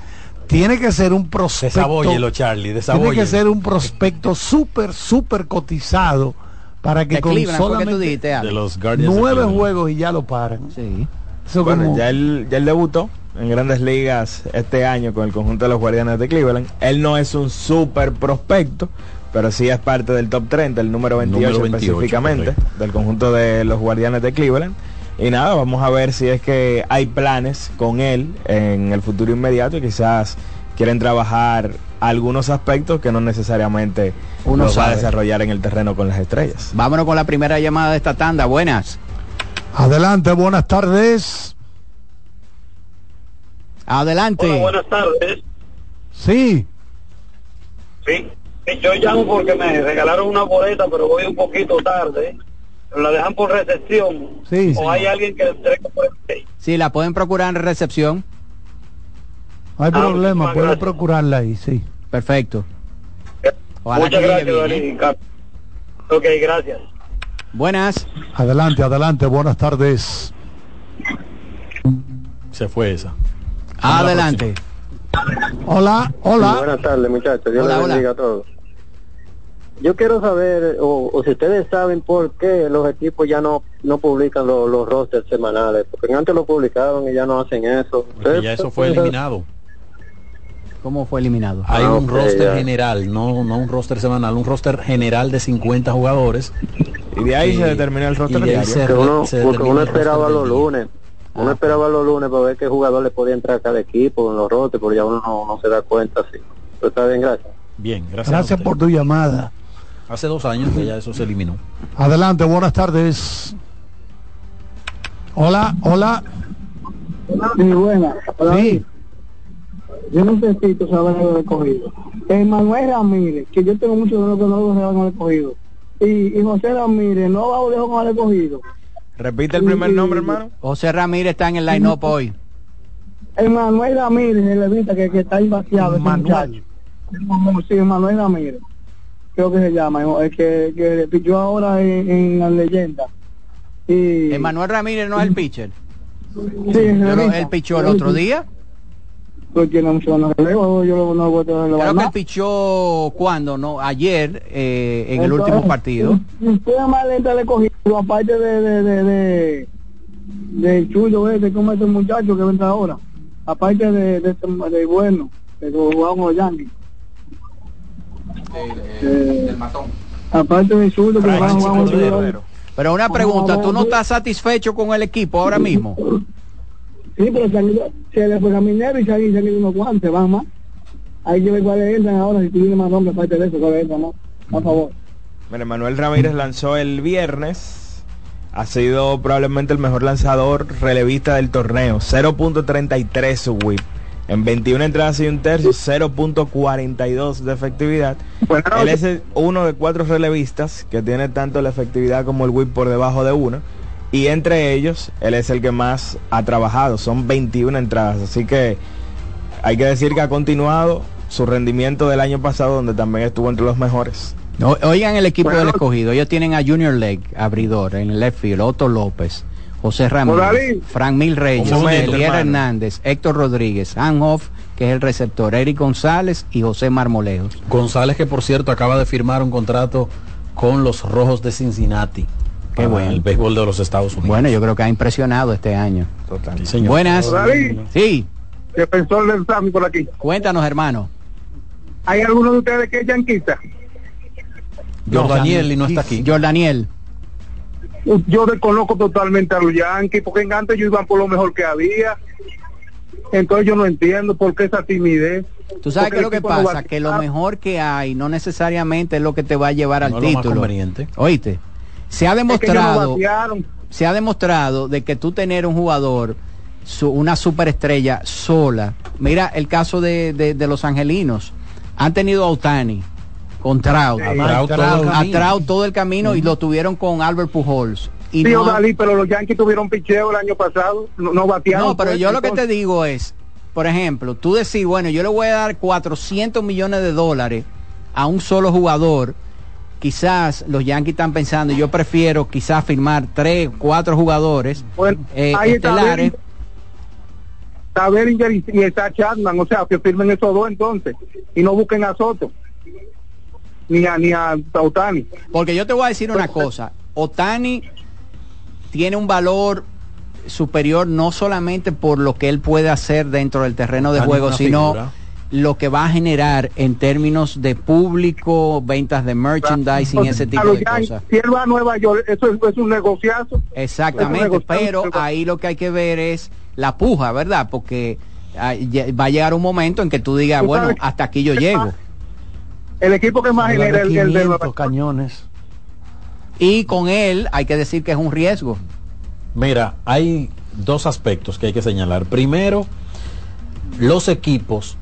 tiene que ser un prospecto. Desabóyelo, Charlie, desabóyelo. Tiene que ser un prospecto súper, súper cotizado para que de con Cleveland, solamente dijiste, de los nueve juegos y ya lo paran. Sí. Eso bueno, como... ya, él, ya él debutó en grandes ligas este año con el conjunto de los Guardianes de Cleveland. Él no es un súper prospecto, pero sí es parte del top 30, el número 28, número 28 específicamente, correcto. del conjunto de los Guardianes de Cleveland. Y nada, vamos a ver si es que hay planes con él en el futuro inmediato y quizás quieren trabajar algunos aspectos que no necesariamente uno los va a desarrollar en el terreno con las estrellas. Vámonos con la primera llamada de esta tanda. Buenas. Adelante, buenas tardes. Adelante. Hola, buenas tardes. Sí. Sí. Yo llamo porque me regalaron una boleta, pero voy un poquito tarde la dejan por recepción sí, o sí. hay alguien que la entrega por el Sí, la pueden procurar en recepción. No hay Ah, problema, muchísimas puede gracias. procurarla ahí, sí. Perfecto. Ojalá Muchas gracias, bien, ¿eh? Ok, gracias. Buenas. Adelante, adelante, buenas tardes. Se fue esa. Adelante. Hola, hola. buenas tardes, muchachos. Dios Hola, les hola. bendiga a todos. Yo quiero saber, o, o si ustedes saben por qué los equipos ya no no publican los, los rosters semanales, porque antes lo publicaban y ya no hacen eso. Porque ya eso fue eliminado. ¿Cómo fue eliminado? Hay Ah, un roster ya. general, no, no un roster semanal, un roster general de 50 jugadores. Y de ahí se determina el roster y de ahí diario. se Que re- uno, se porque uno esperaba los lunes. Uno esperaba los lunes para ver qué jugador le podía entrar a cada equipo en los rotes, pero ya uno no, no se da cuenta así. Pero está bien, gracias. Bien, gracias. Gracias por tu llamada. Hace dos años que ya eso se eliminó. Adelante, buenas tardes. Hola, hola. Sí, buena. Sí. Yo necesito saber lo del cogido. Manuel Ramírez, que yo tengo mucho dinero que no lo con el cogido. Y, y José Ramírez, no va a dejar con el cogido. Repite el primer nombre, hermano. José Ramírez está en el line-up hoy. Manuel Ramírez, el levita que, que está invaciado. ese muchacho. Sí, Manuel Ramírez. Creo que se llama. El que, que pichó ahora en, en la leyenda. Y, Emanuel Ramírez no es el pitcher. sí, él pichó el otro día. Pues tiene mucho yo no voy a Creo que él pichó cuando, no, ayer eh, en el Entonces, último partido. Usted más lenta le cogido, aparte de, de, de, de, de Chuyo ese, como este muchacho que entra ahora, aparte de, de, este- de bueno, de que jugaba con los Yankees. Eh, aparte de Chuyo que jugaba con los Yankees. Pero una pregunta, ¿tú no estás satisfecho con el equipo ahora mismo? Sí, pero se, han ido- se le fue a Minero y se han, se han ido unos guantes, van más. Hay que ver cuáles entran ahora, si tú tienes más nombres aparte de eso, cuáles entran, ¿no? Por favor. Mire, Manuel Ramírez lanzó el viernes. Ha sido probablemente el mejor lanzador relevista del torneo. 0.33 su whip. En 21 entradas y un tercio, 0.42 de efectividad. Él es el- uno de cuatro relevistas que tiene tanto la efectividad como el whip por debajo de uno. Y entre ellos, él es el que más ha trabajado. Son 21 entradas. Así que hay que decir que ha continuado su rendimiento del año pasado, donde también estuvo entre los mejores. O- Oigan el equipo Bueno. del escogido. Ellos tienen a Junior Lake, abridor, en el left field, Otto López, José Ramírez. Frank Mil Reyes, Un momento, Elier hermano. Hernández, Héctor Rodríguez, Anhoff, que es el receptor, Eric González y José Marmolejos. González, que por cierto acaba de firmar un contrato con los Rojos de Cincinnati. Qué para bueno. El béisbol de los Estados Unidos. Bueno, yo creo que ha impresionado este año. Sí, señor. Buenas. Sí, Defensor del Sami por aquí. cuéntanos, hermano. ¿Hay alguno de ustedes que es yanquista? Jordaniel y no está aquí. Jordaniel. Yo desconozco totalmente a los Yankees, porque en antes ellos iban por lo mejor que había. Entonces yo no entiendo por qué esa timidez. Tú sabes Porque que el lo que no pasa, que lo mejor que hay no necesariamente es lo que te va a llevar al No es lo más título. conveniente. Oíste, se ha Es que ellos no demostrado, se ha demostrado de que tú tener un jugador, su- una superestrella sola. Mira el caso de, de- de los angelinos. Han tenido a Otani con Trout, Sí. A Trout todo el camino. El camino y lo tuvieron con Albert Pujols. Y Sí, no- Odalí, pero los Yankees tuvieron picheo el año pasado, no, no batearon. No, pero pues, yo lo que te digo es, por ejemplo, tú decir, bueno, yo le voy a dar 400 millones de dólares a un solo jugador. Quizás los Yankees están pensando, yo prefiero quizás firmar tres, cuatro jugadores Bueno, eh, ahí estelares. Está Bellinger y, y está Chapman, o sea, que firmen esos dos entonces y no busquen a Soto ni a ni a Tautani. Porque yo te voy a decir una cosa, Otani tiene un valor superior no solamente por lo que él puede hacer dentro del terreno de Otani juego, sino figura. lo que va a generar en términos de público, ventas de merchandising, ese tipo de cosas. si él va a Nueva York, eso es, es un negociazo. Exactamente, pero ahí lo que hay que ver es la puja, ¿verdad? Porque ah, va a llegar un momento en que tú digas, Tú bueno, hasta aquí yo llego. El equipo que más genera el, el de 500 Nueva cañones. Y con él hay que decir que es un riesgo. Mira, hay dos aspectos que hay que señalar. Primero, los equipos,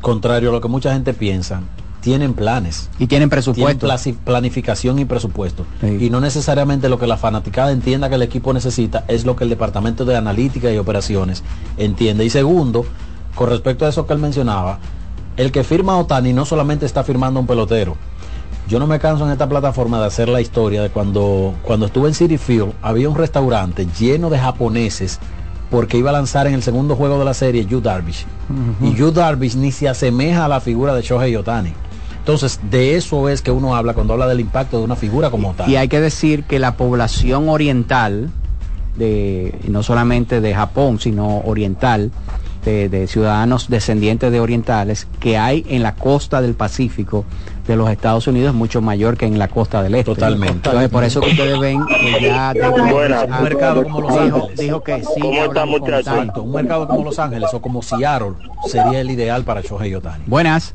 contrario a lo que mucha gente piensa, tienen planes. Y tienen Tienen presupuesto. plasi- planificación y presupuesto. Sí. Y no necesariamente lo que la fanaticada entienda que el equipo necesita es lo que el departamento de analítica y operaciones entiende. Y segundo, con respecto a eso que él mencionaba, el que firma Otani no solamente está firmando un pelotero. Yo no me canso en esta plataforma de hacer la historia de cuando, cuando estuve en City Field, había un restaurante lleno de japoneses porque iba a lanzar en el segundo juego de la serie Yu Darvish. Y Yu Darvish ni se asemeja a la figura de Shohei Otani. Entonces, de eso es que uno habla cuando habla del impacto de una figura como Otani. Y hay que decir que la población oriental, de, no solamente de Japón, sino oriental, de, de ciudadanos descendientes de orientales que hay en la costa del Pacífico de los Estados Unidos es mucho mayor que en la costa del este. Totalmente. Entonces, por eso que ustedes ven que ya Buenas. Un mercado como Los Ángeles. dijo que sí. ¿Cómo hablan está, con muchachos? tanto. Un mercado como Los Ángeles o como Seattle sería el ideal para Shohei Otani. Buenas.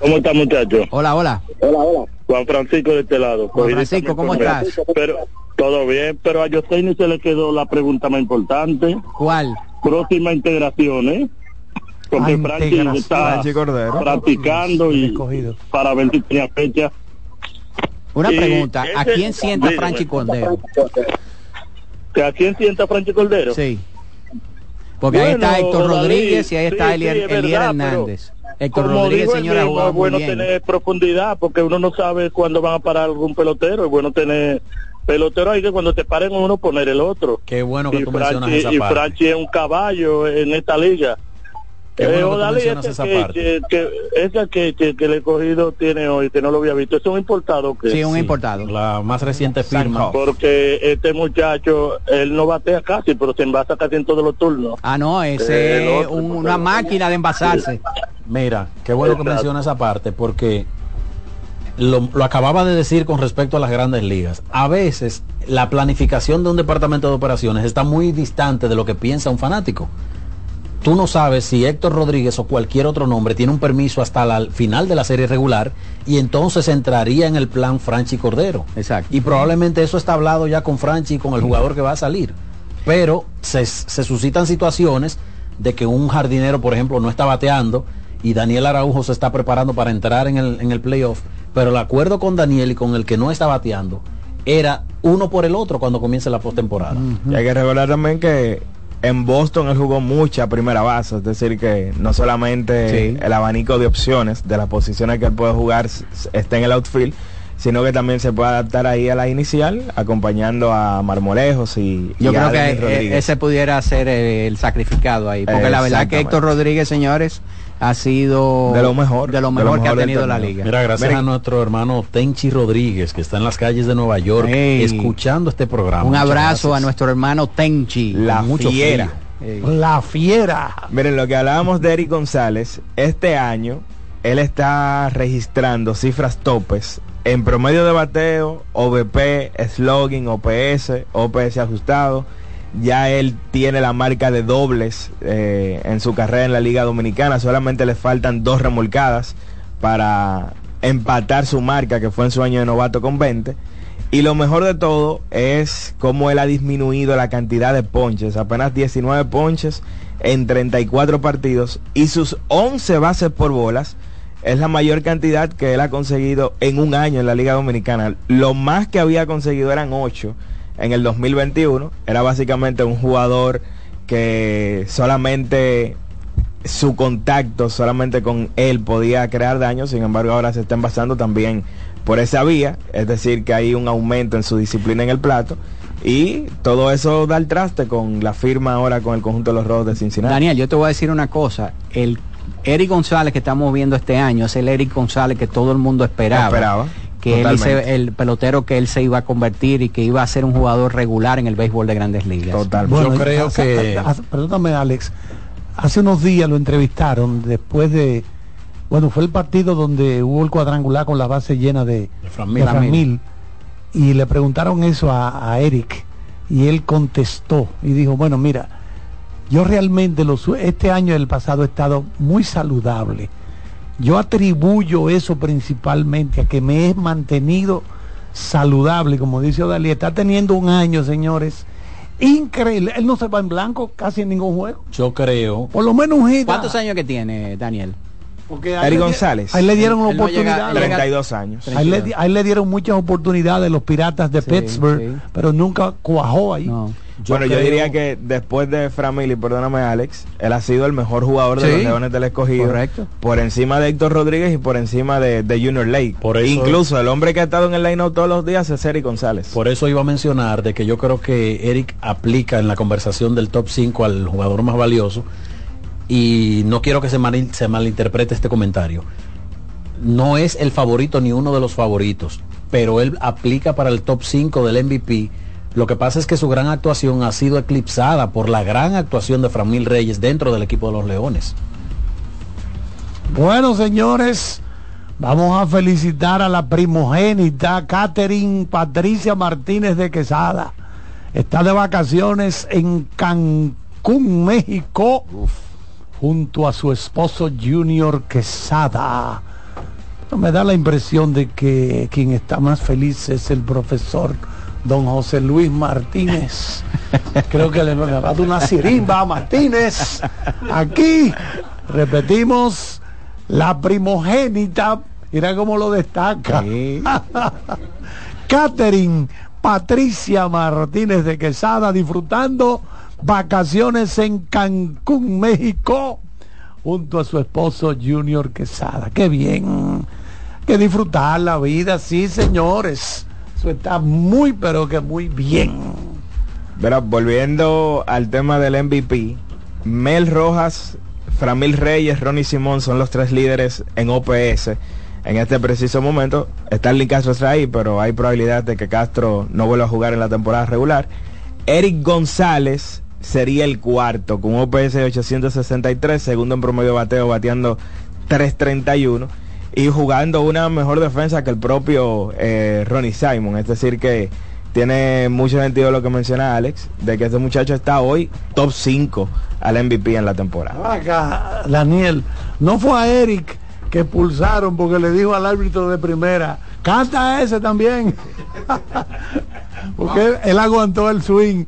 ¿Cómo está muchacho? Hola, hola. Hola, hola. Juan Francisco de este lado. Juan Francisco, ¿cómo estás? Pero, todo bien, pero a Yoseini se le quedó la pregunta más importante. ¿Cuál? Próxima integración, ¿eh? Porque Franchi está Franchi Cordero. practicando y para ver si tenía fecha. Una pregunta, ¿a quién sienta. Franchi Cordero? ¿Que ¿A quién sienta Franchi Cordero? Sí. Porque ahí está Héctor Rodríguez y ahí está sí, Elier, sí, es Elier verdad, pero Hernández. Héctor Como Rodríguez, señora, mismo, es bueno tener profundidad porque uno no sabe cuándo van a parar algún pelotero. Es bueno tener pelotero ahí que cuando te paren uno poner el otro. Qué bueno que y tú mencionas Franchi, esa y parte. Franchi es un caballo en esta liga. Qué bueno que tú Odalí, mencionas ese esa que, parte. que, que- esa que, que, que el escogido tiene hoy, que no lo había visto, es un importado que Sí, un importado. La más reciente firma. porque este muchacho, él no batea casi, pero se envasa casi en todos los turnos. Ah, no, ese es una máquina de envasarse. Mira, qué bueno que Exacto. menciona esa parte porque lo, lo acababa de decir con respecto a las grandes ligas. A veces la planificación de un departamento de operaciones está muy distante de lo que piensa un fanático. Tú no sabes si Héctor Rodríguez o cualquier otro nombre tiene un permiso hasta la final de la serie regular y entonces entraría en el plan Franchi Cordero. Exacto. Y probablemente eso está hablado ya con Franchi y con el jugador que va a salir. Pero se, se suscitan situaciones de que un jardinero, por ejemplo, no está bateando y Daniel Araujo se está preparando para entrar en el, en el playoff, pero el acuerdo con Daniel y con el que no está bateando era uno por el otro cuando comience la postemporada. Y hay que recordar también que en Boston él jugó mucha primera base, es decir, que no solamente Sí. el abanico de opciones de las posiciones que él puede jugar está en el outfield, sino que también se puede adaptar ahí a la inicial, acompañando a Marmolejos y, Yo y a creo que Rodríguez. ese pudiera ser el sacrificado ahí. Porque la verdad que. Héctor Rodríguez, señores, ha sido De lo mejor, de lo de mejor, que ha tenido la liga. Mira, gracias a nuestro hermano Tenchi Rodríguez, que está en las calles de Nueva York, Ey. escuchando este programa. Un abrazo a nuestro hermano Tenchi. La mucho fiera. frío. La fiera. Miren, lo que hablábamos de Eric González, este año él está registrando cifras topes en promedio de bateo, OVP, slogan, OPS, OPS ajustado. Ya él tiene la marca de dobles eh, en su carrera en la Liga Dominicana. Solamente le faltan dos remolcadas para empatar su marca que fue en su año de novato con 20. Y lo mejor de todo es cómo él ha disminuido la cantidad de ponches, apenas 19 ponches en 34 partidos y sus 11 bases por bolas es la mayor cantidad que él ha conseguido en un año en la Liga Dominicana. Lo más que había conseguido eran 8 en el 2021. Era básicamente un jugador que solamente su contacto solamente con él podía crear daño, sin embargo ahora se está envasando también por esa vía, es decir, que hay un aumento en su disciplina en el plato y todo eso da el traste con la firma ahora con el conjunto de los Rojos de Cincinnati. Daniel, yo te voy a decir una cosa. El Eric González que estamos viendo este año es el Eric González que todo el mundo esperaba. Esperaba, Que él se- el pelotero que él se iba a convertir y que iba a ser un jugador regular en el béisbol de grandes ligas. Bueno, Yo creo hace- que- hace- perdóname, Alex. Hace unos días lo entrevistaron después de. Bueno, fue el partido donde hubo el cuadrangular con la base llena de, Framil. de Framil. Y le preguntaron eso a, a Eric. Y él contestó y dijo: Bueno, mira, yo realmente los, este año del pasado he estado muy saludable. Yo atribuyo eso principalmente a que me he mantenido saludable, como dice Odalí. Está teniendo un año, señores, increíble. Él no se va en blanco casi en ningún juego. Yo creo. Por lo menos un hit. ¿Cuántos años que tiene Daniel? Porque ahí González. Ahí le dieron Él- él no llega- oportunidades. él llega- 32 años. Ahí le, di- ahí le dieron muchas oportunidades los piratas de Sí, Pittsburgh, sí. pero nunca cuajó ahí. No. Bueno, yo diría que después de Framil, y perdóname Alex, él ha sido el mejor jugador de los Leones del Escogido. correcto. Por encima de Héctor Rodríguez y por encima de, de Junior Lake. Por eso- Incluso el hombre que ha estado en el line todos los días es Eric González. Por eso iba a mencionar de que yo creo que Eric aplica en la conversación del top 5 al jugador más valioso y no quiero que se, mal- se malinterprete este comentario. No es el favorito ni uno de los favoritos, pero él aplica para el top 5 del MVP Lo que pasa es que su gran actuación ha sido eclipsada por la gran actuación de Framil Reyes dentro del equipo de los Leones. Bueno, señores, vamos a felicitar a la primogénita Catherine Patricia Martínez de Quesada. Está de vacaciones en Cancún, México, junto a su esposo Junior Quesada. Me da la impresión de que quien está más feliz es el profesor don José Luis Martínez. Creo que le va a dar una sirimba a Martínez. Aquí, repetimos, la primogénita, mira cómo lo destaca. Catherine Patricia Martínez de Quesada disfrutando vacaciones en Cancún, México, junto a su esposo Junior Quesada. Qué bien. Que disfrutar la vida, sí, señores. Está muy, pero que muy bien. Pero volviendo al tema del MVP, Mel Rojas, Framil Reyes, Ronnie Simón son los tres líderes en OPS. En este preciso momento, Starling Castro está ahí, pero hay probabilidad de que Castro no vuelva a jugar en la temporada regular. Eric González sería el cuarto, con OPS de 863, segundo en promedio bateo, bateando 331 y jugando una mejor defensa que el propio eh, Ronnie Simon. Es decir, que tiene mucho sentido lo que menciona Alex, de que este muchacho está hoy top 5 al MVP en la temporada. Acá, Daniel, no fue a Eric que pulsaron porque le dijo al árbitro de primera, canta ese también. porque él, aguantó el swing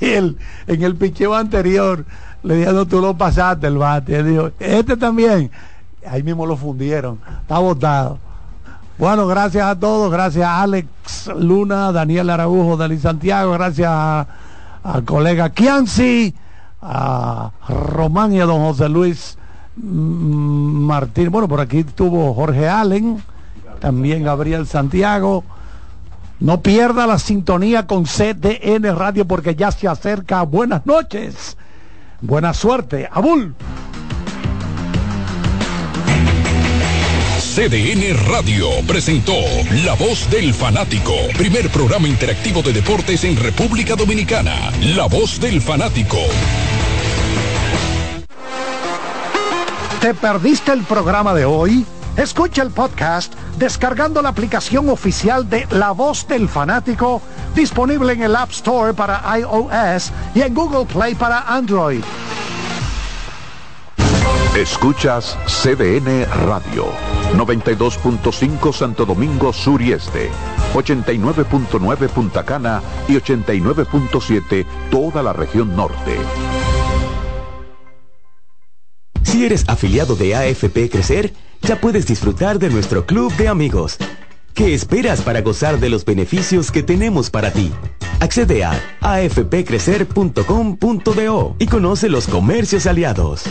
y él, en el picheo anterior le dijo, tú lo pasaste el bate. Él dijo, este también ahí mismo lo fundieron. Está votado. Bueno, gracias a todos, gracias a Alex Luna, Daniel Araújo, Dalí Santiago, gracias al colega Kianci, a Román y a don José Luis Martín. Bueno, por aquí estuvo Jorge Allen, también Gabriel Santiago. No pierda la sintonía con CDN Radio porque ya se acerca. Buenas noches. Buena suerte. Abul. CDN Radio presentó La Voz del Fanático, primer programa interactivo de deportes en República Dominicana. La Voz del Fanático. ¿Te perdiste el programa de hoy? Escucha el podcast descargando la aplicación oficial de La Voz del Fanático, disponible en el App Store para iOS y en Google Play para Android. Escuchas CDN Radio, 92.5 Santo Domingo Sur y Este, 89.9 Punta Cana y 89.7 toda la región norte. Si eres afiliado de AFP Crecer, ya puedes disfrutar de nuestro club de amigos. ¿Qué esperas para gozar de los beneficios que tenemos para ti? Accede a afpcrecer.com.do y conoce los comercios aliados.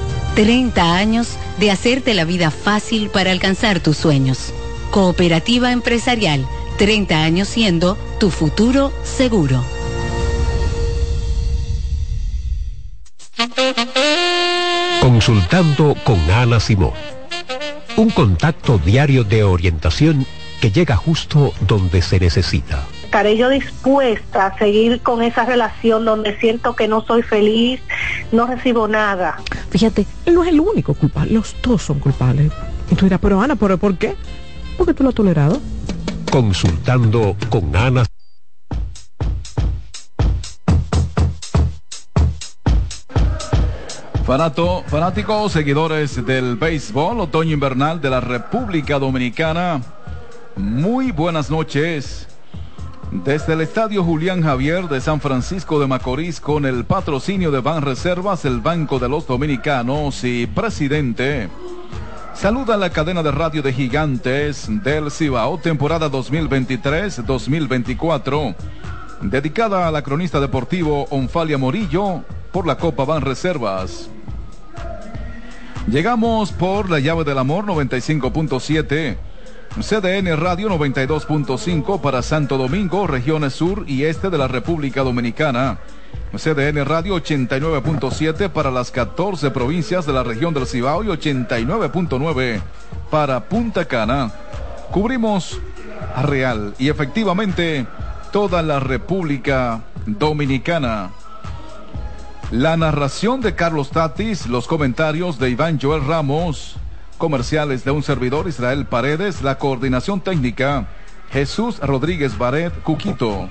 30 años de hacerte la vida fácil para alcanzar tus sueños. Cooperativa Empresarial, 30 años siendo tu futuro seguro. Consultando con Ana Simón. Un contacto diario de orientación que llega justo donde se necesita. Estaré yo dispuesta a seguir con esa relación donde siento que no soy feliz, no recibo nada. Fíjate, él no es el único culpable, los dos son culpables. Y tú dirás, pero Ana, ¿pero por qué? Porque tú lo has tolerado. Consultando con Ana. Fanato, fanáticos, seguidores del béisbol, otoño invernal de la República Dominicana. Muy buenas noches. Desde el Estadio Julián Javier de San Francisco de Macorís con el patrocinio de Ban Reservas, el Banco de los Dominicanos y presidente Saluda la cadena de radio de gigantes del Cibao, temporada 2023-2024, dedicada a la cronista deportivo Onfalia Morillo por la Copa Ban Reservas. Llegamos por la llave del amor 95.7. CDN Radio 92.5 para Santo Domingo, regiones sur y este de la República Dominicana. CDN Radio 89.7 para las 14 provincias de la región del Cibao y 89.9 para Punta Cana. Cubrimos real y efectivamente toda la República Dominicana. La narración de Carlos Tatis, los comentarios de Iván Joel Ramos, comerciales de un servidor Israel Paredes, la coordinación técnica Jesús Rodríguez Baret Cuquito.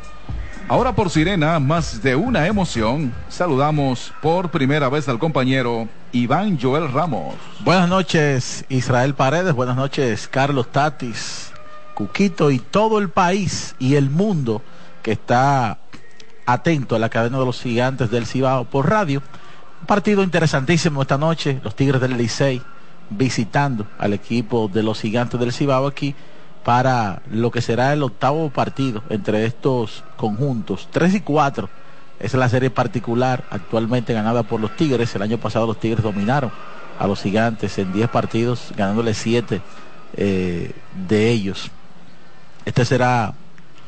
Ahora por Sirena, más de una emoción, saludamos por primera vez al compañero Iván Joel Ramos. Buenas noches Israel Paredes, buenas noches Carlos Tatis, Cuquito y todo el país y el mundo que está atento a la cadena de los gigantes del Cibao por radio. Un partido interesantísimo esta noche, los Tigres del Licey visitando al equipo de los gigantes del Cibao aquí para lo que será el octavo partido entre estos conjuntos. 3 y 4 es la serie particular actualmente ganada por los Tigres. El año pasado los Tigres dominaron a los gigantes en 10 partidos, ganándole 7 eh, de ellos. Este será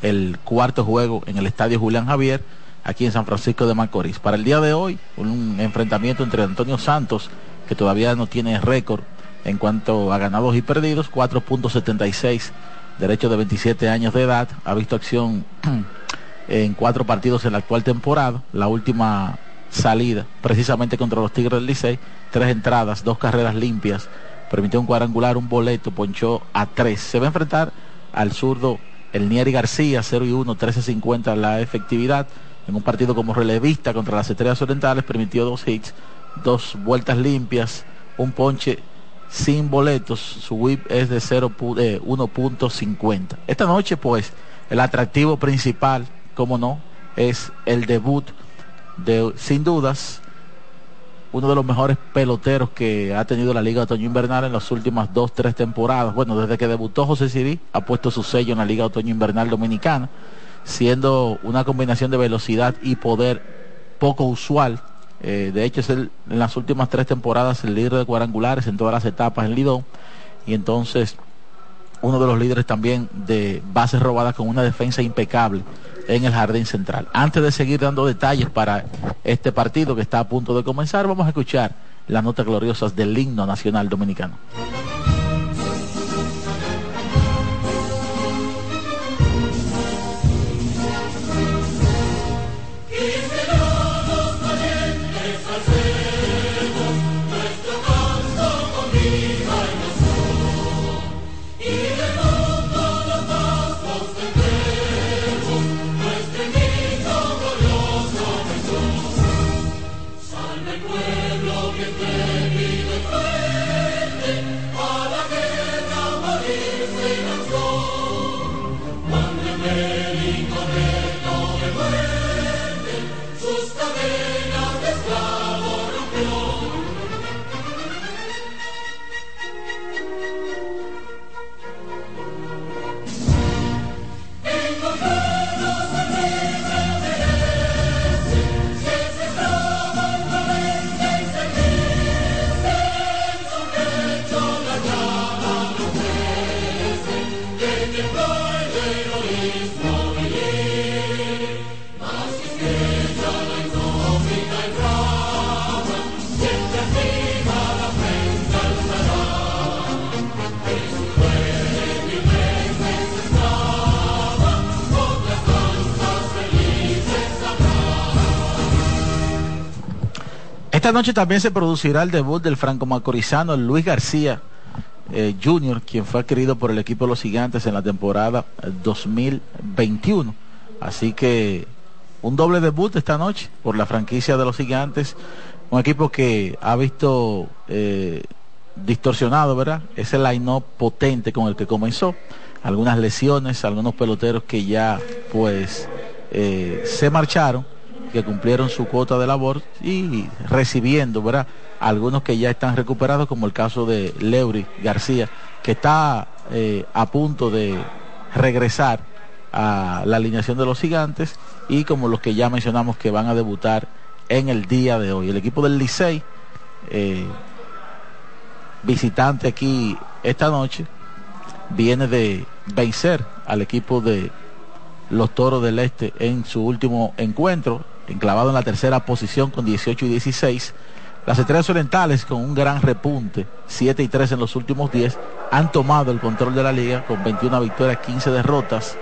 el cuarto juego en el Estadio Julián Javier, aquí en San Francisco de Macorís. Para el día de hoy, un enfrentamiento entre Antonio Santos, que todavía no tiene récord en cuanto a ganados y perdidos, 4.76, derecho de 27 años de edad, ha visto acción en cuatro partidos en la actual temporada, la última salida precisamente contra los Tigres del Licey, tres entradas, dos carreras limpias, permitió un cuadrangular, un boleto, ponchó a tres. Se va a enfrentar al zurdo el Nieri García, 0 y 1, 13.50 la efectividad. En un partido como relevista contra las Estrellas Orientales, permitió dos hits, dos vueltas limpias, un ponche sin boletos. Su whip es de 1.50. Esta noche, pues, el atractivo principal, como no, es el debut de, sin dudas, uno de los mejores peloteros que ha tenido la Liga de Otoño Invernal en las últimas dos, tres temporadas. Bueno, desde que debutó José Siri, ha puesto su sello en la Liga de Otoño Invernal Dominicana, siendo una combinación de velocidad y poder poco usual. Eh, de hecho, es el, en las últimas tres temporadas el líder de cuadrangulares en todas las etapas en Lidón. Y entonces, uno de los líderes también de bases robadas con una defensa impecable en el jardín central. Antes de seguir dando detalles para este partido que está a punto de comenzar, vamos a escuchar las notas gloriosas del himno nacional dominicano. Esta noche también se producirá el debut del franco macorizano Luis García eh, Jr., quien fue adquirido por el equipo de los gigantes en la temporada 2021. Así que un doble debut esta noche por la franquicia de los gigantes, un equipo que ha visto eh, distorsionado, ¿verdad? Ese line-up potente con el que comenzó. Algunas lesiones, algunos peloteros que ya pues eh, se marcharon que cumplieron su cuota de labor y recibiendo, ¿verdad? Algunos que ya están recuperados, como el caso de Leury García, que está eh, a punto de regresar a la alineación de los gigantes y como los que ya mencionamos que van a debutar en el día de hoy. El equipo del Licey, eh, visitante aquí esta noche, viene de vencer al equipo de los Toros del Este en su último encuentro, enclavado en la tercera posición con 18 y 16. Las Estrellas Orientales, con un gran repunte, 7 y 3 en los últimos 10, han tomado el control de la liga con 21 victorias, 15 derrotas.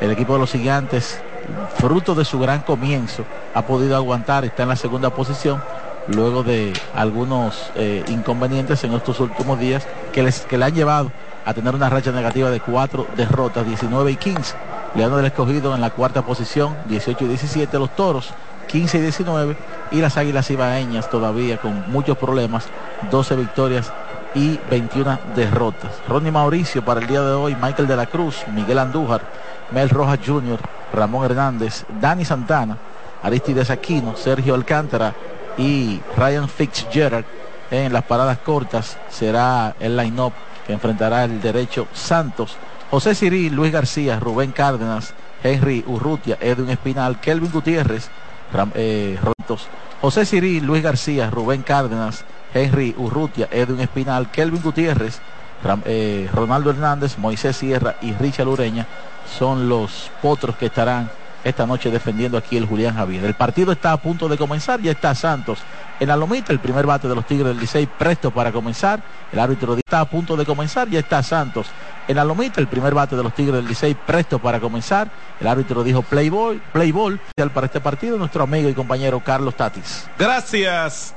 El equipo de los Gigantes, fruto de su gran comienzo, ha podido aguantar, está en la segunda posición, luego de algunos eh, inconvenientes en estos últimos días que, les, que le han llevado a tener una racha negativa de cuatro derrotas, 19 y 15. León del Escogido en la cuarta posición, 18 y 17 los Toros, 15 y 19 y las Águilas Ibaeñas todavía con muchos problemas, 12 victorias y 21 derrotas. Ronnie Mauricio para el día de hoy, Michael de la Cruz, Miguel Andújar, Mel Rojas Jr., Ramón Hernández, Dani Santana, Aristides Aquino, Sergio Alcántara y Ryan Fitzgerald en las paradas cortas será el line-up que enfrentará el derecho Santos José Cyril, Luis García, Rubén Cárdenas, Henry Urrutia, Edwin Espinal, Kelvin Gutiérrez, José Cyril, Luis García, Rubén Cárdenas, Henry Urrutia, Edwin Espinal, Kelvin Gutiérrez, eh, Ronaldo Hernández, Moisés Sierra y Richard Ureña son los potros que estarán esta noche defendiendo aquí el Julián Javier. El partido está a punto de comenzar, ya está Santos en la lomita, el primer bate de los Tigres del Licey presto para comenzar. El árbitro está a punto de comenzar, ya está Santos en la lomita, el primer bate de los Tigres del Licey presto para comenzar. El árbitro dijo playboy, playball para este partido, nuestro amigo y compañero Carlos Tatis. Gracias.